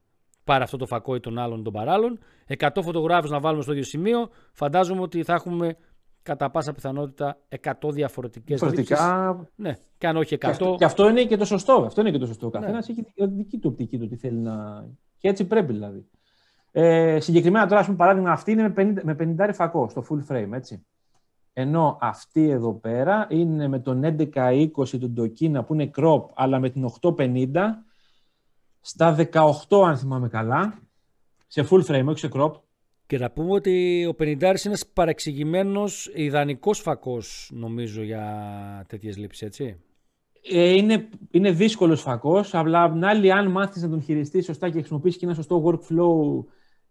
πάρε αυτό το φακό ή τον άλλον ή τον παράλλον. 100 φωτογράφους να βάλουμε στο ίδιο σημείο. Φαντάζομαι ότι θα έχουμε κατά πάσα πιθανότητα 100 διαφορετικές Διαφορετικά... Ναι, και αν όχι 100... Και αυτό, και αυτό είναι και το σωστό. Αυτό είναι και το σωστό. Ο Ναι. καθένας έχει τη δική του οπτική του τι θέλει να... Και έτσι πρέπει δηλαδή. Ε, συγκεκριμένα τώρα, ας πούμε, παράδειγμα, αυτή είναι με 50, με 50 φακό στο full frame, έτσι. Ενώ αυτή εδώ πέρα είναι με τον 1120 του Ντοκίνα που είναι crop, αλλά με την 850 στα 18 αν θυμάμαι καλά, σε full frame, όχι σε crop. Και να πούμε ότι ο 50 είναι ένας παρεξηγημένος ιδανικός φακός νομίζω για τέτοιες λήψεις, έτσι. Ε, είναι, είναι δύσκολος φακός, αλλά απ' την άλλη αν μάθεις να τον χειριστείς σωστά και χρησιμοποιήσεις και ένα σωστό workflow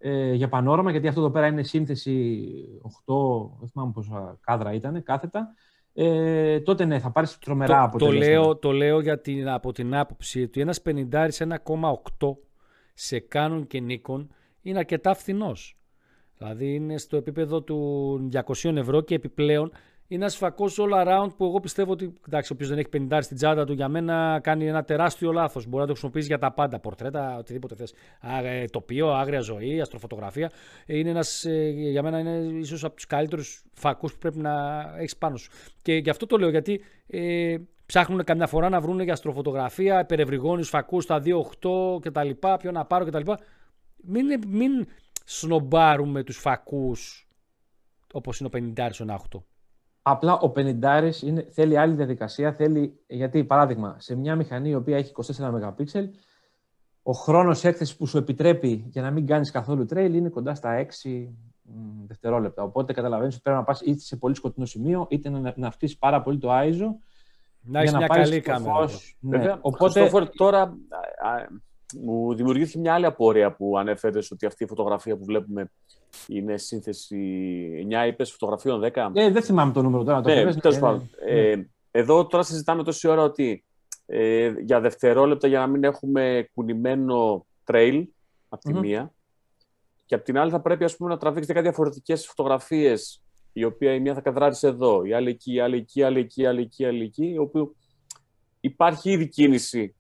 ε, για πανόραμα, γιατί αυτό εδώ πέρα είναι σύνθεση 8, δεν θυμάμαι πόσα κάδρα ήταν, κάθετα, ε, τότε ναι, θα πάρεις τρομερά το, το, αποτελέσματα. λέω, το λέω για την, από την άποψη ότι ένας 50 1,8 σε Canon και Nikon είναι αρκετά φθηνός. Δηλαδή είναι στο επίπεδο του 200 ευρώ και επιπλέον είναι ένα φακό all around που εγώ πιστεύω ότι εντάξει, όποιος δεν έχει 50 στην τσάντα του για μένα κάνει ένα τεράστιο λάθος. Μπορεί να το χρησιμοποιήσει για τα πάντα. Πορτρέτα, οτιδήποτε θες. Τοπίο, άγρια ζωή, αστροφωτογραφία. Είναι ένας, ε, για μένα είναι ίσως από τους καλύτερους φακούς που πρέπει να έχεις πάνω σου. Και γι' αυτό το λέω γιατί ε, ψάχνουν καμιά φορά να βρουν για αστροφωτογραφία, υπερευρυγόνιους φακούς στα 2.8 κτλ. Ποιο να πάρω κτλ. Μην, μην σνομπάρουμε τους φακούς όπως είναι ο 50 ένα 8. Απλά ο 50 είναι, θέλει άλλη διαδικασία. Θέλει, γιατί, παράδειγμα, σε μια μηχανή η οποία έχει 24 MP, ο χρόνος έκθεσης που σου επιτρέπει για να μην κάνεις καθόλου trail είναι κοντά στα 6 μ, δευτερόλεπτα. Οπότε καταλαβαίνεις ότι πρέπει να πας είτε σε πολύ σκοτεινό σημείο, είτε να, να αυξήσει πάρα πολύ το ISO. Να έχεις μια πάρεις καλή το κάμερα. φως. Ναι. Βέβαια, Οπότε, Χριστόφορ, τώρα α, α, μου δημιουργήθηκε μια άλλη απορία που ανέφερες ότι αυτή η φωτογραφία που βλέπουμε είναι σύνθεση 9 είπες φωτογραφίων 10. ε, δεν θυμάμαι το νούμερο τώρα. να Το Ναι, πες, τέλος ναι, πάντων. ναι. Ε, εδώ τώρα συζητάμε τόση ώρα ότι ε, για δευτερόλεπτα για να μην έχουμε κουνημένο trail από τη Μμμ. μία και από την άλλη θα πρέπει ας πούμε, να τραβήξει 10 διαφορετικές φωτογραφίες η οποία η μία θα καδράρει εδώ, η άλλη εκεί, η άλλη εκεί, η άλλη εκεί, η άλλη εκεί, η άλλη εκεί, όπου υπάρχει ήδη κίνηση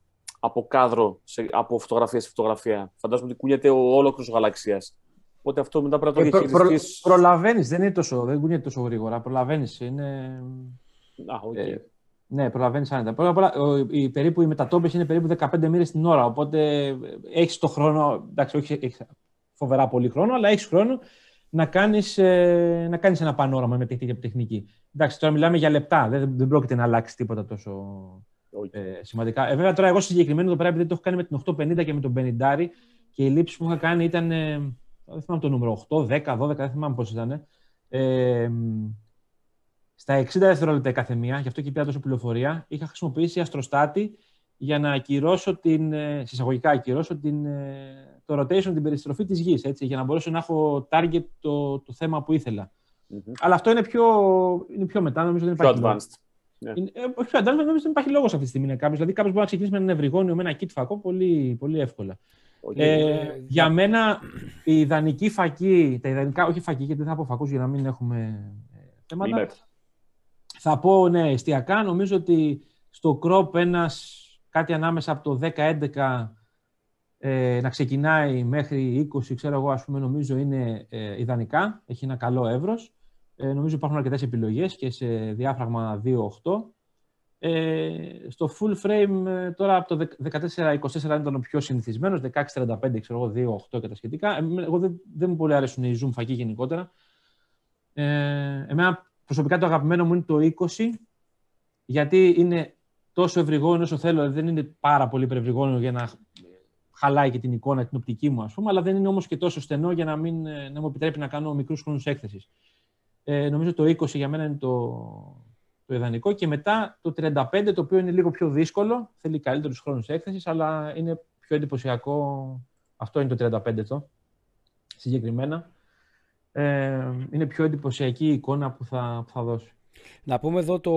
από κάδρο, σε, από φωτογραφία σε φωτογραφία. Φαντάζομαι ότι κουνιέται ο ολόκληρος γαλαξίας. Οπότε αυτό μετά πρέπει να το Ε, προ, προ, διαχειριστεί. Προλαβαίνεις, δεν, είναι τόσο, δεν κουνιέται τόσο γρήγορα. Προλαβαίνεις. Είναι... Α, οκ. Ε, ναι, προλαβαίνεις άνετα. Πρώτα απ' όλα, ο- η, περίπου, η μετατόπιση είναι περίπου 15 μοίρες την ώρα. Οπότε έχεις το χρόνο. Εντάξει, όχι έχεις φοβερά πολύ χρόνο, αλλά έχεις χρόνο να κάνεις ε, να κάνεις ένα πανόραμα με τεχνική. τεχνική. Εντάξει, τώρα μιλάμε για λεπτά. Δεν, δεν πρόκειται να αλλάξει τίποτα τόσο Οκ. ε, σημαντικά. Ε, βέβαια, τώρα εγώ συγκεκριμένο εδώ πέρα, επειδή το έχω κάνει με την 850 και με τον 50 και οι λήψεις που είχα κάνει ήταν. Ε, δεν θυμάμαι το νούμερο 8, 10, 12, δεν θυμάμαι πώς ήταν. Ε, στα 60 δευτερόλεπτα η κάθε μία, γι' αυτό και πήρα τόση πληροφορία, είχα χρησιμοποιήσει αστροστάτη για να ακυρώσω την, ε, σε εισαγωγικά ακυρώσω την, ε, το rotation, την περιστροφή της γης, έτσι, για να μπορέσω να έχω target το, το θέμα που ήθελα. Μμμ. Αλλά αυτό είναι πιο, είναι πιο μετά, νομίζω δεν Πιο υπάρχει λόγος. advanced. Ναι. Είναι, ε, όχι πιο advanced, νομίζω δεν υπάρχει λόγος αυτή τη στιγμή να κάποιο. Δηλαδή, κάποιος μπορεί να ξεκινήσει με ένα ευρυγώνιο, με ένα kit φακό πολύ, πολύ εύκολα. Οκ. Ε, για μένα, οι ιδανικοί φακοί, τα ιδανικά, όχι φακοί, γιατί δεν θα πω φακούς για να μην έχουμε ε, θέματα. Ναι. Θα πω, ναι, εστιακά, νομίζω ότι στο crop ένας κάτι ανάμεσα από το 10-11 ε, να ξεκινάει μέχρι 20, ξέρω εγώ, ας πούμε, νομίζω είναι ε, ιδανικά. Έχει ένα καλό εύρος. Ε, νομίζω υπάρχουν αρκετές επιλογές και σε διάφραγμα 2-8. Ε, στο full frame ε, τώρα από το 14-24 ήταν ο πιο συνηθισμένος, 16-35 ξέρω εγώ, 2-8 και τα σχετικά. Ε, εγώ δεν, δεν μου πολύ αρέσουν οι zoom φακοί γενικότερα. Ε, εμένα προσωπικά το αγαπημένο μου είναι το 20, γιατί είναι τόσο ευρυγόνιο όσο θέλω, δεν είναι πάρα πολύ υπερευρυγόνιο για να χαλάει και την εικόνα, την οπτική μου, ας πούμε, αλλά δεν είναι όμως και τόσο στενό για να, μην, ε, να μου επιτρέπει να κάνω μικρούς χρόνους έκθεσης. Ε, νομίζω το 20 για μένα είναι το, το ιδανικό και μετά το 35 το οποίο είναι λίγο πιο δύσκολο, θέλει καλύτερους χρόνους έκθεσης, αλλά είναι πιο εντυπωσιακό, αυτό είναι το 35 το, συγκεκριμένα. Ε, είναι πιο εντυπωσιακή η εικόνα που θα, που θα δώσει. Να πούμε εδώ το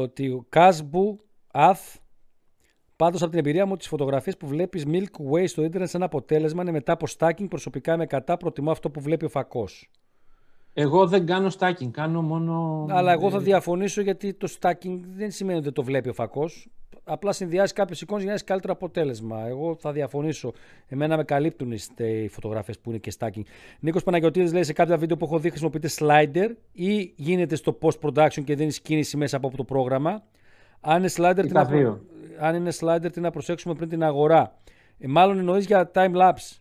ότι ο Κάσμπου Αθ Πάντως, από την εμπειρία μου, τις φωτογραφίες που βλέπεις Milk Way στο Ιντερνετ σαν αποτέλεσμα είναι μετά από stacking. Προσωπικά είμαι κατά, προτιμώ αυτό που βλέπει ο φακός. Εγώ δεν κάνω stacking, κάνω μόνο. Αλλά εγώ θα ε, διαφωνήσω γιατί το stacking δεν σημαίνει ότι το βλέπει ο φακός. Απλά συνδυάζει κάποιες εικόνες για να έχει καλύτερο αποτέλεσμα. Εγώ θα διαφωνήσω. Εμένα με καλύπτουν οι φωτογραφίε που είναι και stacking. Νίκος Παναγιωτήδη λέει σε κάποια βίντεο που έχω δει χρησιμοποιείτε slider ή γίνεται στο post production και δίνει κίνηση μέσα από το πρόγραμμα. Αν είναι slider, Ή τι τα να, προ- δύο. αν είναι slider, τι να προσέξουμε πριν την αγορά. Ε, μάλλον εννοείς για time lapse.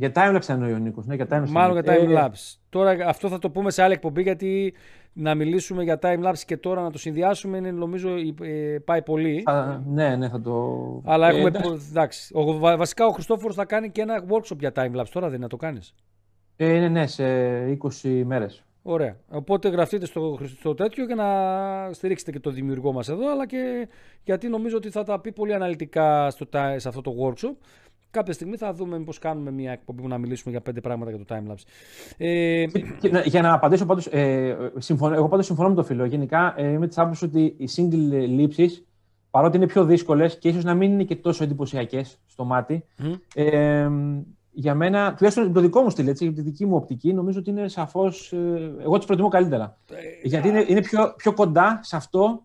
Για timelapse εννοεί ο Νίκος. Ναι, για timelapse Μάλλον για εννοεί. time Ε, lapse. Τώρα αυτό θα το πούμε σε άλλη εκπομπή γιατί να μιλήσουμε για time lapse και τώρα να το συνδυάσουμε είναι νομίζω ε, πάει πολύ. θα- ναι, ναι, θα το. Αλλά Ε, έχουμε. εντάξει. πο- εντάξει. Ο, βα- βασικά ο Χριστόφορος θα κάνει και ένα workshop για time lapse. Τώρα δεν είναι να το κάνεις. Ε, ναι, ναι, σε 20 μέρες. Ωραία. Οπότε γραφτείτε στο, στο τέτοιο για να στηρίξετε και το δημιουργό μας εδώ, αλλά και γιατί νομίζω ότι θα τα πει πολύ αναλυτικά στο, ti- σε αυτό το workshop. Κάποια στιγμή θα δούμε μήπως κάνουμε μια εκπομπή που να μιλήσουμε για πέντε πράγματα για το timelapse. Ε, Και να- για να απαντήσω πάντως, ε, συμφωνώ, εγώ πάντως συμφωνώ με το φίλο. Γενικά ε, είμαι της άποψης ότι οι single λήψεις, παρότι είναι πιο δύσκολες και ίσως να μην είναι και τόσο εντυπωσιακές στο μάτι, Μμμ. ε, για μένα, τουλάχιστον το δικό μου στυλ, έτσι, τη δική μου οπτική, νομίζω ότι είναι σαφώς, ε, εγώ τις προτιμώ καλύτερα. Γιατί είναι, είναι πιο, πιο κοντά σε αυτό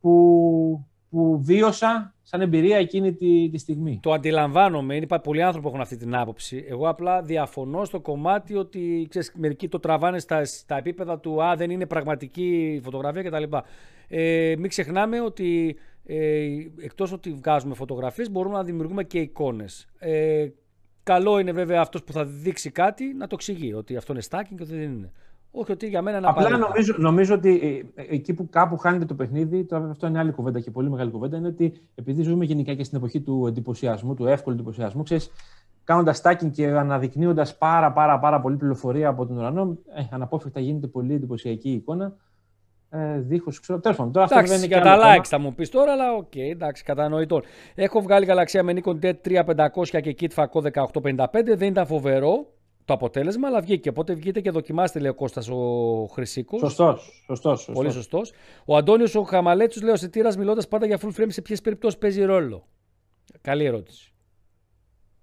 που, που βίωσα σαν εμπειρία εκείνη τη, τη στιγμή. Το αντιλαμβάνομαι, είναι πάρα πολλοί άνθρωποι που έχουν αυτή την άποψη. Εγώ απλά διαφωνώ στο κομμάτι ότι ξέρεις, μερικοί το τραβάνε στα, στα επίπεδα του Α, δεν είναι πραγματική φωτογραφία κτλ. Ε, μην ξεχνάμε ότι ε, εκτός ότι βγάζουμε φωτογραφίες μπορούμε να δημιουργούμε και εικόνες. Ε, καλό είναι βέβαια αυτός που θα δείξει κάτι να το εξηγεί ότι αυτό είναι stacking και ότι δεν είναι. Όχι ότι για μένα είναι Απλά απαραίτητο. νομίζω, νομίζω ότι ε, ε, εκεί που κάπου χάνεται το παιχνίδι, τώρα βέβαια αυτό είναι άλλη κουβέντα και πολύ μεγάλη κουβέντα, είναι ότι επειδή ζούμε γενικά και στην εποχή του εντυπωσιασμού, του εύκολου εντυπωσιασμού, ξέρεις, κάνοντας stacking και αναδεικνύοντας πάρα, πάρα, πάρα πολύ πληροφορία από τον ουρανό, ε, αναπόφευκτα γίνεται πολύ εντυπωσιακή η εικόνα. Ε, Δίχως ξέρω. Τέλος πάντων, τώρα αυτό Εντάξει, δεν είναι για και τα άλλο likes θέμα. θα μου πεις τώρα, αλλά οκ, εντάξει, κατανοητό. Έχω βγάλει γαλαξία με Nikon D3500 και kit φακό 1855. Δεν ήταν φοβερό το αποτέλεσμα, αλλά βγήκε. Οπότε βγείτε και δοκιμάστε, λέει ο Κώστας ο Χρυσίκος. Σωστός. Σωστός, Πολύ σωστός. σωστό. Ο Αντώνιος ο Χαμαλέτσου λέει: Ο Σιτήρα μιλώντας πάντα για full frame, σε ποιες περιπτώσεις παίζει ρόλο; Καλή ερώτηση.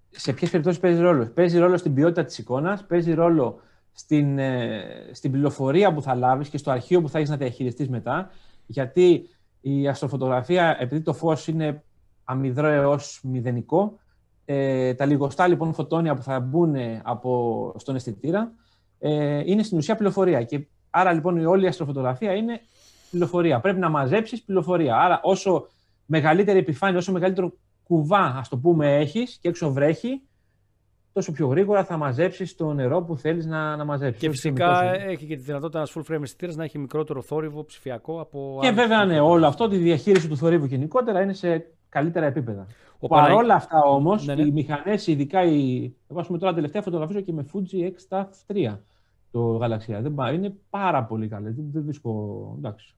σε ποιες περιπτώσεις παίζει ρόλο; Παίζει ρόλο στην ποιότητα της εικόνας, παίζει ρόλο στην, ε, στην πληροφορία που θα λάβεις και στο αρχείο που θα έχεις να διαχειριστείς μετά. Γιατί η αστροφωτογραφία, επειδή το φως είναι αμυδρό έως μηδενικό. Ε, τα λιγοστά λοιπόν φωτόνια που θα μπουν από, στον αισθητήρα ε, είναι στην ουσία πληροφορία. Και άρα λοιπόν η όλη η αστροφωτογραφία είναι πληροφορία. Πρέπει να μαζέψεις πληροφορία. Άρα όσο μεγαλύτερη επιφάνεια, όσο μεγαλύτερο κουβά, ας το πούμε, έχεις και έξω βρέχει, τόσο πιο γρήγορα θα μαζέψεις το νερό που θέλεις να, να μαζέψεις. Και φυσικά έχει και τη δυνατότητα ένας full frame αισθητήρας να έχει μικρότερο θόρυβο ψηφιακό από. Και βέβαια, ναι, όλο αυτό, τη διαχείριση του θορύβου γενικότερα είναι σε καλύτερα επίπεδα. Ο Παρ' όλα αυτά όμως, ναι, ναι. οι μηχανές, ειδικά οι. Εγώ, πούμε, τώρα τελευταία φωτογραφίζω και με Fuji X-Staff 3 το γαλαξία. Δεν είναι πάρα πολύ καλές. Δεν, δεν βρίσκω. Εντάξει.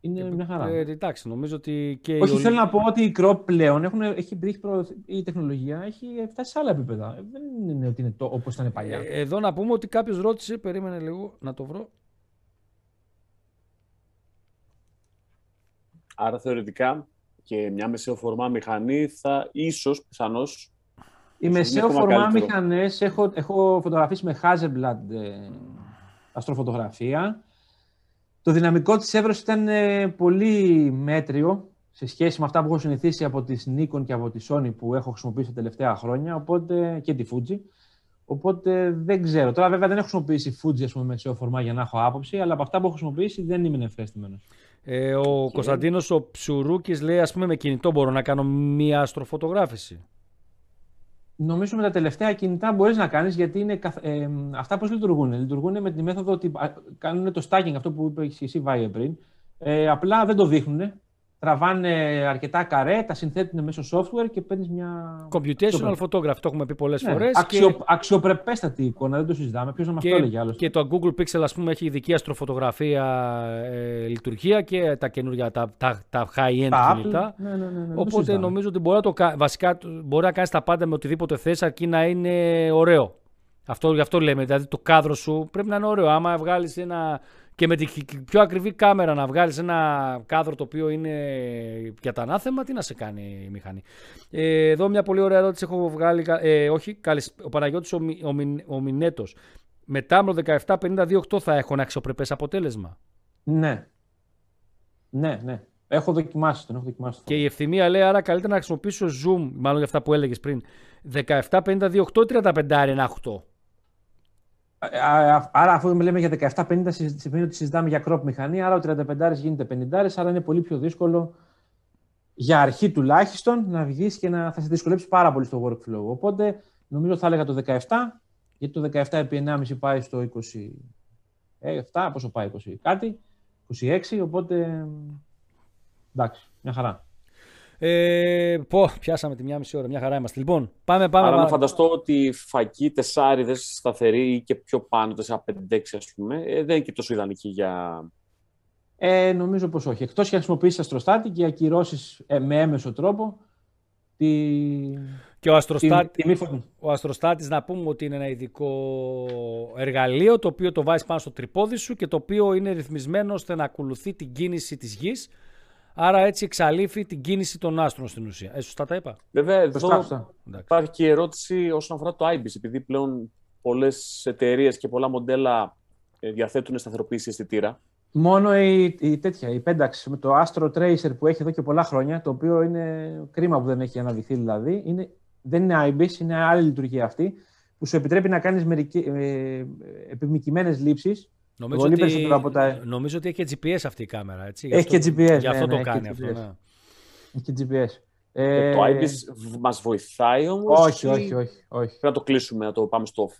Είναι μια χαρά. Ε, εντάξει, νομίζω ότι και. Όχι, θέλω να πω ότι η Crop πλέον έχουν, έχει, έχει η τεχνολογία έχει φτάσει σε άλλα επίπεδα. Δεν είναι ότι είναι όπως ήταν παλιά. Ε, εδώ να πούμε ότι κάποιος ρώτησε, περίμενε λίγο να το βρω. Άρα θεωρητικά και μια μεσαιοφορμά μηχανή θα ίσως, πιθανώς, οι μεσαιοφορμά μηχανές έχω, έχω φωτογραφίσει με Hasselblad ε, αστροφωτογραφία το δυναμικό της εύρωσης ήταν ε, πολύ μέτριο σε σχέση με αυτά που έχω συνηθίσει από τις Nikon και από τη Sony που έχω χρησιμοποιήσει τα τελευταία χρόνια οπότε, και τη Fuji. Οπότε δεν ξέρω. Τώρα βέβαια δεν έχω χρησιμοποιήσει Fuji ας πούμε, μεσαίο φορμά για να έχω άποψη, αλλά από αυτά που έχω χρησιμοποιήσει δεν είμαι ευχαριστημένο. Ε, ο και... Κωνσταντίνος ο Ψουρούκης λέει ας πούμε με κινητό μπορώ να κάνω μία αστροφωτογράφηση. Νομίζω με τα τελευταία κινητά μπορείς να κάνεις γιατί είναι, ε, αυτά πώς λειτουργούν. Λειτουργούν με τη μέθοδο ότι κάνουν το stacking, αυτό που είπες εσύ Βάιε πριν. Ε, απλά δεν το δείχνουν τραβάνε αρκετά καρέ, τα συνθέτουν μέσω software και παίρνεις μια. Computational photography, το έχουμε πει πολλές ναι, φορές. Αξιο, και... Αξιοπρεπέστατη εικόνα, δεν το συζητάμε. Ποιος να μας το έλεγε άλλος. Και το Google Pixel, ας πούμε, έχει ειδική αστροφωτογραφία ε, λειτουργία και τα καινούργια, τα, τα, τα high-end κινητά. Ναι, ναι, ναι, ναι, Οπότε νομίζω ότι μπορεί να, το, βασικά, μπορεί να κάνεις τα πάντα με οτιδήποτε θες, αρκεί να είναι ωραίο. Αυτό, γι' αυτό λέμε. Δηλαδή το κάδρο σου πρέπει να είναι ωραίο. Άμα βγάλεις ένα και με την πιο ακριβή κάμερα να βγάλεις ένα κάδρο το οποίο είναι για τα ανάθεμα, τι να σε κάνει η μηχανή. Ε, εδώ μια πολύ ωραία ερώτηση έχω βγάλει, ε, όχι, ο Παναγιώτης ο, ο, ο Μινέτος. Μετά με το 17-52-8 θα έχω ένα αξιοπρεπές αποτέλεσμα; Ναι. Ναι, ναι. Έχω δοκιμάσει τον. Έχω δοκιμάσει και η ευθυμία λέει άρα καλύτερα να χρησιμοποιήσω zoom, μάλλον για αυτά που έλεγες πριν. 17-52-8 35 8. Άρα, αφού λέμε για 17-50, σημαίνει ότι συζητάμε για crop μηχανή. Άρα, ο 35 γίνεται 50, άρα είναι πολύ πιο δύσκολο για αρχή τουλάχιστον να βγεις και να θα σε δυσκολέψει πάρα πολύ στο workflow. Οπότε, νομίζω θα έλεγα το 17, γιατί το 17 επί 1,5 πάει στο 27, πόσο πάει, 20 κάτι, 26, οπότε εντάξει, μια χαρά. Ε, πω, πιάσαμε τη μια μισή ώρα, μια χαρά είμαστε. Λοιπόν, πάμε, πάμε. Άρα να φανταστώ ότι φακή τεσσάριδες σταθερή ή και πιο πάνω, 4-5-6 ας πούμε, ε, δεν είναι και τόσο ιδανική για. Ε, νομίζω πως όχι. Εκτός και αν χρησιμοποιήσεις αστροστάτη και ακυρώσεις ε, με έμεσο τρόπο. Τη... Και ο, αστροστάτη, ο αστροστάτης να πούμε ότι είναι ένα ειδικό εργαλείο το οποίο το βάζεις πάνω στο τρυπόδι σου και το οποίο είναι ρυθμισμένο ώστε να ακολουθεί την κίνηση της γης Άρα έτσι εξαλείφει την κίνηση των άστρων στην ουσία. Ε, σωστά τα είπα. Βέβαια, εδώ υπάρχει και η ερώτηση όσον αφορά το IBIS, επειδή πλέον πολλές εταιρείες και πολλά μοντέλα ε, διαθέτουν σταθεροποίηση αισθητήρα. Μόνο η, η τέτοια, η πένταξη με το Astro Tracer που έχει εδώ και πολλά χρόνια, το οποίο είναι κρίμα που δεν έχει αναδειχθεί δηλαδή, είναι, δεν είναι IBIS, είναι άλλη λειτουργία αυτή, που σου επιτρέπει να κάνεις ε, επιμηκημένε λήψεις Νομίζω ότι, τα... νομίζω ότι έχει και GPS αυτή η κάμερα. Έτσι. Έχει και GPS. Γι' αυτό ναι, το ναι, κάνει αυτός. Ναι. Έχει και GPS. Ε, το IBIS μας βοηθάει όμως όχι, όχι, όχι, όχι. Πρέπει να το κλείσουμε, να το πάμε στο off;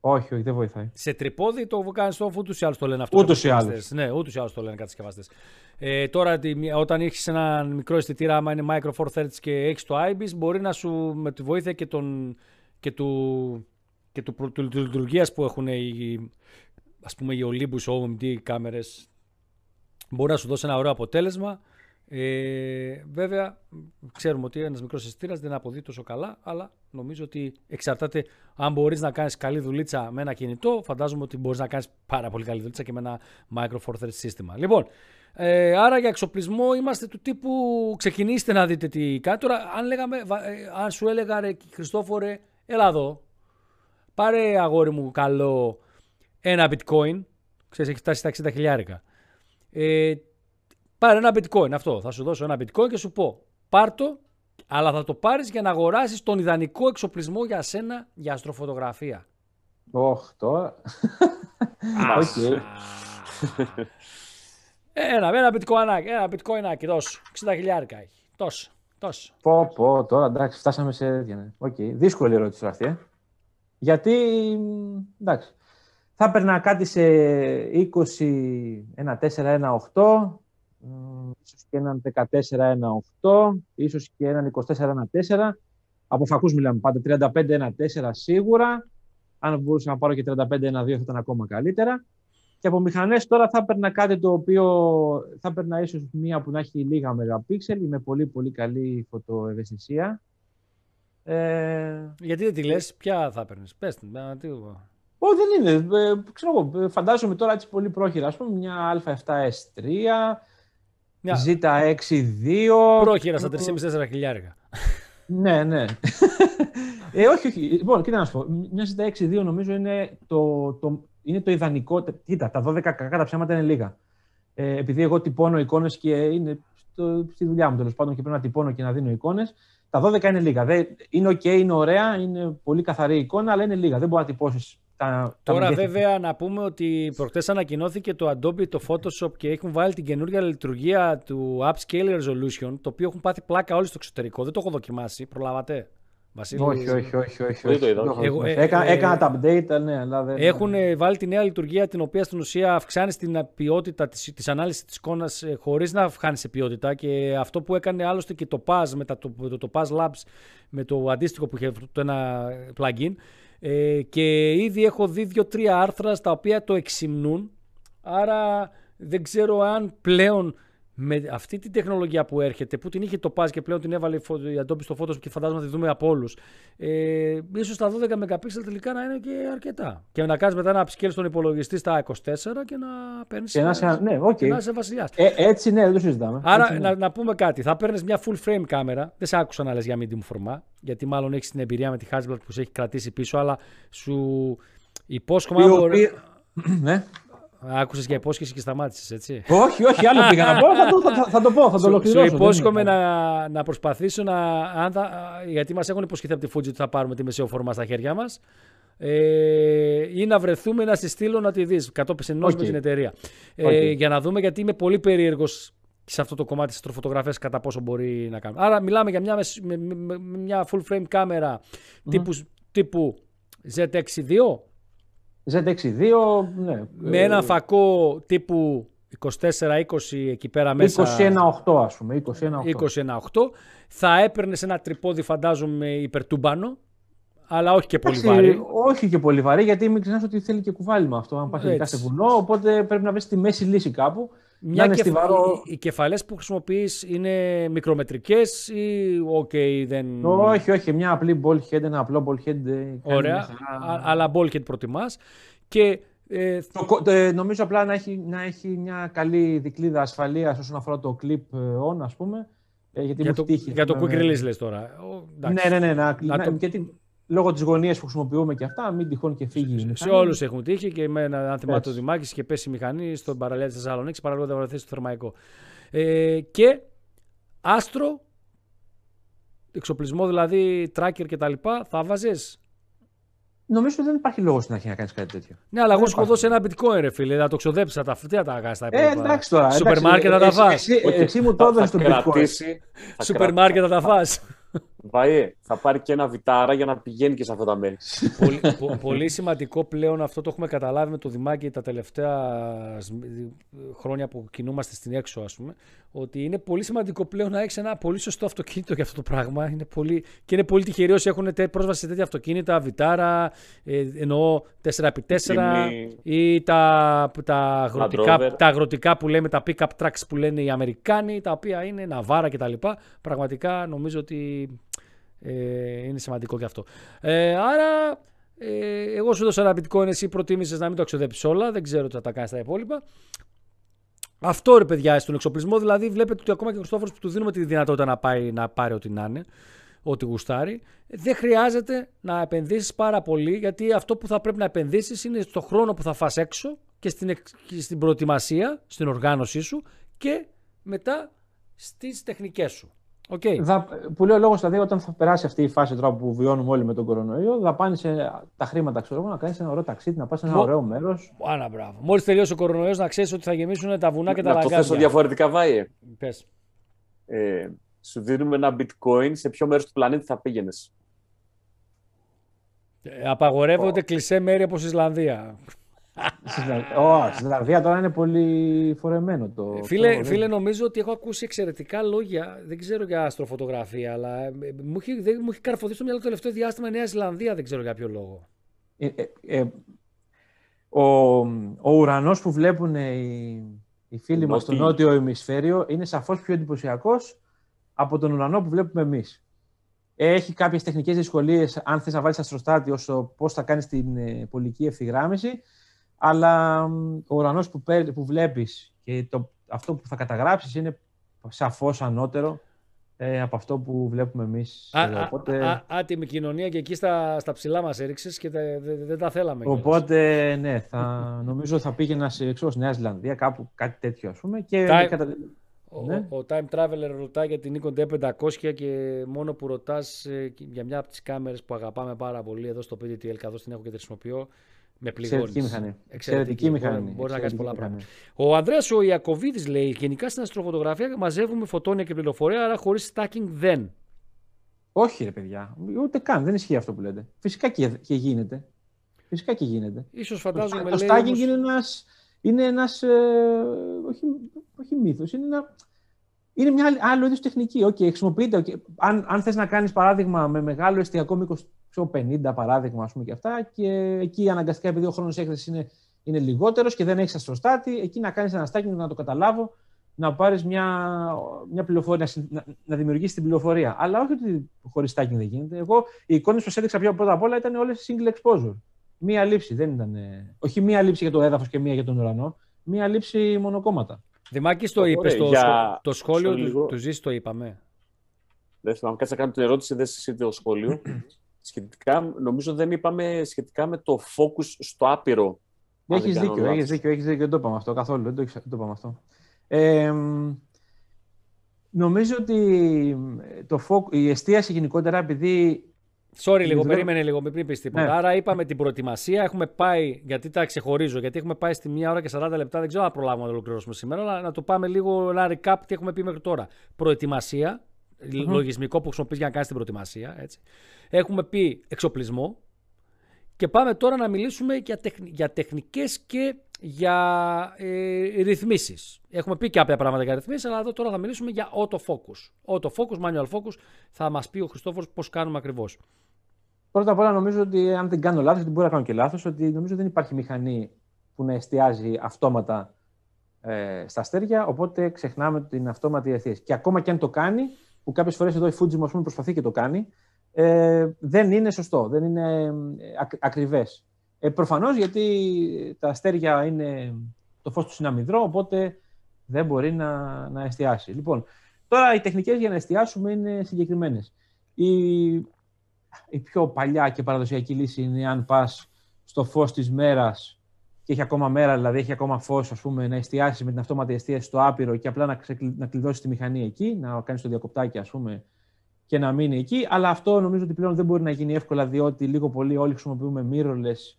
Όχι, όχι, δεν βοηθάει. Σε τρυπόδι το κάνεις στο off, ούτως ή άλλως το λένε αυτό. Ούτως ή άλλως. Ναι, ούτως ή άλλως το λένε κατασκευαστές. Ε, τώρα, όταν έχεις ένα μικρό αισθητήρα, άμα είναι Micro Four Thirds και έχεις το IBIS, μπορεί να σου με τη βοήθεια και, τον, και του, και του, του, του, του λειτουργίας που έχουν οι, ας πούμε οι Olympus OMD κάμερες μπορεί να σου δώσει ένα ωραίο αποτέλεσμα. Ε, βέβαια, ξέρουμε ότι ένας μικρός αισθητήρας δεν αποδεί τόσο καλά, αλλά νομίζω ότι εξαρτάται αν μπορείς να κάνεις καλή δουλίτσα με ένα κινητό. Φαντάζομαι ότι μπορείς να κάνεις πάρα πολύ καλή δουλίτσα και με ένα Micro Four Thread σύστημα. Λοιπόν, ε, άρα για εξοπλισμό είμαστε του τύπου ξεκινήστε να δείτε τι κάνει. Τώρα, αν, λέγαμε, ε, αν σου έλεγα ρε Χριστόφορε, έλα εδώ, πάρε αγόρι μου καλό ένα bitcoin, ξέρεις έχει φτάσει στα 60 χιλιάρικα. Ε, πάρε ένα bitcoin αυτό, θα σου δώσω ένα bitcoin και σου πω πάρ το Αλλά θα το πάρεις για να αγοράσεις τον ιδανικό εξοπλισμό για σένα για αστροφωτογραφία. Ωχ, τώρα. Οκ. Ένα, ένα bitcoinάκι, ένα bitcoinάκι, τόσο. 60 χιλιάρικα έχει. Τόσο, τόσο. Πω, πω, τώρα εντάξει, φτάσαμε σε τέτοια. ναι. Οκ. Δύσκολη ερώτηση τώρα αυτή. Ε. Γιατί, μ, εντάξει, θα έπαιρνα κάτι σε 20, ένα 4, ένα 8, μ, ίσως και έναν 14, ένα 8, ίσως και έναν 24, ένα 4. Από φακούς μιλάμε πάντα, 35, ένα 4 σίγουρα. Αν μπορούσα να πάρω και 35, ένα 2 θα ήταν ακόμα καλύτερα. Και από μηχανές τώρα θα έπαιρνα κάτι το οποίο θα έπαιρνα ίσως μία που να έχει λίγα μεγαπίξελ με πολύ πολύ καλή φωτοευαισθησία. Ε, Γιατί δεν τη λες, ποια θα παίρνεις. Πες την, να τι Ω, δεν είναι. Ε, ξέρω εγώ, ε, φαντάζομαι τώρα έτσι πολύ πρόχειρα. Ας πούμε μια Α7S3, Μια Z6-2. πρόχειρα στα 3,5-4 χιλιάρικα. Ναι, ναι. ε, όχι, όχι. Λοιπόν, κοίτα να σου πω. Μια Z6-2 νομίζω είναι το, το, είναι το ιδανικό. Κοίτα, τα 12 κακά τα ψέματα είναι λίγα. Ε, επειδή εγώ τυπώνω εικόνες και είναι στο, στη δουλειά μου τέλος πάντων και πρέπει να τυπώνω και να δίνω εικόνες, τα 12 είναι λίγα. Δεν, είναι OK, είναι ωραία, είναι πολύ καθαρή εικόνα, αλλά είναι λίγα. Δεν μπορεί να τυπώσεις τα. τα Τώρα μεγέθη. βέβαια να πούμε ότι προχτές ανακοινώθηκε το Adobe, το Photoshop και έχουν βάλει την καινούργια λειτουργία του Upscale Resolution, το οποίο έχουν πάθει πλάκα όλοι στο εξωτερικό. Δεν το έχω δοκιμάσει, προλάβατε. Βασίλη; Όχι, όχι, όχι. όχι, Δεν το όχι. είδα, Δεν όχι. έχω Εγώ, δοκιμάσει. ε, Έκανα, ε, έκανα τα update, ναι, αλλά δεν. Έχουν ε, βάλει τη νέα λειτουργία την οποία στην ουσία αυξάνει την ποιότητα της, της ανάλυσης της εικόνας ε, χωρίς να αυξάνει σε ποιότητα και αυτό που έκανε άλλωστε και το Paz με τα, το, το, το Paz Labs με το αντίστοιχο που είχε αυτό το ένα plugin ε, και ήδη έχω δει δύο-τρία άρθρα στα οποία το εξυμνούν. Άρα δεν ξέρω αν πλέον με αυτή την τεχνολογία που έρχεται, που την είχε το Paz και πλέον την έβαλε η φω- η Adobe στο Photoshop και φαντάζομαι να τη δούμε από όλους. Ε, ίσως τα 12 MP τελικά να είναι και αρκετά. Και να κάνεις μετά ένα upscale στον υπολογιστή στα 24 και να παίρνεις. Και να είσαι, ναι, οκ. και να είσαι βασιλιάς. Ε, έτσι, ναι, δεν το συζητάμε. Άρα Έτσι, ναι. να, να πούμε κάτι. Θα παίρνεις μια full frame κάμερα. Δεν σε άκουσα να λες για medium format, γιατί μάλλον έχεις την εμπειρία με τη Hasselblad που σε έχει κρατήσει πίσω, αλλά σου υπόσχομαι. Η αν μπορεί- οποία- ναι. Άκουσες για υπόσχεση και σταμάτησες, έτσι; Όχι, όχι, άλλο πήγα να πω. Θα το, θα, θα το πω, θα το Σου, ολοκληρώσω. σου δεν υπόσχομαι είναι. να, να προσπαθήσω να. Αν θα, γιατί μας έχουν υποσχεθεί από τη Fuji ότι θα πάρουμε τη μεσαίου φορμά στα χέρια μας. Ε, ή να βρεθούμε να στη στείλω να τη δεις κατόπιν ενός Οκ. με την εταιρεία. Ε, Οκ. για να δούμε, γιατί είμαι πολύ περίεργος σε αυτό το κομμάτι της αστροφωτογραφίας κατά πόσο μπορεί να κάνουμε. Άρα, μιλάμε για μια, μεσ- με, με- με- με μια full frame κάμερα τύπου, τύπου Z6-2 Z6-2, ναι. με ένα φακό τύπου 24-20 εκεί πέρα μέσα. 21-8 ας πούμε, 21-8. 21-8. Θα έπαιρνες ένα τρυπόδι, φαντάζομαι, υπερτούμπανο. Αλλά όχι και πολύ Εντάξει, βαρύ. Όχι και πολύ βαρύ, γιατί μην ξεχνάς ότι θέλει και κουβάλιμα αυτό, αν πάει ειδικά Έτσι. σε βουνό, οπότε πρέπει να βρεις τη μέση λύση κάπου. Μια να είναι κεφ... στιβαρό. Οι, οι κεφαλές που χρησιμοποιείς είναι μικρομετρικές ή ok δεν... Όχι, όχι, μια απλή ball head, ένα απλό ball head. ε, κάνει Ωραία, μια χαρά. Α- αλλά bulkhead προτιμάς. Και ε, Το κο- το- νομίζω απλά να έχει, να έχει μια καλή δικλίδα ασφαλείας όσον αφορά το clip ε, on, ας πούμε. ε, γιατί για, μου το, έχει τύχει. για το ας πούμε, quick με- release λες τώρα. Ο, εντάξει. Ναι, ναι, ναι. Να, Να να- το- Γιατί λόγω της γωνίας που χρησιμοποιούμε και αυτά, μην τυχόν και φύγει. η Σε μηχανή. όλους έχουν τύχει και με ένα άνθημα Έτσι. του Δημάκης και πέσει η μηχανή στον παραλία της Θεσσαλονίκης. Παραλίγο δεν βρεθεί στο θερμαϊκό. Ε, και άστρο, εξοπλισμό δηλαδή, tracker κτλ. Θα βάζε. Νομίζω ότι δεν υπάρχει λόγος στην αρχή να κάνεις κάτι τέτοιο. Ναι, αλλά εγώ Δεν σου έχω υπάρχει. δώσει ένα bitcoin, ρε φίλε. Να το ξοδέψει, θα τα τι θα τα κάνεις τα Ε, υπόλοιπα; εντάξει τώρα. Σούπερ εντάξει, μάρκετ θα τα εσύ- φας. Εσύ, εσύ μου το έδωσες θα το bitcoin. κρατήσει. θα Σούπερ κρατήσει. μάρκετ θα τα φας. Βαέ, θα πάρει και ένα βιτάρα για να πηγαίνει και σε αυτά τα μέρη. πολύ, πο- πολύ σημαντικό πλέον αυτό το έχουμε καταλάβει με το Δημάκη τα τελευταία σ- χρόνια που κινούμαστε στην έξω ας πούμε ότι είναι πολύ σημαντικό πλέον να έχεις ένα πολύ σωστό αυτοκίνητο για αυτό το πράγμα είναι πολύ, και είναι πολύ τυχεροί όσοι έχουν τε- πρόσβαση σε τέτοια αυτοκίνητα, βιτάρα, ε, εννοώ 4x4 Τιμή. ή τα, τα, αγροτικά, Rover. τα αγροτικά που λέμε, τα pick-up trucks που λένε οι Αμερικάνοι, τα οποία είναι ναβάρα κτλ. Πραγματικά νομίζω ότι ε, είναι σημαντικό και αυτό. Ε, άρα, ε, εγώ σου έδωσα ένα bitcoin, εσύ προτίμησες να μην το ξοδέψεις όλα, δεν ξέρω τι θα τα κάνεις τα υπόλοιπα. Αυτό ρε παιδιά στον εξοπλισμό, δηλαδή βλέπετε ότι ακόμα και ο Χριστόφορος που του δίνουμε τη δυνατότητα να, πάει, να πάρει ό,τι να είναι, ό,τι γουστάρει, δεν χρειάζεται να επενδύσεις πάρα πολύ, γιατί αυτό που θα πρέπει να επενδύσεις είναι στο χρόνο που θα φας έξω και στην, εξ- και στην προετοιμασία, στην οργάνωσή σου και μετά στις τεχνικές σου. Okay. Δα, που λέει ο λόγος δηλαδή όταν θα περάσει αυτή η φάση τώρα που βιώνουμε όλοι με τον κορονοϊό, θα πάνε τα χρήματα ξέρω, να κάνεις ένα ωραίο ταξίδι, να πας σε ένα ωραίο μέρος. Άνα, μπράβο. Μόλις τελειώσει ο κορονοϊός, να ξέρεις ότι θα γεμίσουν τα βουνά και τα λαγκάδια. Να το θέσω διαφορετικά, Βάιε. Πες. Ε, σου δίνουμε ένα bitcoin, σε ποιο μέρος του πλανήτη θα πήγαινες. Ε, απαγορεύονται oh. κλεισέ μέρη όπως η Ισλανδία. Όχι, στην Ισλανδία τώρα είναι πολύ φορεμένο το. Φίλε, φίλε, νομίζω ότι έχω ακούσει εξαιρετικά λόγια. Δεν ξέρω για αστροφωτογραφία, αλλά ε, μου έχει, δεν, μου έχει καρφωθεί στο μυαλό το τελευταίο διάστημα η Νέα Ισλανδία. Δεν ξέρω για ποιο λόγο. Ε, ε, ε ο, ο ουρανός που βλέπουν οι, οι φίλοι μας στο νότιο ημισφαίριο είναι σαφώς πιο εντυπωσιακός από τον ουρανό που βλέπουμε εμείς. Έχει κάποιες τεχνικές δυσκολίες αν θες να βάλεις αστροστάτη όσο πώς θα κάνεις την πολική ευθυγράμμιση αλλά ο ουρανός που, που βλέπεις και το, αυτό που θα καταγράψεις είναι σαφώς ανώτερο ε, από αυτό που βλέπουμε εμείς. Α, εδώ. Οπότε... α, άτιμη κοινωνία και εκεί στα, στα ψηλά μας έριξες και δεν τα θέλαμε. Οπότε, ναι, θα, νομίζω θα πήγαινα σε ξέρω, Νέα Ζηλανδία, κάπου κάτι τέτοιο ας πούμε. Και Time... κατα... Ο, ναι. ο, Time Traveler ρωτάει για την Nikon D500 και μόνο που ρωτάς ε, για μια από τις κάμερες που αγαπάμε πάρα πολύ εδώ στο PDTL καθώς την έχω και τη χρησιμοποιώ με πληγώνεις. Εξαιρετική μηχανή. Εξαιρετική μηχανή. Μπορεί να κάνεις πολλά πράγματα. Ο Ανδρέας ο Ιακοβίδη λέει: Γενικά στην αστροφωτογραφία μαζεύουμε φωτόνια και πληροφορία, αλλά χωρίς stacking δεν. Όχι, ρε παιδιά. Ούτε καν. Δεν ισχύει αυτό που λέτε. Φυσικά και, και γίνεται. Φυσικά και γίνεται. Ίσως φαντάζομαι. Το, το stacking όμως... είναι ένας. Είναι ένας, ε, όχι, όχι μύθος, είναι, ένα, είναι μια άλλη, άλλο είδους τεχνική. Okay, χρησιμοποιείται. Okay. Αν, αν θες να κάνεις παράδειγμα με μεγάλο εστιακό μήκος ξέρω, 50 παράδειγμα, ας πούμε, και αυτά. Και εκεί αναγκαστικά, επειδή ο χρόνος έκθεσης είναι, είναι λιγότερος και δεν έχεις αστροστάτη, εκεί να κάνεις ένα στάκι να το καταλάβω, να πάρεις μια, μια πληροφορία, να, να δημιουργήσεις την πληροφορία. Αλλά όχι ότι χωρίς στάκι δεν γίνεται. Εγώ, οι εικόνες που σας έδειξα πιο πρώτα απ' όλα ήταν όλες single exposure. Μία λήψη. Δεν ήταν, όχι μία λήψη για το έδαφος και μία για τον ουρανό. Μία λήψη μονοκόμματα. Δημάκη το είπες στο, για... το σχόλιο του, του Ζήση, το είπαμε. Δεν θυμάμαι, κάτσε να κάνω την ερώτηση, δεν σα το σχόλιο. σχετικά, νομίζω δεν είπαμε σχετικά με το focus στο άπειρο. Έχεις δίκιο, έχεις δίκιο, έχεις δίκιο, δεν το είπαμε αυτό καθόλου, δεν το, δεν το είπαμε αυτό. Ε, νομίζω ότι το focus, η εστίαση γενικότερα, επειδή Sorry λίγο, περίμενε λίγο, μην πεις τίποτα. Ναι. Άρα είπαμε την προετοιμασία, έχουμε πάει, γιατί τα ξεχωρίζω, γιατί έχουμε πάει στη 1 ώρα και 40 λεπτά, δεν ξέρω αν προλάβουμε να το ολοκληρώσουμε σήμερα, αλλά να το πάμε λίγο, ένα recap τι έχουμε πει μέχρι τώρα. Προετοιμασία, mm-hmm. Λογισμικό που χρησιμοποιείς για να κάνεις την προετοιμασία. Έτσι. Έχουμε πει εξοπλισμό. Και πάμε τώρα να μιλήσουμε για, τεχν... για τεχνικές και για ε, ρυθμίσεις. Έχουμε πει κάποια πράγματα για ρυθμίσεις, αλλά εδώ τώρα θα μιλήσουμε για autofocus. Autofocus, manual focus, θα μας πει ο Χριστόφορος πώς κάνουμε ακριβώς. Πρώτα απ' όλα νομίζω ότι αν δεν κάνω λάθος, γιατί μπορεί να κάνω και λάθος, ότι νομίζω δεν υπάρχει μηχανή που να εστιάζει αυτόματα ε, στα αστέρια, οπότε ξεχνάμε την αυτόματη εστίαση. Και ακόμα και αν το κάνει, που κάποιες φορές εδώ η Fujifilm προσπαθεί και το κάνει, ε, δεν είναι σωστό, δεν είναι ε, ακριβές. Ε, Προφανώς γιατί τα αστέρια είναι το φως του συναμυδρό, οπότε δεν μπορεί να, να εστιάσει. Λοιπόν, τώρα οι τεχνικές για να εστιάσουμε είναι συγκεκριμένες. Η, η πιο παλιά και παραδοσιακή λύση είναι αν πας στο φως της μέρας και έχει ακόμα μέρα, δηλαδή έχει ακόμα φως, ας πούμε, να εστιάσει με την αυτόματη εστίαση στο άπειρο και απλά να, να κλειδώσει τη μηχανή εκεί, να κάνει το διακοπτάκι, ας πούμε, και να μείνει εκεί. Αλλά αυτό νομίζω ότι πλέον δεν μπορεί να γίνει εύκολα, διότι λίγο πολύ όλοι χρησιμοποιούμε mirrorless.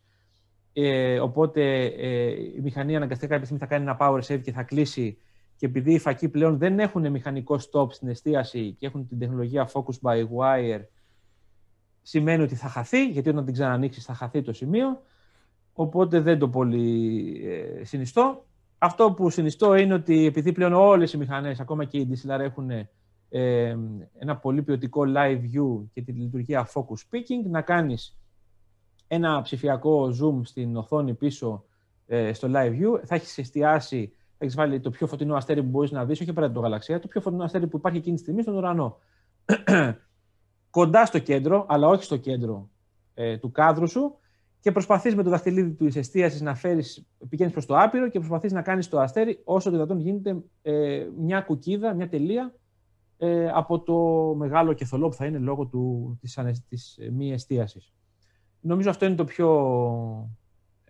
Ε, οπότε ε, η μηχανή αναγκαστικά κάποια στιγμή θα κάνει ένα power save και θα κλείσει. Και επειδή οι φακοί πλέον δεν έχουν μηχανικό stop στην εστίαση και έχουν την τεχνολογία focus by wire, σημαίνει ότι θα χαθεί, γιατί όταν την ξανανοίξεις θα χαθεί το σημείο οπότε δεν το πολύ ε, συνιστώ. Αυτό που συνιστώ είναι ότι επειδή πλέον όλες οι μηχανές, ακόμα και οι DSLR έχουν ε, ένα πολύ ποιοτικό live view και τη λειτουργία focus picking, να κάνεις ένα ψηφιακό zoom στην οθόνη πίσω ε, στο live view, θα έχεις εστιάσει, θα έχεις βάλει το πιο φωτεινό αστέρι που μπορείς να δεις, όχι πέρα από το γαλαξία, το πιο φωτεινό αστέρι που υπάρχει εκείνη τη στιγμή στον ουρανό. Κοντά στο κέντρο, αλλά όχι στο κέντρο ε, του κάδρου σου, και προσπαθείς με το δαχτυλίδι του εστίασης να φέρεις, πηγαίνεις προς το άπειρο και προσπαθείς να κάνεις το αστέρι όσο το δυνατόν γίνεται ε, μια κουκίδα, μια τελεία ε, από το μεγάλο κεθολό που θα είναι λόγω του, της, της ε, μη εστίασης. Νομίζω αυτό είναι το πιο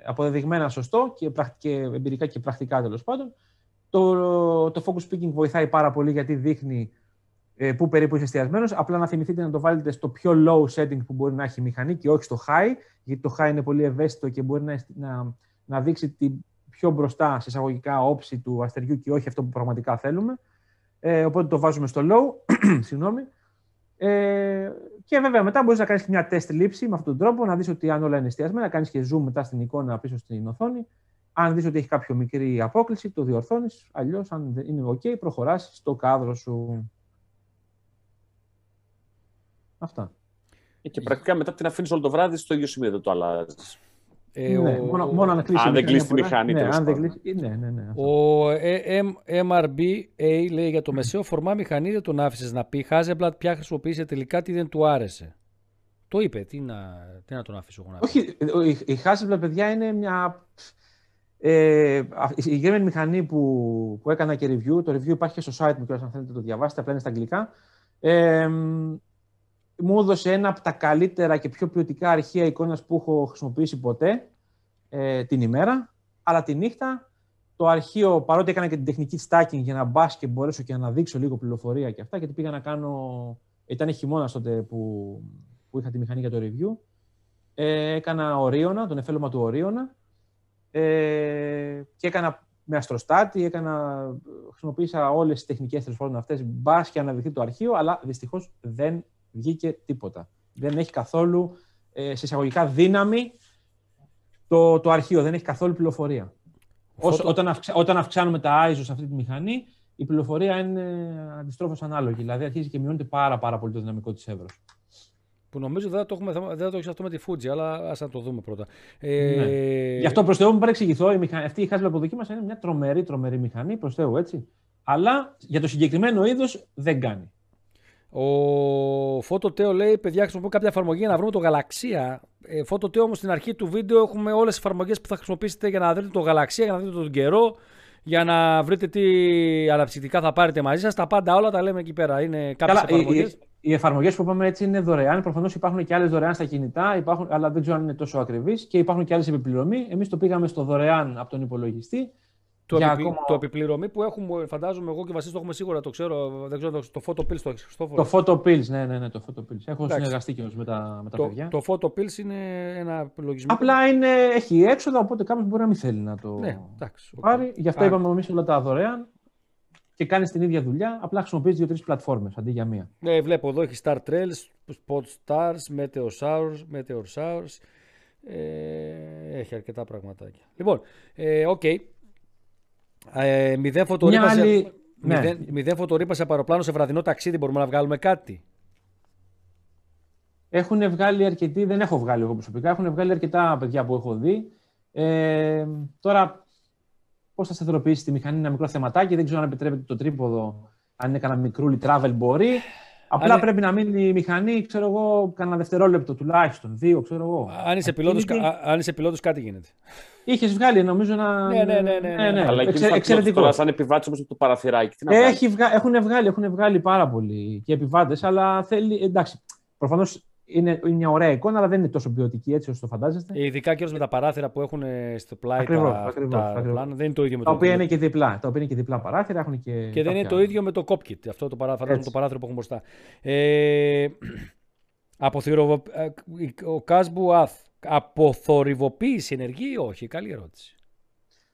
αποδεδειγμένα σωστό και, και εμπειρικά και πρακτικά τέλος πάντων. Το, το focus picking βοηθάει πάρα πολύ γιατί δείχνει ε, που περίπου είσαι εστιασμένος. Απλά να θυμηθείτε να το βάλετε στο πιο low setting που μπορεί να έχει η μηχανή και όχι στο high, γιατί το high είναι πολύ ευαίσθητο και μπορεί να, να, να δείξει την πιο μπροστά σε εισαγωγικά όψη του αστεριού και όχι αυτό που πραγματικά θέλουμε. Ε, οπότε το βάζουμε στο low. Συγγνώμη. Ε, και βέβαια μετά μπορείς να κάνεις μια test λήψη με αυτόν τον τρόπο, να δεις ότι αν όλα είναι εστιασμένα, κάνεις και zoom μετά στην εικόνα πίσω στην οθόνη. Αν δεις ότι έχει κάποιο μικρή απόκληση, το διορθώνεις. Αλλιώς, αν είναι OK, προχωράς στο κάδρο σου. Αυτά. Ε, και πρακτικά μετά την αφήνεις όλο το βράδυ στο ίδιο σημείο, δεν το αλλάζεις. Ε, ναι, ο... μόνο, μόνο αν, αν δεν κλείσει τη μηχανή. Ναι, αν δεν κλείσει, ναι, ναι, ναι, ο ε, MRBA λέει για το μεσαίο φορμά μηχανή δεν τον άφησες να πει. Χάζεμπλατ πια χρησιμοποίησε τελικά τι δεν του άρεσε. Το είπε, τι να, τι να τον αφήσω εγώ να πει. Όχι, η Χάζεμπλατ, παιδιά, είναι μια. Ε, η συγκεκριμένη μηχανή που, που έκανα και review, το review υπάρχει και στο site μου και αν θέλετε το διαβάσετε, απλά είναι στα αγγλικά. Ε, μου έδωσε ένα από τα καλύτερα και πιο ποιοτικά αρχεία εικόνας που έχω χρησιμοποιήσει ποτέ ε, την ημέρα, αλλά τη νύχτα το αρχείο, παρότι έκανα και την τεχνική stacking για να μπας και μπορέσω και να δείξω λίγο πληροφορία και αυτά, γιατί πήγα να κάνω. Ήταν χειμώνας τότε που, που είχα τη μηχανή για το review. Ε, έκανα ορίωνα, τον εφέλωμα του ορίωνα. Ε, και έκανα με αστροστάτη, έκανα, χρησιμοποίησα όλες τις τεχνικές τέλος αυτές, μπας και αναδειχθεί το αρχείο, αλλά δυστυχώς δεν βγήκε τίποτα. Δεν έχει καθόλου ε, σε εισαγωγικά δύναμη το, το αρχείο, δεν έχει καθόλου πληροφορία. Όσο, όταν, αυξα, όταν αυξάνουμε τα ISO σε αυτή τη μηχανή, η πληροφορία είναι αντιστρόφως ανάλογη. Δηλαδή αρχίζει και μειώνεται πάρα, πάρα πολύ το δυναμικό της εύρος. Που νομίζω δεν θα το, έχουμε, δεν θα το έχεις αυτό με τη Fuji, αλλά ας να το δούμε πρώτα. Ε... Ναι. Γι' αυτό προς Θεού μου παρεξηγηθώ, η μηχανή, αυτή η χάσλα αποδοκίμαση είναι μια τρομερή, τρομερή μηχανή, προς Θεού, έτσι. Αλλά για το συγκεκριμένο είδος δεν κάνει. Ο Φωτοτέο λέει: Παιδιά, χρησιμοποιώ κάποια εφαρμογή για να βρούμε το γαλαξία. Ε, Φωτοτέο όμως στην αρχή του βίντεο έχουμε όλες τις εφαρμογές που θα χρησιμοποιήσετε για να δείτε το γαλαξία, για να δείτε τον καιρό, για να βρείτε τι αναψυκτικά θα πάρετε μαζί σας. Τα πάντα όλα τα λέμε εκεί πέρα. Είναι κάποιες εφαρμογές. Οι, οι εφαρμογές που είπαμε έτσι είναι δωρεάν. Προφανώς υπάρχουν και άλλες δωρεάν στα κινητά, υπάρχουν, αλλά δεν ξέρω αν είναι τόσο ακριβείς και υπάρχουν και άλλες επιπληρωμή. Εμείς το πήγαμε στο δωρεάν από τον υπολογιστή το, επιπλη... ακόμα... το επιπληρωμή που έχουμε, φαντάζομαι εγώ και ο Βασίλης το έχουμε σίγουρα, το ξέρω. Δεν ξέρω το Photo Pills. Το, το Photo Pills, ναι, ναι, ναι, το Photo Pills. Έχω Εντάξει. συνεργαστεί και με τα, με τα το, παιδιά. Το Photo Pills είναι ένα λογισμό. Απλά είναι, έχει έξοδα, οπότε κάποιος μπορεί να μην θέλει να το ναι, εντάξει, πάρει. Okay. Γι' αυτό είπαμε εμείς όλα τα δωρεάν και κάνεις την ίδια δουλειά. Απλά χρησιμοποιείς δύο-τρεις πλατφόρμες αντί για μία. Ναι, βλέπω εδώ έχει Star Trails, Spot Stars, Meteor Showers, Meteor Showers. Ε, έχει αρκετά πραγματάκια. Λοιπόν, ε, okay. Ε, μηδέν φωτορύπα, άλλη... σε... ναι. φωτορύπα σε παροπλάνο σε βραδινό ταξίδι. Μπορούμε να βγάλουμε κάτι; Έχουν βγάλει αρκετοί, δεν έχω βγάλει εγώ προσωπικά, έχουν βγάλει αρκετά παιδιά που έχω δει. Ε, τώρα, πώς θα σταθεροποιήσει τη μηχανή, ένα μικρό θεματάκι, δεν ξέρω αν επιτρέπεται το τρίποδο, αν είναι κανένα μικρούλι travel μπορεί. Απλά πρέπει να μείνει η μηχανή, ξέρω εγώ, κανένα δευτερόλεπτο τουλάχιστον, δύο, ξέρω εγώ. Αν είσαι, πιλότος, αν είσαι πιλότος, κάτι γίνεται. Είχες βγάλει, νομίζω, ένα. Ναι, ναι, ναι. ναι, ναι. ναι. Αλλά Εξε, εξαιρετικό. Τώρα, σαν επιβάτης όμω το παραθυράκι. Τι να Έχει βγα... Έχουν βγάλει, έχουν βγάλει πάρα πολλοί και επιβάτες, αλλά θέλει. Εντάξει, προφανώς είναι, είναι μια ωραία εικόνα, αλλά δεν είναι τόσο ποιοτική έτσι όσο το φαντάζεστε. Ειδικά και με τα παράθυρα που έχουν στο πλάι ακριβώς, τα, ακριβώς, τα ακριβώς. δεν είναι το ίδιο με τα το. οποία είναι και διπλά. Τα οποία είναι και διπλά παράθυρα. Έχουν και και δεν είναι το ίδιο με το κόπκιτ. Αυτό το, παρά, το παράθυρο που έχουμε μπροστά. Ε, αποθυρο, ε, ο Κάσμπου Αθ. Αποθορυβοποίηση ενεργή ή όχι. Καλή ερώτηση.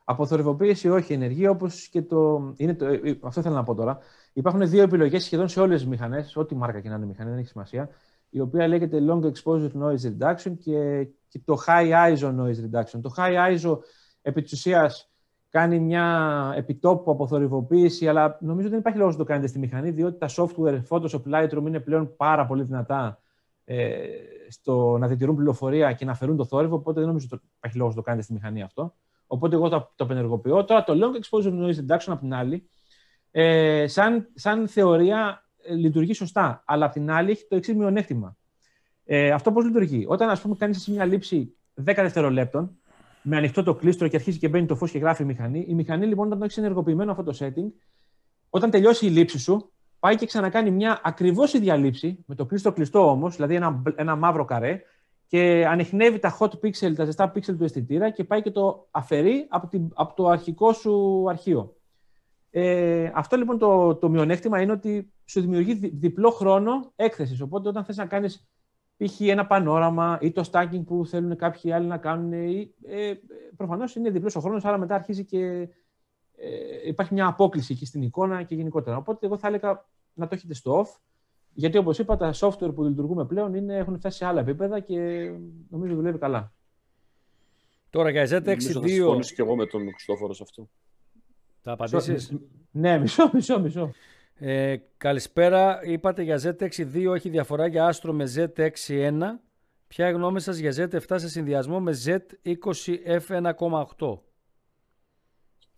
Αποθορυβοποίηση όχι ενεργή, όπως και το. Είναι το... Ε, αυτό θέλω να πω τώρα. Υπάρχουν δύο επιλογές σχεδόν σε όλες τις μηχανές, ό,τι μάρκα και να είναι μηχανή, δεν έχει σημασία η οποία λέγεται Long Exposure Noise Reduction και, και το High ISO Noise Reduction. Το High ISO επί της ουσίας, κάνει μια επιτόπου αποθορυβοποίηση, αλλά νομίζω δεν υπάρχει λόγος να το κάνετε στη μηχανή, διότι τα software Photoshop Lightroom είναι πλέον πάρα πολύ δυνατά ε, στο να διατηρούν πληροφορία και να αφαιρούν το θόρυβο, οπότε δεν νομίζω ότι υπάρχει λόγος να το κάνετε στη μηχανή αυτό. Οπότε εγώ το, το απενεργοποιώ. Τώρα το Long Exposure Noise Reduction, απ' την άλλη, ε, σαν, σαν θεωρία ε, λειτουργεί σωστά. Αλλά απ' την άλλη έχει το εξής μειονέκτημα. Ε, αυτό πώς λειτουργεί; Όταν, ας πούμε, κάνεις μια λήψη 10 δευτερολέπτων με ανοιχτό το κλίστρο και αρχίζει και μπαίνει το φως και γράφει η μηχανή, η μηχανή λοιπόν, όταν το έχεις ενεργοποιημένο αυτό το setting, όταν τελειώσει η λήψη σου, πάει και ξανακάνει μια ακριβώς ίδια λήψη, με το κλίστρο κλειστό όμως, δηλαδή ένα, ένα μαύρο καρέ, και ανοιχνεύει τα hot pixel, τα ζεστά pixel του αισθητήρα και πάει και το αφαιρεί από, την, από το αρχικό σου αρχείο. Ε, αυτό λοιπόν το, το μειονέκτημα είναι ότι σου δημιουργεί δι- διπλό χρόνο έκθεσης. Οπότε όταν θες να κάνεις π.χ. ένα πανόραμα ή το stacking που θέλουν κάποιοι άλλοι να κάνουν, ή, ε, προφανώς είναι διπλός ο χρόνος, άρα μετά αρχίζει και ε, υπάρχει μια απόκληση εκεί στην εικόνα και γενικότερα. Οπότε εγώ θα έλεγα να το έχετε στο off. Γιατί όπως είπα, τα software που λειτουργούμε πλέον είναι, έχουν φτάσει σε άλλα επίπεδα και νομίζω δουλεύει καλά. Τώρα για Νομίζω θα Z62 συμφωνήσω και εγώ με τον Χριστόφορος σε αυτό. Θα απαντήσεις; Ναι, μισό, μισό, μισό. Ε, καλησπέρα. Είπατε για Z62 έχει διαφορά για άστρο με Z61. Ποια η γνώμη σας για Z7 σε συνδυασμό με Z20F1.8.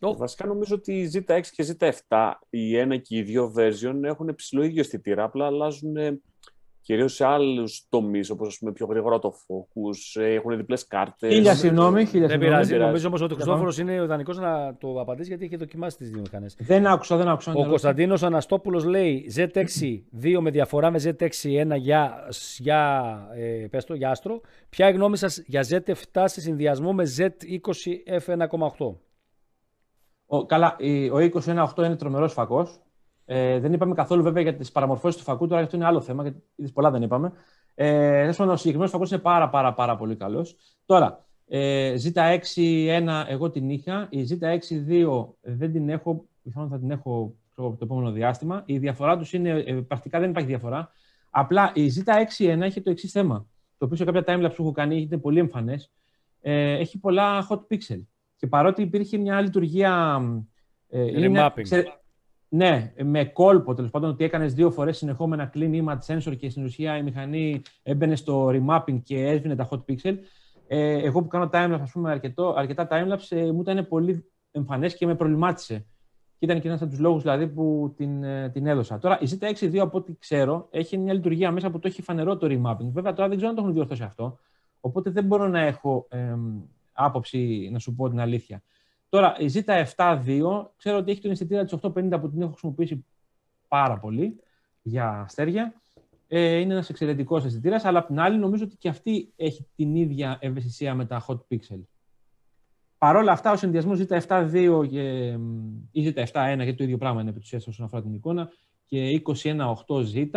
Oh. Βασικά νομίζω ότι η Z6 και η Z7, η ένα και οι δύο version έχουν ψηλό ίδιο αισθητήρα, απλά αλλάζουν κυρίως σε άλλους τομείς, όπως πιο γρήγορα το focus, ε, έχουν διπλές κάρτες. Χίλια συγγνώμη, χίλια Δεν συγγνώμη. πειράζει. πειράζει. Νομίζω όμως ότι ο Χριστόφορος είναι ο ιδανικός να το απαντήσει γιατί έχει δοκιμάσει τις δύο μηχανές. Δεν άκουσα, δεν άκουσα. Ο Κωνσταντίνος Αναστόπουλος λέει Z6 2 με διαφορά με Z6 1 για, για, ε, πες το, για άστρο. Ποια η γνώμη σας για Z7 σε συνδυασμό με Z20 F1.8. Ο, καλά, η- ο 21.8 είναι τρομερός φακός. Ε, δεν είπαμε καθόλου βέβαια για τις παραμορφώσεις του φακού, τώρα αυτό είναι άλλο θέμα, γιατί είδες, πολλά δεν είπαμε. Ε, τέλος πάντων, ο συγκεκριμένος φακός είναι πάρα, πάρα, πάρα πολύ καλός. Τώρα, ε, Z6-1 εγώ την είχα. Η Z6-2 δεν την έχω, πιθανόν θα την έχω ξέρω, το επόμενο διάστημα. Η διαφορά τους είναι, ε, πρακτικά δεν υπάρχει διαφορά. Απλά η Z6-1 έχει το εξής θέμα. Το οποίο σε κάποια timelapse που έχω κάνει είναι πολύ εμφανές. Ε, έχει πολλά hot pixel. Και παρότι υπήρχε μια λειτουργία. Ε, είναι- Remapping. ξε- ναι, με κόλπο τέλος πάντων ότι έκανες δύο φορές συνεχόμενα clean image sensor και στην ουσία η μηχανή έμπαινε στο remapping και έσβηνε τα hot pixel. Ε, εγώ που κάνω timelapse, ας πούμε, αρκετό, αρκετά timelapse, ε, μου ήταν πολύ εμφανές και με προβλημάτισε. Και ήταν και ένας από τους λόγους δηλαδή, που την, ε, την έδωσα. Τώρα, η Z6-2 από ό,τι ξέρω έχει μια λειτουργία μέσα που το έχει φανερό το remapping. Βέβαια, τώρα δεν ξέρω αν το έχουν διορθώσει αυτό. Οπότε δεν μπορώ να έχω εμ, άποψη να σου πω την αλήθεια. Τώρα, η Z7-2 ξέρω ότι έχει την αισθητήρα της 850 που την έχω χρησιμοποιήσει πάρα πολύ για αστέρια. Ε, είναι ένας εξαιρετικός αισθητήρας, αλλά απ' την άλλη νομίζω ότι και αυτή έχει την ίδια ευαισθησία με τα hot pixel. Παρ' όλα αυτά, ο συνδυασμός Z7-2 και, εμ, ή Z7-1, γιατί το ίδιο πράγμα είναι επί της ουσίας όσον αφορά την εικόνα, και 21-8Z,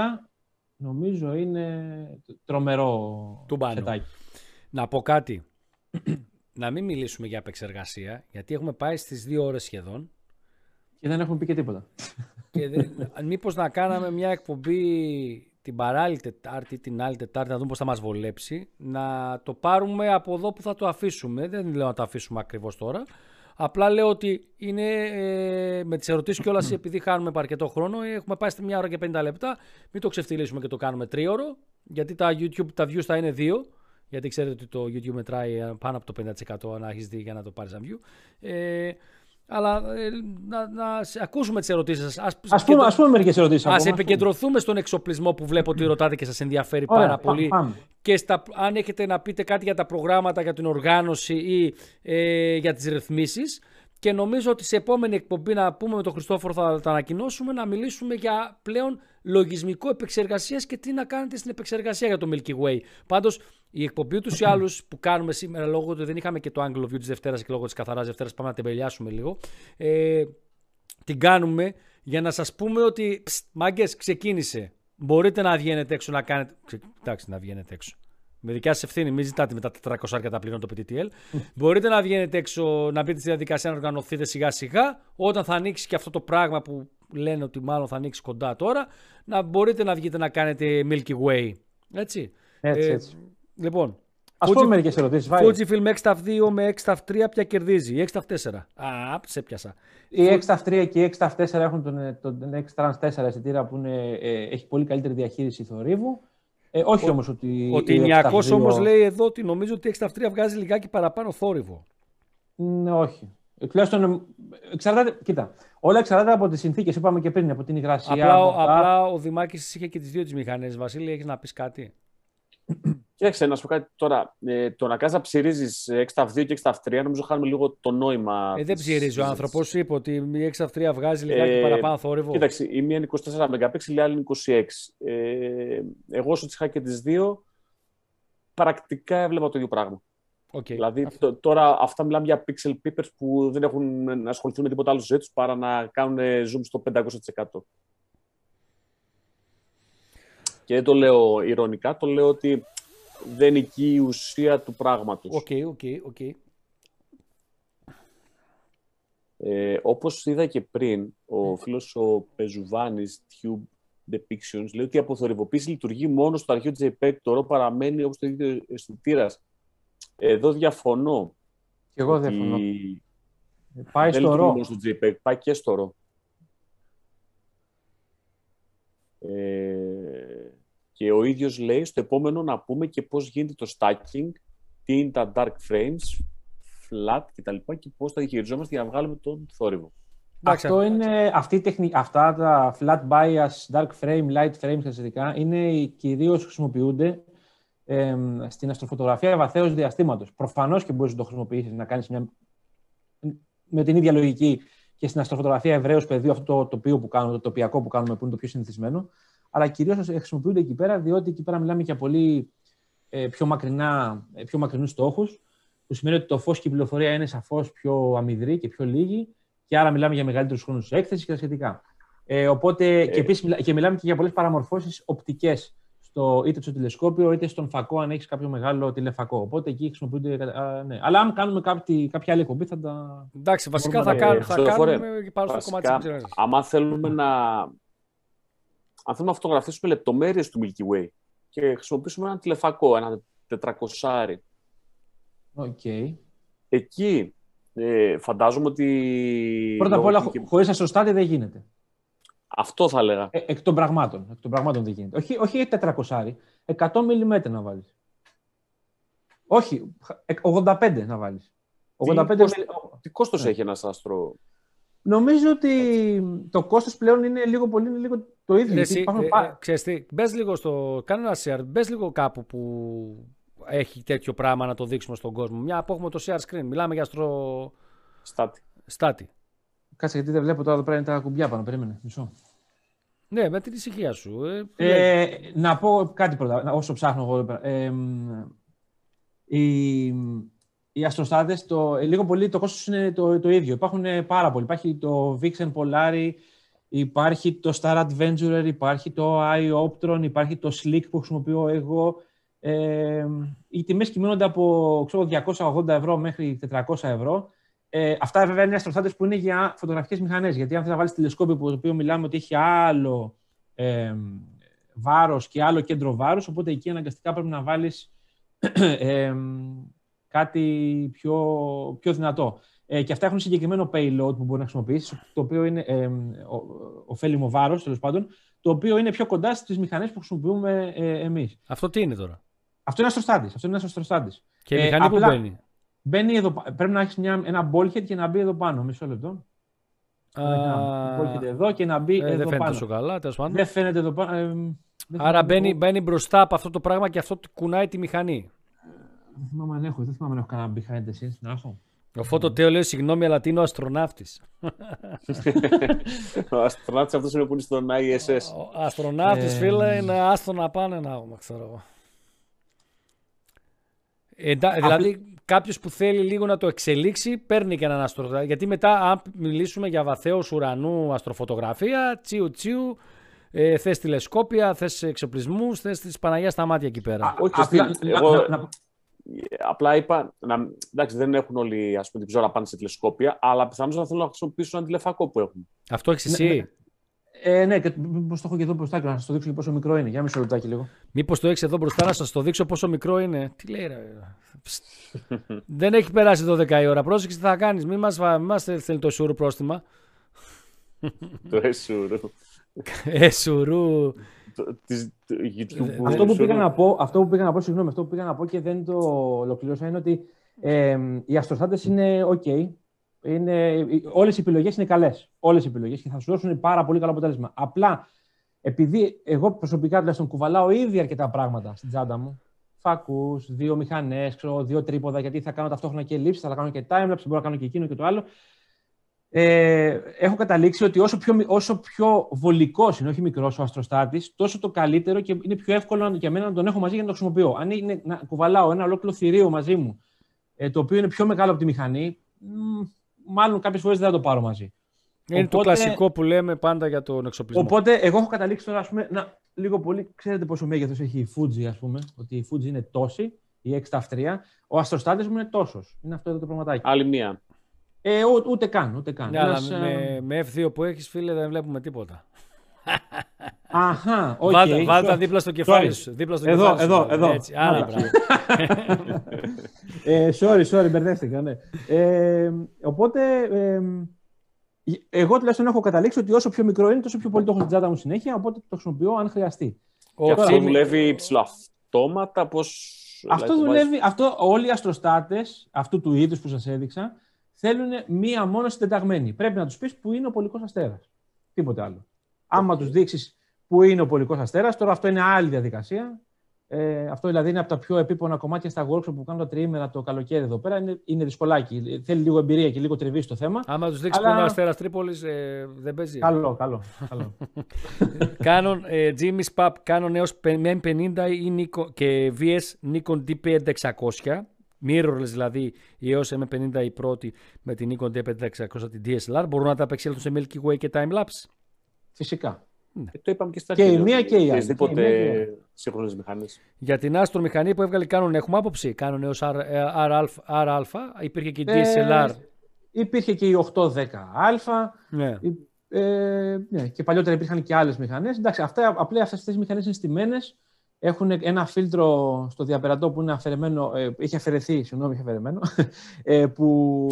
νομίζω είναι τρομερό Τουμπάνο. σετάκι. Να πω κάτι. Να μην μιλήσουμε για επεξεργασία, γιατί έχουμε πάει στις δύο ώρες σχεδόν Και δεν έχουμε πει και τίποτα. και δεν- μήπως να κάναμε μια εκπομπή την παράλληλη Τετάρτη, την άλλη Τετάρτη, να δούμε πώς θα μας βολέψει, να το πάρουμε από εδώ που θα το αφήσουμε. Δεν λέω να το αφήσουμε ακριβώς τώρα. Απλά λέω ότι είναι ε, με τις ερωτήσεις κιόλας επειδή χάνουμε αρκετό χρόνο, ε, έχουμε πάει στη μια ώρα και 50 λεπτά, μην το ξεφτυλίσουμε και το κάνουμε τρίωρο, γιατί τα YouTube, τα views θα είναι δύο, γιατί ξέρετε ότι το YouTube μετράει ε, πάνω από το 50% αν έχεις δει για να το πάρεις ένα view. Ε, αλλά ε, να, να σε- ακούσουμε τις ερωτήσεις σας. Ας, Α πούμε, ας πούμε μερικές ερωτήσεις. Ας επικεντρωθούμε στον εξοπλισμό που βλέπω ότι ρωτάτε και σας ενδιαφέρει Ωραία, πάρα πάμε, πολύ. πάμε. Και στα, αν έχετε να πείτε κάτι για τα προγράμματα, για την οργάνωση ή ε, για τις ρυθμίσεις. Και νομίζω ότι σε επόμενη εκπομπή να πούμε με τον Χριστόφορο θα τα ανακοινώσουμε να μιλήσουμε για πλέον λογισμικό επεξεργασίας και τι να κάνετε στην επεξεργασία για το Milky Way. Πάντως, η εκπομπή του ή άλλου που κάνουμε σήμερα λόγω ότι δεν είχαμε και το Angle View της Δευτέρας και λόγω της καθαράς Δευτέρας, πάμε να τεμπελιάσουμε λίγο. Ε, την κάνουμε για να σας πούμε ότι «Ψτ, μάγκες ξεκίνησε. Μπορείτε να βγαίνετε έξω να κάνετε... Ξε- Εντάξει, να βγαίνετε έξω. Με δικιά σας ευθύνη, μην ζητάτε με τα 400 τα πληρώνω το PTTL. Μπορείτε να βγαίνετε έξω, να μπείτε στη διαδικασία να οργανωθείτε σιγά σιγά. Όταν θα ανοίξει και αυτό το πράγμα που λένε ότι μάλλον θα ανοίξει κοντά τώρα, να μπορείτε να βγείτε να κάνετε Milky Way. Έτσι. Έτσι, Ε, έτσι. Λοιπόν, Α πούμε μερικές ερωτήσεις. Fujifilm X-Tav 2 με X-Tav 3 ποια κερδίζει. Η X-Tav 4. Α, σε πιάσα. Οι X-Tav 3 και οι X-Tav 4 έχουν τον, τον X-Trans 4 αισθητήρα που είναι, ε, έχει πολύ καλύτερη διαχείριση θορύβου. Ε, όχι όμως ότι. Ο η Τινιακό X-Tav 2 όμως λέει εδώ ότι νομίζω ότι η X-Tav 3 βγάζει λιγάκι παραπάνω θόρυβο. Ναι, όχι. Ε, Τουλάχιστον ε, εξαρτάται. Κοίτα, όλα εξαρτάται από τις συνθήκες. Είπαμε και πριν, από την υγρασία. Απλά, ο- από τα- απλά ο Δημάκης είχε και τις δύο τις μηχανές. Βασίλη, έχεις να πεις κάτι; Κοίταξε, να σου πω κάτι τώρα. Ε, το να κάνει να ψυρίζει X-Tav 2 και X-Tav 3, νομίζω χάνουμε λίγο το νόημα. Ε, δεν της ψηρίζει ο συζήτησης. άνθρωπος. Είπε ότι η X-Tav 3 βγάζει λιγάκι Ε, παραπάνω θόρυβο. Κοίταξε, η μία είναι 24 MP, η άλλη είναι 26. Ε, εγώ όσο τις είχα και τις δύο, πρακτικά έβλεπα το ίδιο πράγμα. Okay. Δηλαδή το, τώρα αυτά μιλάμε για pixel peepers που δεν έχουν να ασχοληθούν με τίποτα άλλο στη ζωή τους παρά να κάνουν zoom στο 500%. Και δεν το λέω ειρωνικά, το λέω ότι δεν είναι εκεί η ουσία του πράγματος. OK, OK, OK. Ε, όπως είδα και πριν, ο φίλος ο Πεζουβάνης, Tube Depictions, λέει ότι η αποθορυβοποίηση λειτουργεί μόνο στο αρχείο JPEG, το RAW παραμένει όπως το ίδιο αισθητήρας. Εδώ διαφωνώ. Και εγώ ότι διαφωνώ. Πάει δεν στο λειτουργεί ρο. μόνο στο JPEG, πάει και στο RAW. Ε, και ο ίδιος λέει στο επόμενο να πούμε και πώς γίνεται το stacking, τι είναι τα dark frames, flat κτλ. Και, και πώς τα διαχειριζόμαστε για να βγάλουμε τον θόρυβο. Εντάξει, Αυτό είναι, αυτή η τεχνη, αυτά τα flat bias, dark frame, light frames και σχετικά είναι κυρίως χρησιμοποιούνται εμ, στην αστροφωτογραφία βαθέως διαστήματος. Προφανώς και μπορείς να το χρησιμοποιήσεις, να κάνεις μια... με την ίδια λογική και στην αστροφωτογραφία ευρέως πεδίου αυτό το τοπίο που κάνουμε, το τοπιακό που κάνουμε που είναι το πιο συνηθισμένο, αλλά κυρίως χρησιμοποιούνται εκεί πέρα διότι εκεί πέρα μιλάμε για πολύ ε, πιο, μακρινά, ε, πιο μακρινούς στόχους, που σημαίνει ότι το φως και η πληροφορία είναι σαφώς πιο αμυδρή και πιο λίγη και άρα μιλάμε για μεγαλύτερους χρόνους έκθεσης και τα σχετικά. Ε, οπότε και επίσης μιλά, και μιλάμε και για πολλές παραμορφώσεις οπτικές, είτε στο τηλεσκόπιο είτε στον φακό, αν έχεις κάποιο μεγάλο τηλεφακό. Οπότε εκεί χρησιμοποιούνται. Α, ναι. Αλλά αν κάνουμε κάποια, κάποια άλλη εκπομπή, θα τα. Εντάξει, βασικά Μπορούμε θα, να- κάνουμε, θα Χριστόφορε, κάνουμε και πάνω στο Βασικά, κομμάτι της επεξεργασίας. άμα θέλουμε να... Αν θέλουμε να φωτογραφίσουμε λεπτομέρειες του Milky Way και χρησιμοποιήσουμε ένα τηλεφακό, ένα τετρακοσάρι, Οκ. εκεί ε, φαντάζομαι ότι... Πρώτα απ' λόγω όλα, και- χωρίς αστροστάτη δεν γίνεται. Αυτό θα έλεγα. Ε, εκ των πραγμάτων. Εκ των πραγμάτων δεν γίνεται. Όχι, όχι 400, 100 mm να βάλεις. Όχι, ε, 85 να βάλεις. 85 Τι κόσ- μιλι- Τι κόστος Ναι. έχει ένας άστρο... Νομίζω ότι το κόστος πλέον είναι λίγο πολύ είναι λίγο το ίδιο. γιατί Εσύ, υπάρχουν ε, πα- ε, ξέρεις τι, μπες λίγο στο, κάνε ένα share, μπες λίγο κάπου που έχει τέτοιο πράγμα να το δείξουμε στον κόσμο. Μια που έχουμε το share screen, μιλάμε για αστρο... Στάτη. στάτη. Κάτσε γιατί δεν βλέπω τώρα εδώ πέρα είναι τα κουμπιά πάνω. Περίμενε. Μισό. Ναι, με την ησυχία σου. Ε, Ε, να πω κάτι πρώτα, να- όσο ψάχνω εγώ εδώ πέρα. Ε, μ, οι, οι αστροστάτες, το, ε, λίγο πολύ το κόστος είναι το, το ίδιο. Υπάρχουν ε, πάρα πολλοί. Υπάρχει το Vixen Polari, υπάρχει το Star Adventurer, υπάρχει το iOptron, υπάρχει το Slick που χρησιμοποιώ εγώ. Ε, οι τιμές κυμαίνονται από ξέρω, 280 ευρώ μέχρι 400 ευρώ. Ε, αυτά βέβαια είναι αστροστάτε που είναι για φωτογραφικές μηχανές. Γιατί αν θες να βάλεις τηλεσκόπιο που το οποίο μιλάμε ότι έχει άλλο ε, βάρος και άλλο κέντρο βάρους, οπότε εκεί αναγκαστικά πρέπει να βάλεις ε, κάτι πιο, πιο δυνατό. Ε, και αυτά έχουν συγκεκριμένο payload που μπορεί να χρησιμοποιήσεις, το οποίο είναι ε, ο- ωφέλιμο βάρος, τέλος πάντων, το οποίο είναι πιο κοντά στις μηχανές που χρησιμοποιούμε ε, εμείς. αυτό τι είναι τώρα; Αυτό είναι αστροστάτης. Αυτό είναι ένας αστροστάτης. Και η Ε, μηχανή που απλά- μπαίνει; Μπαίνει εδώ, πα- πρέπει να έχεις ένα bulkhead και να μπει εδώ πάνω. Μισό λεπτό. Α, bulkhead εδώ και να μπει ε, εδώ δεν φαίνεται πάνω. τόσο καλά, τέλος πάντων. Δεν φαίνεται εδώ πάνω. ε, δεν Άρα θυμάμαι μπαίνει, εγώ. μπαίνει μπροστά από αυτό το πράγμα και αυτό κουνάει τη μηχανή. Δεν θυμάμαι αν έχω, δεν θυμάμαι αν έχω κανένα behind the scenes να έχω. Ο Φωτοτέο λέει συγγνώμη, αλλά τι είναι ο αστροναύτης. Ο αστροναύτης αυτός είναι που είναι στον ISS. Ο αστροναύτης, Ε, φίλε, είναι άστο να πάνε να έχουμε, ξέρω εγώ. Ε, εντά- δηλαδή, κάποιος που θέλει λίγο να το εξελίξει, παίρνει και έναν αστροναύτη. Γιατί μετά, αν μιλήσουμε για βαθέως ουρανού αστροφωτογραφία, τσιου τσιου, ε, θες τηλεσκόπια, θες εξοπλισμούς, θες τη Παναγία στα μάτια εκεί πέρα. όχι, Απλά- στη- να- εγώ- να- να- Ε, Απλά είπα, να, εντάξει, δεν έχουν όλοι ας πούμε, την ψώρα πάνω σε τηλεσκόπια, αλλά πιθανώς να θέλουν να χρησιμοποιήσουν ένα τηλεφακό που έχουν. Αυτό έχεις ναι, εσύ; ναι. Ε, ναι, και μήπως το έχω και εδώ μπροστά και να σας το δείξω και πόσο μικρό είναι. Για μισό λεπτάκι λίγο. Μήπως το έχεις εδώ μπροστά να σας το δείξω πόσο μικρό είναι. Τι λέει, ρε; Ψτ. Δεν έχει περάσει 12 η ώρα. Πρόσεξε τι θα κάνεις. Μην μας μας θέλει το σουρού πρόστιμα. Το εσουρού. Ε, σουρού. Το- της- το YouTube. Ε, που- Αυτό που, εσουρού. πήγα να πω, αυτό που πήγα να πω, συγγνώμη, αυτό που πήγα να πω και δεν το ολοκλήρωσα είναι ότι ε, οι αστροστάτες είναι ok. Είναι, όλες οι επιλογές είναι καλές. Όλες οι επιλογές και θα σου δώσουν πάρα πολύ καλό αποτέλεσμα. Απλά, επειδή εγώ προσωπικά τουλάχιστον κουβαλάω ήδη αρκετά πράγματα στην τσάντα μου, φακούς, δύο μηχανές, ξέρω, δύο τρίποδα, γιατί θα κάνω ταυτόχρονα και λήψεις, θα κάνω και timelapse, μπορώ να κάνω και εκείνο και το άλλο. Ε, έχω καταλήξει ότι όσο πιο, μι- όσο πιο βολικός είναι, όχι μικρός ο αστροστάτης, τόσο το καλύτερο και είναι πιο εύκολο για μένα να τον έχω μαζί για να το χρησιμοποιώ. Αν είναι να κουβαλάω ένα ολόκληρο θηρίο μαζί μου ε, το οποίο είναι πιο μεγάλο από τη μηχανή, μ, μάλλον κάποιες φορές δεν θα το πάρω μαζί. Είναι το Οπότε- κλασικό που λέμε πάντα για τον εξοπλισμό. Οπότε, εγώ έχω καταλήξει τώρα, ας πούμε, να, λίγο πολύ, ξέρετε πόσο μέγεθος έχει η Fuji, ας πούμε, ότι η Fuji είναι τόση, η X-T3. Ο αστροστάτης μου είναι τόσος. Είναι αυτό εδώ το πραγματάκι. Άλλη μία. Ε, ού- ούτε καν, ούτε καν. Ναι, αλλά Ένας, με, ε, με F2 που έχεις φίλε δεν βλέπουμε τίποτα. Αχα, οκ. Βάλτε, βάλτε τα Sorry. δίπλα στο κεφάλι Sorry. σου. Δίπλα στο Εδώ, κεφάλι σου. εδώ, εδώ. Έτσι, άρα, Άρα. μπράβο. Ε, sorry, sorry, μπερδεύτηκα, ναι. Ε, οπότε, ε, εγώ τουλάχιστον έχω καταλήξει ότι όσο πιο μικρό είναι, τόσο πιο πολύ το έχω στην τσάντα μου συνέχεια, οπότε το χρησιμοποιώ αν χρειαστεί. Ο Και αυτό Τσίμι- δουλεύει ψηλοαυτόματα, πώς... Αυτό δηλαδή, δουλεύει, αυτό, όλοι οι αστροστάτες αυτού του είδους που σας έδειξα θέλουν μία μόνο συντεταγμένη. Πρέπει να τους πεις που είναι ο πολικός αστέρας. Τίποτε άλλο. Άμα τους δείξεις που είναι ο πολικός αστέρας, τώρα αυτό είναι άλλη διαδικασία. Ε, αυτό δηλαδή είναι από τα πιο επίπονα κομμάτια στα workshop που κάνουν τα τριήμερα το καλοκαίρι εδώ πέρα. Είναι, είναι δυσκολάκι. Θέλει λίγο εμπειρία και λίγο τριβή στο θέμα. Άμα τους δείξεις Αλλά- που είναι ο Αστέρας Τρίπολης, ε, δεν παίζει. Καλό, καλό. καλό. Canon ε, Jimmy Spap Canon έως M50 ή Nikon, και VS Nikon D5600. Mirrorless δηλαδή η έως M50 η πρώτη με την Nikon D5600 την DSLR μπορούν να τα απεξέλθουν σε Milky Way και Timelapse. Φυσικά. Ε, το είπαμε και στα Και η αρχή, μία ότι και η άλλη. Οποιασδήποτε Και η μία και η άλλη. σύγχρονες μηχανές. Για την άστρο μηχανή που έβγαλε Canon έχουμε άποψη; Canon έως R, ε, RA, RA, υπήρχε και η DSLR. Ε, υπήρχε και η 810α. ναι. Ε, ναι, και παλιότερα υπήρχαν και άλλες μηχανές. Εντάξει, αυτά, απλά αυτές τις μηχανές είναι στημένες. Έχουν ένα φίλτρο στο διαπερατό που είναι αφαιρεμένο, ε, έχει αφαιρεθεί, συγγνώμη, έχει αφαιρεμένο, ε, που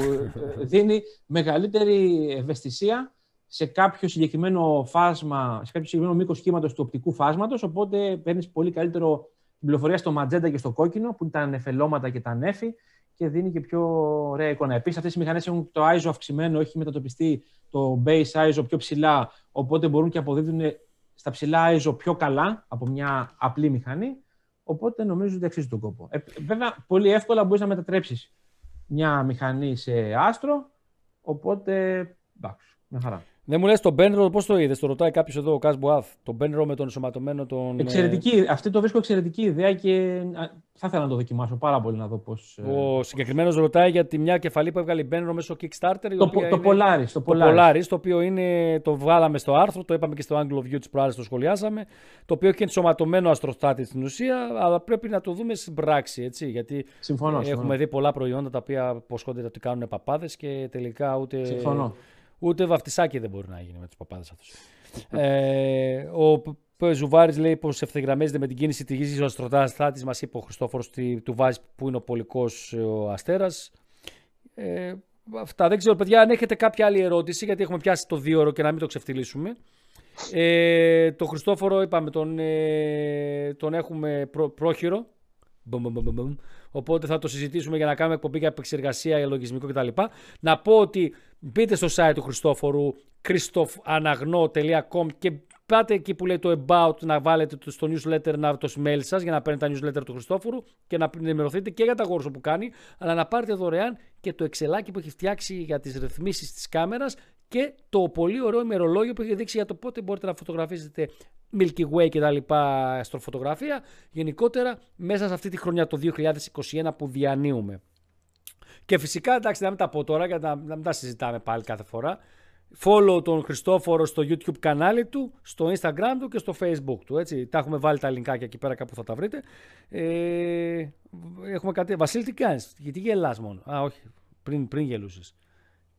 ε, δίνει μεγαλύτερη ευαισθησία σε κάποιο συγκεκριμένο φάσμα, σε κάποιο συγκεκριμένο μήκος κύματος του οπτικού φάσματος. Οπότε παίρνεις πολύ καλύτερο την πληροφορία στο ματζέντα και στο κόκκινο, που είναι τα νεφελώματα και τα νέφη, και δίνει και πιο ωραία εικόνα. Επίσης, αυτές οι μηχανές έχουν το ISO αυξημένο, έχει μετατοπιστεί το base ISO πιο ψηλά, οπότε μπορούν και αποδίδουν στα ψηλά ISO πιο καλά από μια απλή μηχανή. Οπότε νομίζω ότι αξίζει τον κόπο. Ε, βέβαια, πολύ εύκολα μπορείς να μετατρέψεις μια μηχανή σε άστρο. Οπότε, εντάξει, μια χαρά. Δεν μου λες το Benro πώς το είδες, το ρωτάει κάποιος εδώ ο Κας Μπουάθ. Το Benro με τον ενσωματωμένο τον... ε, Εξαιρετική, αυτή το βρίσκω εξαιρετική ιδέα και α, θα ήθελα να το δοκιμάσω πάρα πολύ να δω πώς... ε, Ο συγκεκριμένος ρωτάει για τη μια κεφαλή που έβγαλε η Benro μέσω Kickstarter. η Το, οποία το είναι- Polaris, το Το Polaris. Polaris, το οποίο είναι, το βγάλαμε στο άρθρο, το είπαμε και στο Angle of View της προάλλης, το σχολιάσαμε, το οποίο έχει ενσωματωμένο αστροστάτη στην ουσία, αλλά πρέπει να το δούμε στην πράξη, έτσι, γιατί Συμφωνώ, έχουμε συμφωνώ. δει πολλά προϊόντα τα οποία υποσχόνται ότι κάνουν παπάδες και τελικά ούτε, Συμφωνώ. Ούτε βαφτισάκι δεν μπορεί να γίνει με τους παπάδες αυτούς. ε, ο Π- Ζουβάρης λέει πως ευθυγραμμίζεται με την κίνηση της γης ο αστροστάτης, μας είπε ο Χριστόφορος, ότι του βάζει που είναι ο πολικός ε, ο αστέρας. Ε, αυτά δεν ξέρω, παιδιά, αν έχετε κάποια άλλη ερώτηση, γιατί έχουμε πιάσει το δύο ώρο και να μην το ξεφτυλίσουμε. Ε, το Χριστόφορο, είπαμε, τον, ε, τον έχουμε πρό, πρόχειρο. Μπομ, μπομ, μπομ, μπομ. Οπότε θα το συζητήσουμε για να κάνουμε εκπομπή για επεξεργασία, για λογισμικό κτλ. Να πω ότι μπείτε στο site του Χριστόφορου christofanagno.com και πάτε εκεί που λέει το about να βάλετε το- στο newsletter να, το email σας για να παίρνετε τα newsletter του Χριστόφορου και να ενημερωθείτε και για τα workshop που κάνει αλλά να πάρετε δωρεάν και το εξελάκι που έχει φτιάξει για τις ρυθμίσεις της κάμερας και το πολύ ωραίο ημερολόγιο που έχει δείξει για το πότε μπορείτε να φωτογραφίζετε Milky Way και τα λοιπά αστροφωτογραφία γενικότερα μέσα σε αυτή τη χρονιά το 2021 που διανύουμε. Και φυσικά, εντάξει, να μην τα πω τώρα, γιατί να, να μην τα συζητάμε πάλι κάθε φορά. Follow τον Χριστόφορο στο YouTube κανάλι του, στο Instagram του και στο Facebook του. Έτσι. Τα έχουμε βάλει τα linkάκια εκεί πέρα κάπου θα τα βρείτε. Ε, έχουμε κάτι. Βασίλη, τι κάνεις, γιατί γελάς μόνο; Α, όχι, πριν, πριν γελούσες.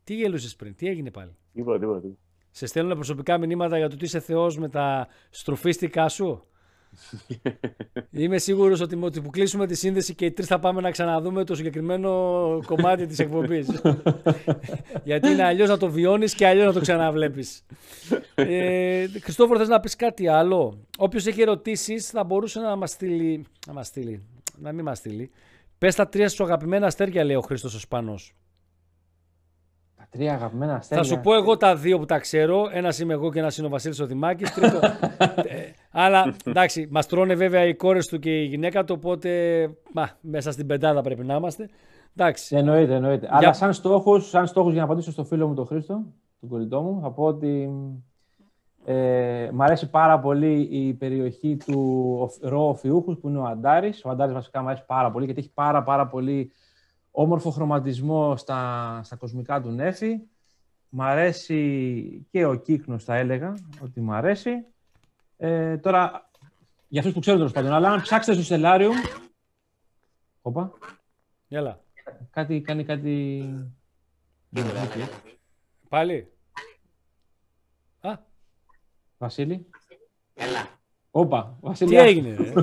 Τι γελούσες πριν, τι έγινε πάλι; Τίποτα, τίποτα. τίποτα. Σε στέλνουν προσωπικά μηνύματα για το ότι είσαι θεός με τα στροφίστικά σου; Είμαι σίγουρος ότι με ότι που κλείσουμε τη σύνδεση και οι τρεις θα πάμε να ξαναδούμε το συγκεκριμένο κομμάτι της εκπομπής. Γιατί είναι αλλιώς να το βιώνεις και αλλιώς να το ξαναβλέπεις. Ε, Χριστόφορο θες να πεις κάτι άλλο; Όποιος έχει ερωτήσεις θα μπορούσε να μας στείλει. Να μας στείλει. Να μην μας στείλει. Πες τα τρία σου αγαπημένα αστέρια λέει ο Χρήστος ο Σπανός. Τα τρία αγαπημένα Θα αστέρια. σου πω εγώ τα δύο που τα ξέρω. Ένας είμαι εγώ και ένας είναι ο Βασίλης ο Δημάκης. Τρίτο. ε, αλλά εντάξει, μας τρώνε βέβαια οι κόρες του και η γυναίκα του. Οπότε μα, μέσα στην πεντάδα πρέπει να είμαστε. Εντάξει. Εννοείται, εννοείται. Αλλά σαν στόχους, σαν στόχους, για να απαντήσω στο φίλο μου τον Χρήστο, τον κολλητό μου, θα πω ότι ε, μ' αρέσει πάρα πολύ η περιοχή του ρο Οφιούχους, που είναι ο Αντάρης. Ο Αντάρης βασικά μου αρέσει πάρα πολύ, γιατί έχει πάρα, πάρα πολύ Όμορφο χρωματισμό στα, στα κοσμικά του νέφη. Μ' αρέσει και ο κύκνος, θα έλεγα, ότι μ' αρέσει. Ε, τώρα, για αυτούς που ξέρουν τέλος πάντων, αλλά αν ψάξετε στο Stellarium... Όπα, Έλα. κάτι, κάνει κάτι... Πάλι. Α, Βασίλη. Έλα. Όπα, Βασίλη. τι έγινε, ρε.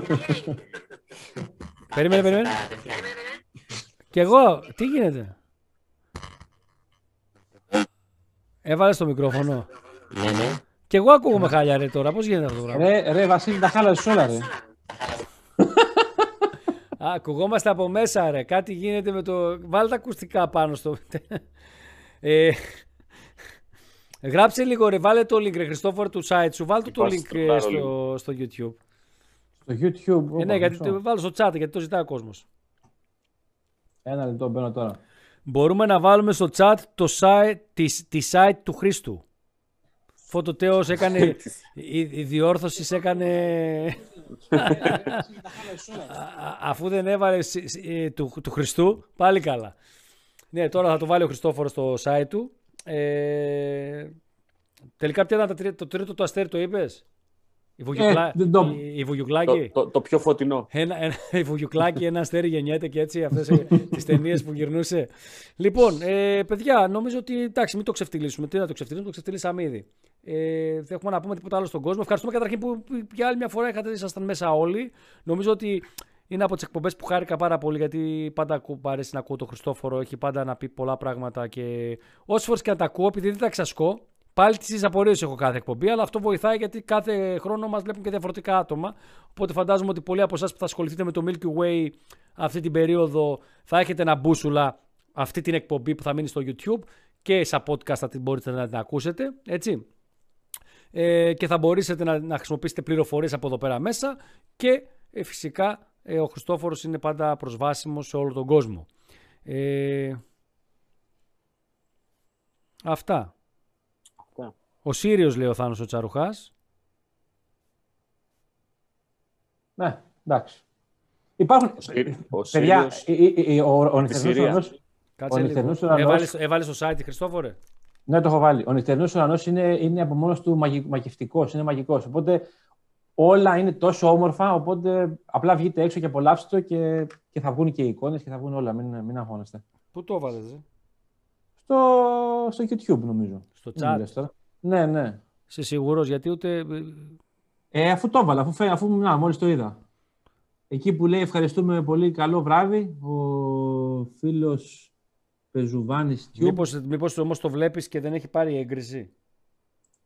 περίμενε, περίμενε. Κι εγώ, τι γίνεται; Έβαλες το μικρόφωνο. Ναι, ναι. Κι εγώ ακούγομαι χάλια ρε τώρα. Πώς γίνεται αυτό το πράγμα; Ρε, ρε, Βασίλη, τα χάλασες όλα, ρε. Α, ακουγόμαστε από μέσα ρε. Κάτι γίνεται με το... Βάλε τα ακουστικά πάνω στο... ε, γράψε λίγο ρε. Βάλε το link ρε Χριστόφορ του site σου. Βάλτε το Υπάρχει link στο ε, πλάρο στο, στο YouTube. Στο YouTube. Ε, όπα, ναι, γιατί μισό. το βάλω στο chat γιατί το ζητάει ο κόσμος. Ένα λεπτό, μπαίνω τώρα. Μπορούμε να βάλουμε στο chat το site, τη, τη site του Χρήστου. Φωτοτέος έκανε, η, η διόρθωση σε έκανε, Α- αφού δεν έβαλε σ- σ- ε, του, του Χριστού, πάλι καλά. Ναι, τώρα θα το βάλει ο Χριστόφορος στο site του. Ε, τελικά ποια ήταν τα τρία- το τρίτο του αστέρι, το είπες; Η, Βουγιουκλά, Ε, δεν το- η, η Βουγιουκλάκη. Το, το, το πιο φωτεινό. Ένα, ένα, η Βουγιουκλάκη, ένα αστέρι γεννιέται και έτσι αυτές ε, τις ταινίες που γυρνούσε. Λοιπόν, ε, παιδιά, νομίζω ότι εντάξει, μην το ξεφτυλίσουμε. Τι να το ξεφτυλίσουμε, το ξεφτυλίσαμε ήδη. Ε, δεν έχουμε να πούμε τίποτα άλλο στον κόσμο. Ευχαριστούμε καταρχήν που που για άλλη μια φορά είχατε, ήσασταν μέσα όλοι. Νομίζω ότι είναι από τις εκπομπές που χάρηκα πάρα πολύ γιατί πάντα ακού, μ' αρέσει να ακούω τον Χριστόφορο. Έχει πάντα να πει πολλά πράγματα και όσες φορές και να τα ακούω, επειδή δεν τα ξασκώ, πάλι τις απορίε έχω κάθε εκπομπή. Αλλά αυτό βοηθάει γιατί κάθε χρόνο μας βλέπουν και διαφορετικά άτομα. Οπότε φαντάζομαι ότι πολλοί από εσάς που θα ασχοληθείτε με το Milky Way αυτή την περίοδο θα έχετε ένα μπούσουλα αυτή την εκπομπή που θα μείνει στο YouTube και σαν podcast θα την μπορείτε να την ακούσετε. Έτσι ε, και θα μπορέσετε να, να χρησιμοποιήσετε πληροφορίες από εδώ πέρα μέσα και ε, φυσικά ε, ο Χριστόφορος είναι πάντα προσβάσιμος σε όλο τον κόσμο. Ε, αυτά. Αυτά. Ο Σύριος λέει ο Θάνος ο Τσαρουχάς. Ναι, εντάξει. Υπάρχουν. Σύρι- ο Παιδιά, Σύριος- ε, ε, ε, ο, ο νυχτερινός Συρία. ουρανός- Κάτσε Ο λίγο. νυχτερινός ουρανός- Έβαλες, έβαλες στο site Χριστόφορε; Ναι, το έχω βάλει. Ο νυχτερινός ουρανός είναι, είναι από μόνος του μαγι, μαγευτικός, είναι μαγικός. Οπότε όλα είναι τόσο όμορφα, οπότε απλά βγείτε έξω και απολαύστε το και, και θα βγουν και οι εικόνες και θα βγουν όλα. Μην, μην αγχώνεστε. Πού το έβαλες, ε; Στο, στο YouTube νομίζω. στο Δεν μου chat. Λες τώρα. Ναι, ναι. Είσαι σίγουρος γιατί ούτε... Ε, αφού το έβαλα, αφού, φέ, αφού να, μόλις το είδα. Εκεί που λέει ευχαριστούμε πολύ, καλό βράδυ, ο φίλος Πεζουβάνης Tube. Μήπως, μήπως όμως το βλέπεις και δεν έχει πάρει έγκριση;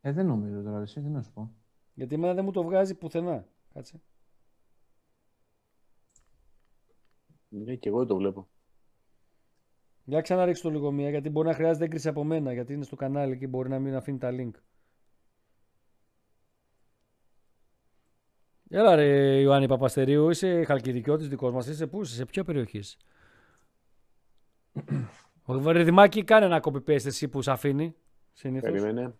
Ε, δεν νομίζω τώρα, εσύ, τι να σου πω. Γιατί εμένα δεν μου το βγάζει πουθενά. Κάτσε. Ναι, και εγώ δεν το βλέπω. Για ξαναρίξω το λίγο μία, γιατί μπορεί να χρειάζεται έγκριση από μένα, γιατί είναι στο κανάλι και μπορεί να μην αφήνει τα link. Έλα ρε Ιωάννη Παπαστερίου, είσαι χαλκιδικιώτης δικός μας, είσαι πού είσαι, σε ποια περιοχή είσαι; Ο Βαρδιμάκη κάνε ένα copy paste εσύ που σε αφήνει, συνήθως. Περίμενε.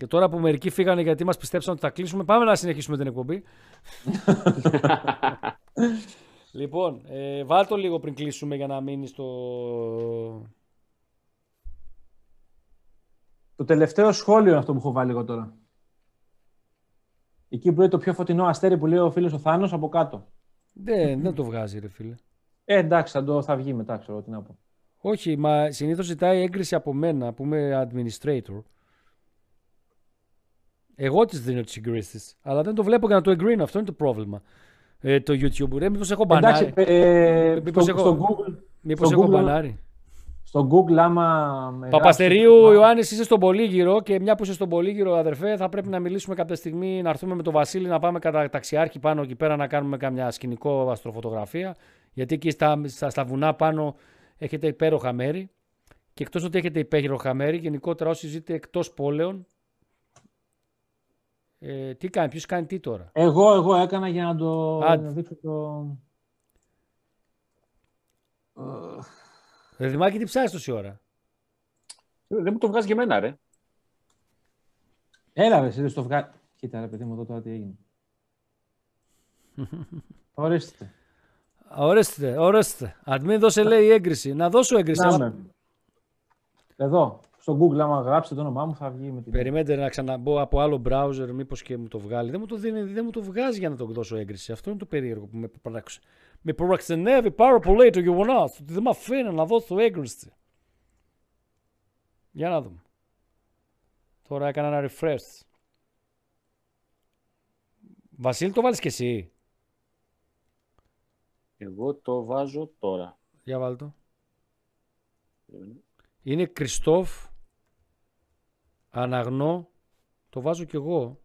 Και τώρα που μερικοί φύγανε γιατί μας πιστέψαν ότι θα κλείσουμε, πάμε να συνεχίσουμε την εκπομπή. λοιπόν, ε, βάλ το λίγο πριν κλείσουμε για να μείνει στο... Το τελευταίο σχόλιο είναι αυτό που έχω βάλει εγώ τώρα. Εκεί που λέει το πιο φωτεινό αστέρι που λέει ο φίλος ο Θάνος από κάτω. Δεν, δεν το βγάζει ρε φίλε. Ε, εντάξει, θα, το, θα βγει μετά, ξέρω τι να πω. Όχι, μα συνήθως ζητάει έγκριση από μένα που είμαι administrator. Εγώ τις δίνω τις εγκρίσεις, αλλά δεν το βλέπω για να το εγκρίνω. Αυτό είναι το πρόβλημα. Ε, το YouTube, ρε, μήπως έχω μπανάρει; Εντάξει, ε, Μήπως στο, έχω- στο Google, μήπως στο έχω Google- μπανάρει; στο Google άμα... με Παπαστερίου, γράψεις- Ιωάννης, είσαι στον Πολύγυρο και μια που είσαι στον Πολύγυρο, αδερφέ, θα πρέπει να μιλήσουμε κάποια στιγμή, να έρθουμε με τον Βασίλη να πάμε κατά ταξιάρχη πάνω εκεί πέρα να κάνουμε καμιά σκηνικό αστροφωτογραφία. Γιατί εκεί στα, στα, στα βουνά πάνω έχετε υπέροχα μέρη. Και εκτός ότι έχετε υπέροχα μέρη, γενικότερα όσοι ζείτε εκτός πόλεων, ε, τι κάνει, ποιος κάνει τι τώρα; Εγώ, εγώ έκανα για να το Άντε. να δείξω το... Ρε Δημάκη, τι ψάχνεις τόση ώρα; Ε, Δεν μου το βγάζει για μένα, ρε. Έλα ρε, εσύ δεν στο βγάλει. Κοίτα ρε παιδί μου εδώ τώρα τι έγινε. Ορίστε. Ορίστε, ορίστε. Admin δώσε λέει έγκριση. Να δώσω έγκριση. Να αλλά- με. Εδώ, στο Google, άμα γράψετε το όνομά μου, θα βγει με την. Περιμένετε να ξαναμπω από άλλο browser, μήπως και μου το βγάλει. Δεν μου το, δίνει, δεν μου το βγάζει για να το δώσω έγκριση. Αυτό είναι το περίεργο που με, παραξ... με προαξενεύει πάρα πολύ το γεγονός ότι δεν με αφήνει να δώσω έγκριση. Για να δούμε. Τώρα έκανα ένα refresh. Βασίλη, το βάλεις και εσύ. Εγώ το βάζω τώρα. Για βάλ το. Είναι Κριστόφ. Αναγνώ. Το βάζω κι εγώ.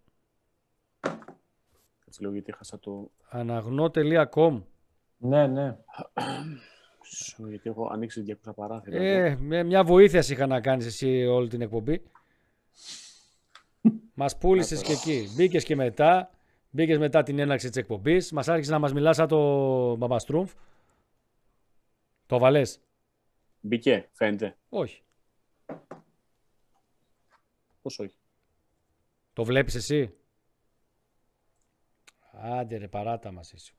Κάτσε λίγο γιατί έχασα το... Αναγνώ.com Ναι, ναι. Γιατί έχω ανοίξει 200 παράθυρα. εδώ. Ε, με μια βοήθειας σε είχα να κάνεις εσύ όλη την εκπομπή. μας πούλησες και εκεί. Μπήκες και μετά. Μπήκες μετά την έναρξη της εκπομπής. Μας άρχισε να μας μιλάς σαν το Μπαμπαστρούμφ. Το βαλές. Μπήκε, φαίνεται. Όχι. Πώς όχι. Το βλέπεις εσύ; Άντε ρε παράτα μας εσύ.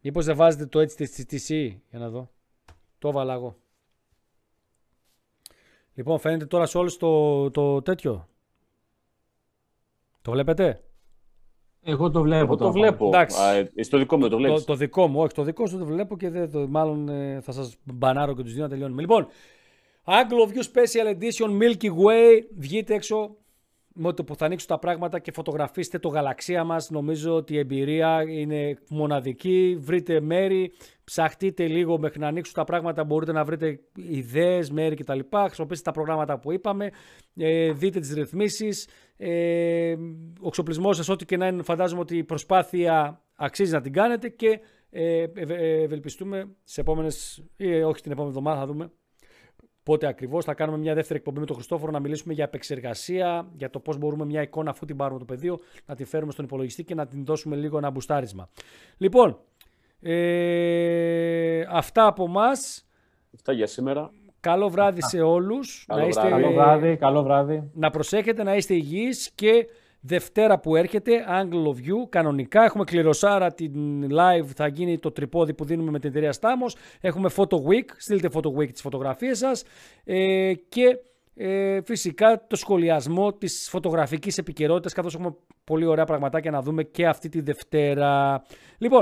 Μήπως δεν βάζετε το έτσι στη TC για να δω. Το βάλα εγώ. Λοιπόν φαίνεται τώρα σε όλους το, το τέτοιο. Το βλέπετε; Εγώ το βλέπω. Εγώ το τώρα. βλέπω. Εντάξει. Α, ε, στο δικό μου το Το, βλέπεις. το δικό μου, όχι το δικό σου το βλέπω και δεν, το, μάλλον ε, θα σας μπανάρω και τους δύο να τελειώνουμε. Λοιπόν, Anglo View Special Edition Milky Way, βγείτε έξω με το που θα ανοίξουν τα πράγματα και φωτογραφίστε το γαλαξία μας. Νομίζω ότι η εμπειρία είναι μοναδική. Βρείτε μέρη, ψαχτείτε λίγο μέχρι να ανοίξουν τα πράγματα. Μπορείτε να βρείτε ιδέες, μέρη κτλ. Χρησιμοποιήστε τα προγράμματα που είπαμε. Ε, δείτε τις ρυθμίσεις. Ε, ο εξοπλισμός σας, ό,τι και να είναι, φαντάζομαι ότι η προσπάθεια αξίζει να την κάνετε και ε, ευε- ε, ευελπιστούμε σε επόμενες, ή ε, όχι την επόμενη εβδομάδα θα δούμε, πότε ακριβώς θα κάνουμε μια δεύτερη εκπομπή με τον Χριστόφορο να μιλήσουμε για επεξεργασία, για το πώς μπορούμε μια εικόνα αφού την πάρουμε το πεδίο να την φέρουμε στον υπολογιστή και να την δώσουμε λίγο ένα μπουστάρισμα. Λοιπόν, ε, αυτά από εμά. Αυτά για σήμερα. Καλό βράδυ σε όλους. Καλό να, είστε, βράδυ. Καλό βράδυ, καλό βράδυ. να προσέχετε, να είστε υγιείς και Δευτέρα που έρχεται, Angle of View, κανονικά. Έχουμε κληροσάρα την live, θα γίνει το τρυπόδι που δίνουμε με την εταιρεία Stamos. Έχουμε Photo Week, στείλτε Photo Week τις φωτογραφίες σας. Ε, και ε, φυσικά το σχολιασμό της φωτογραφικής επικαιρότητας, καθώς έχουμε πολύ ωραία πραγματάκια να δούμε και αυτή τη Δευτέρα. Λοιπόν,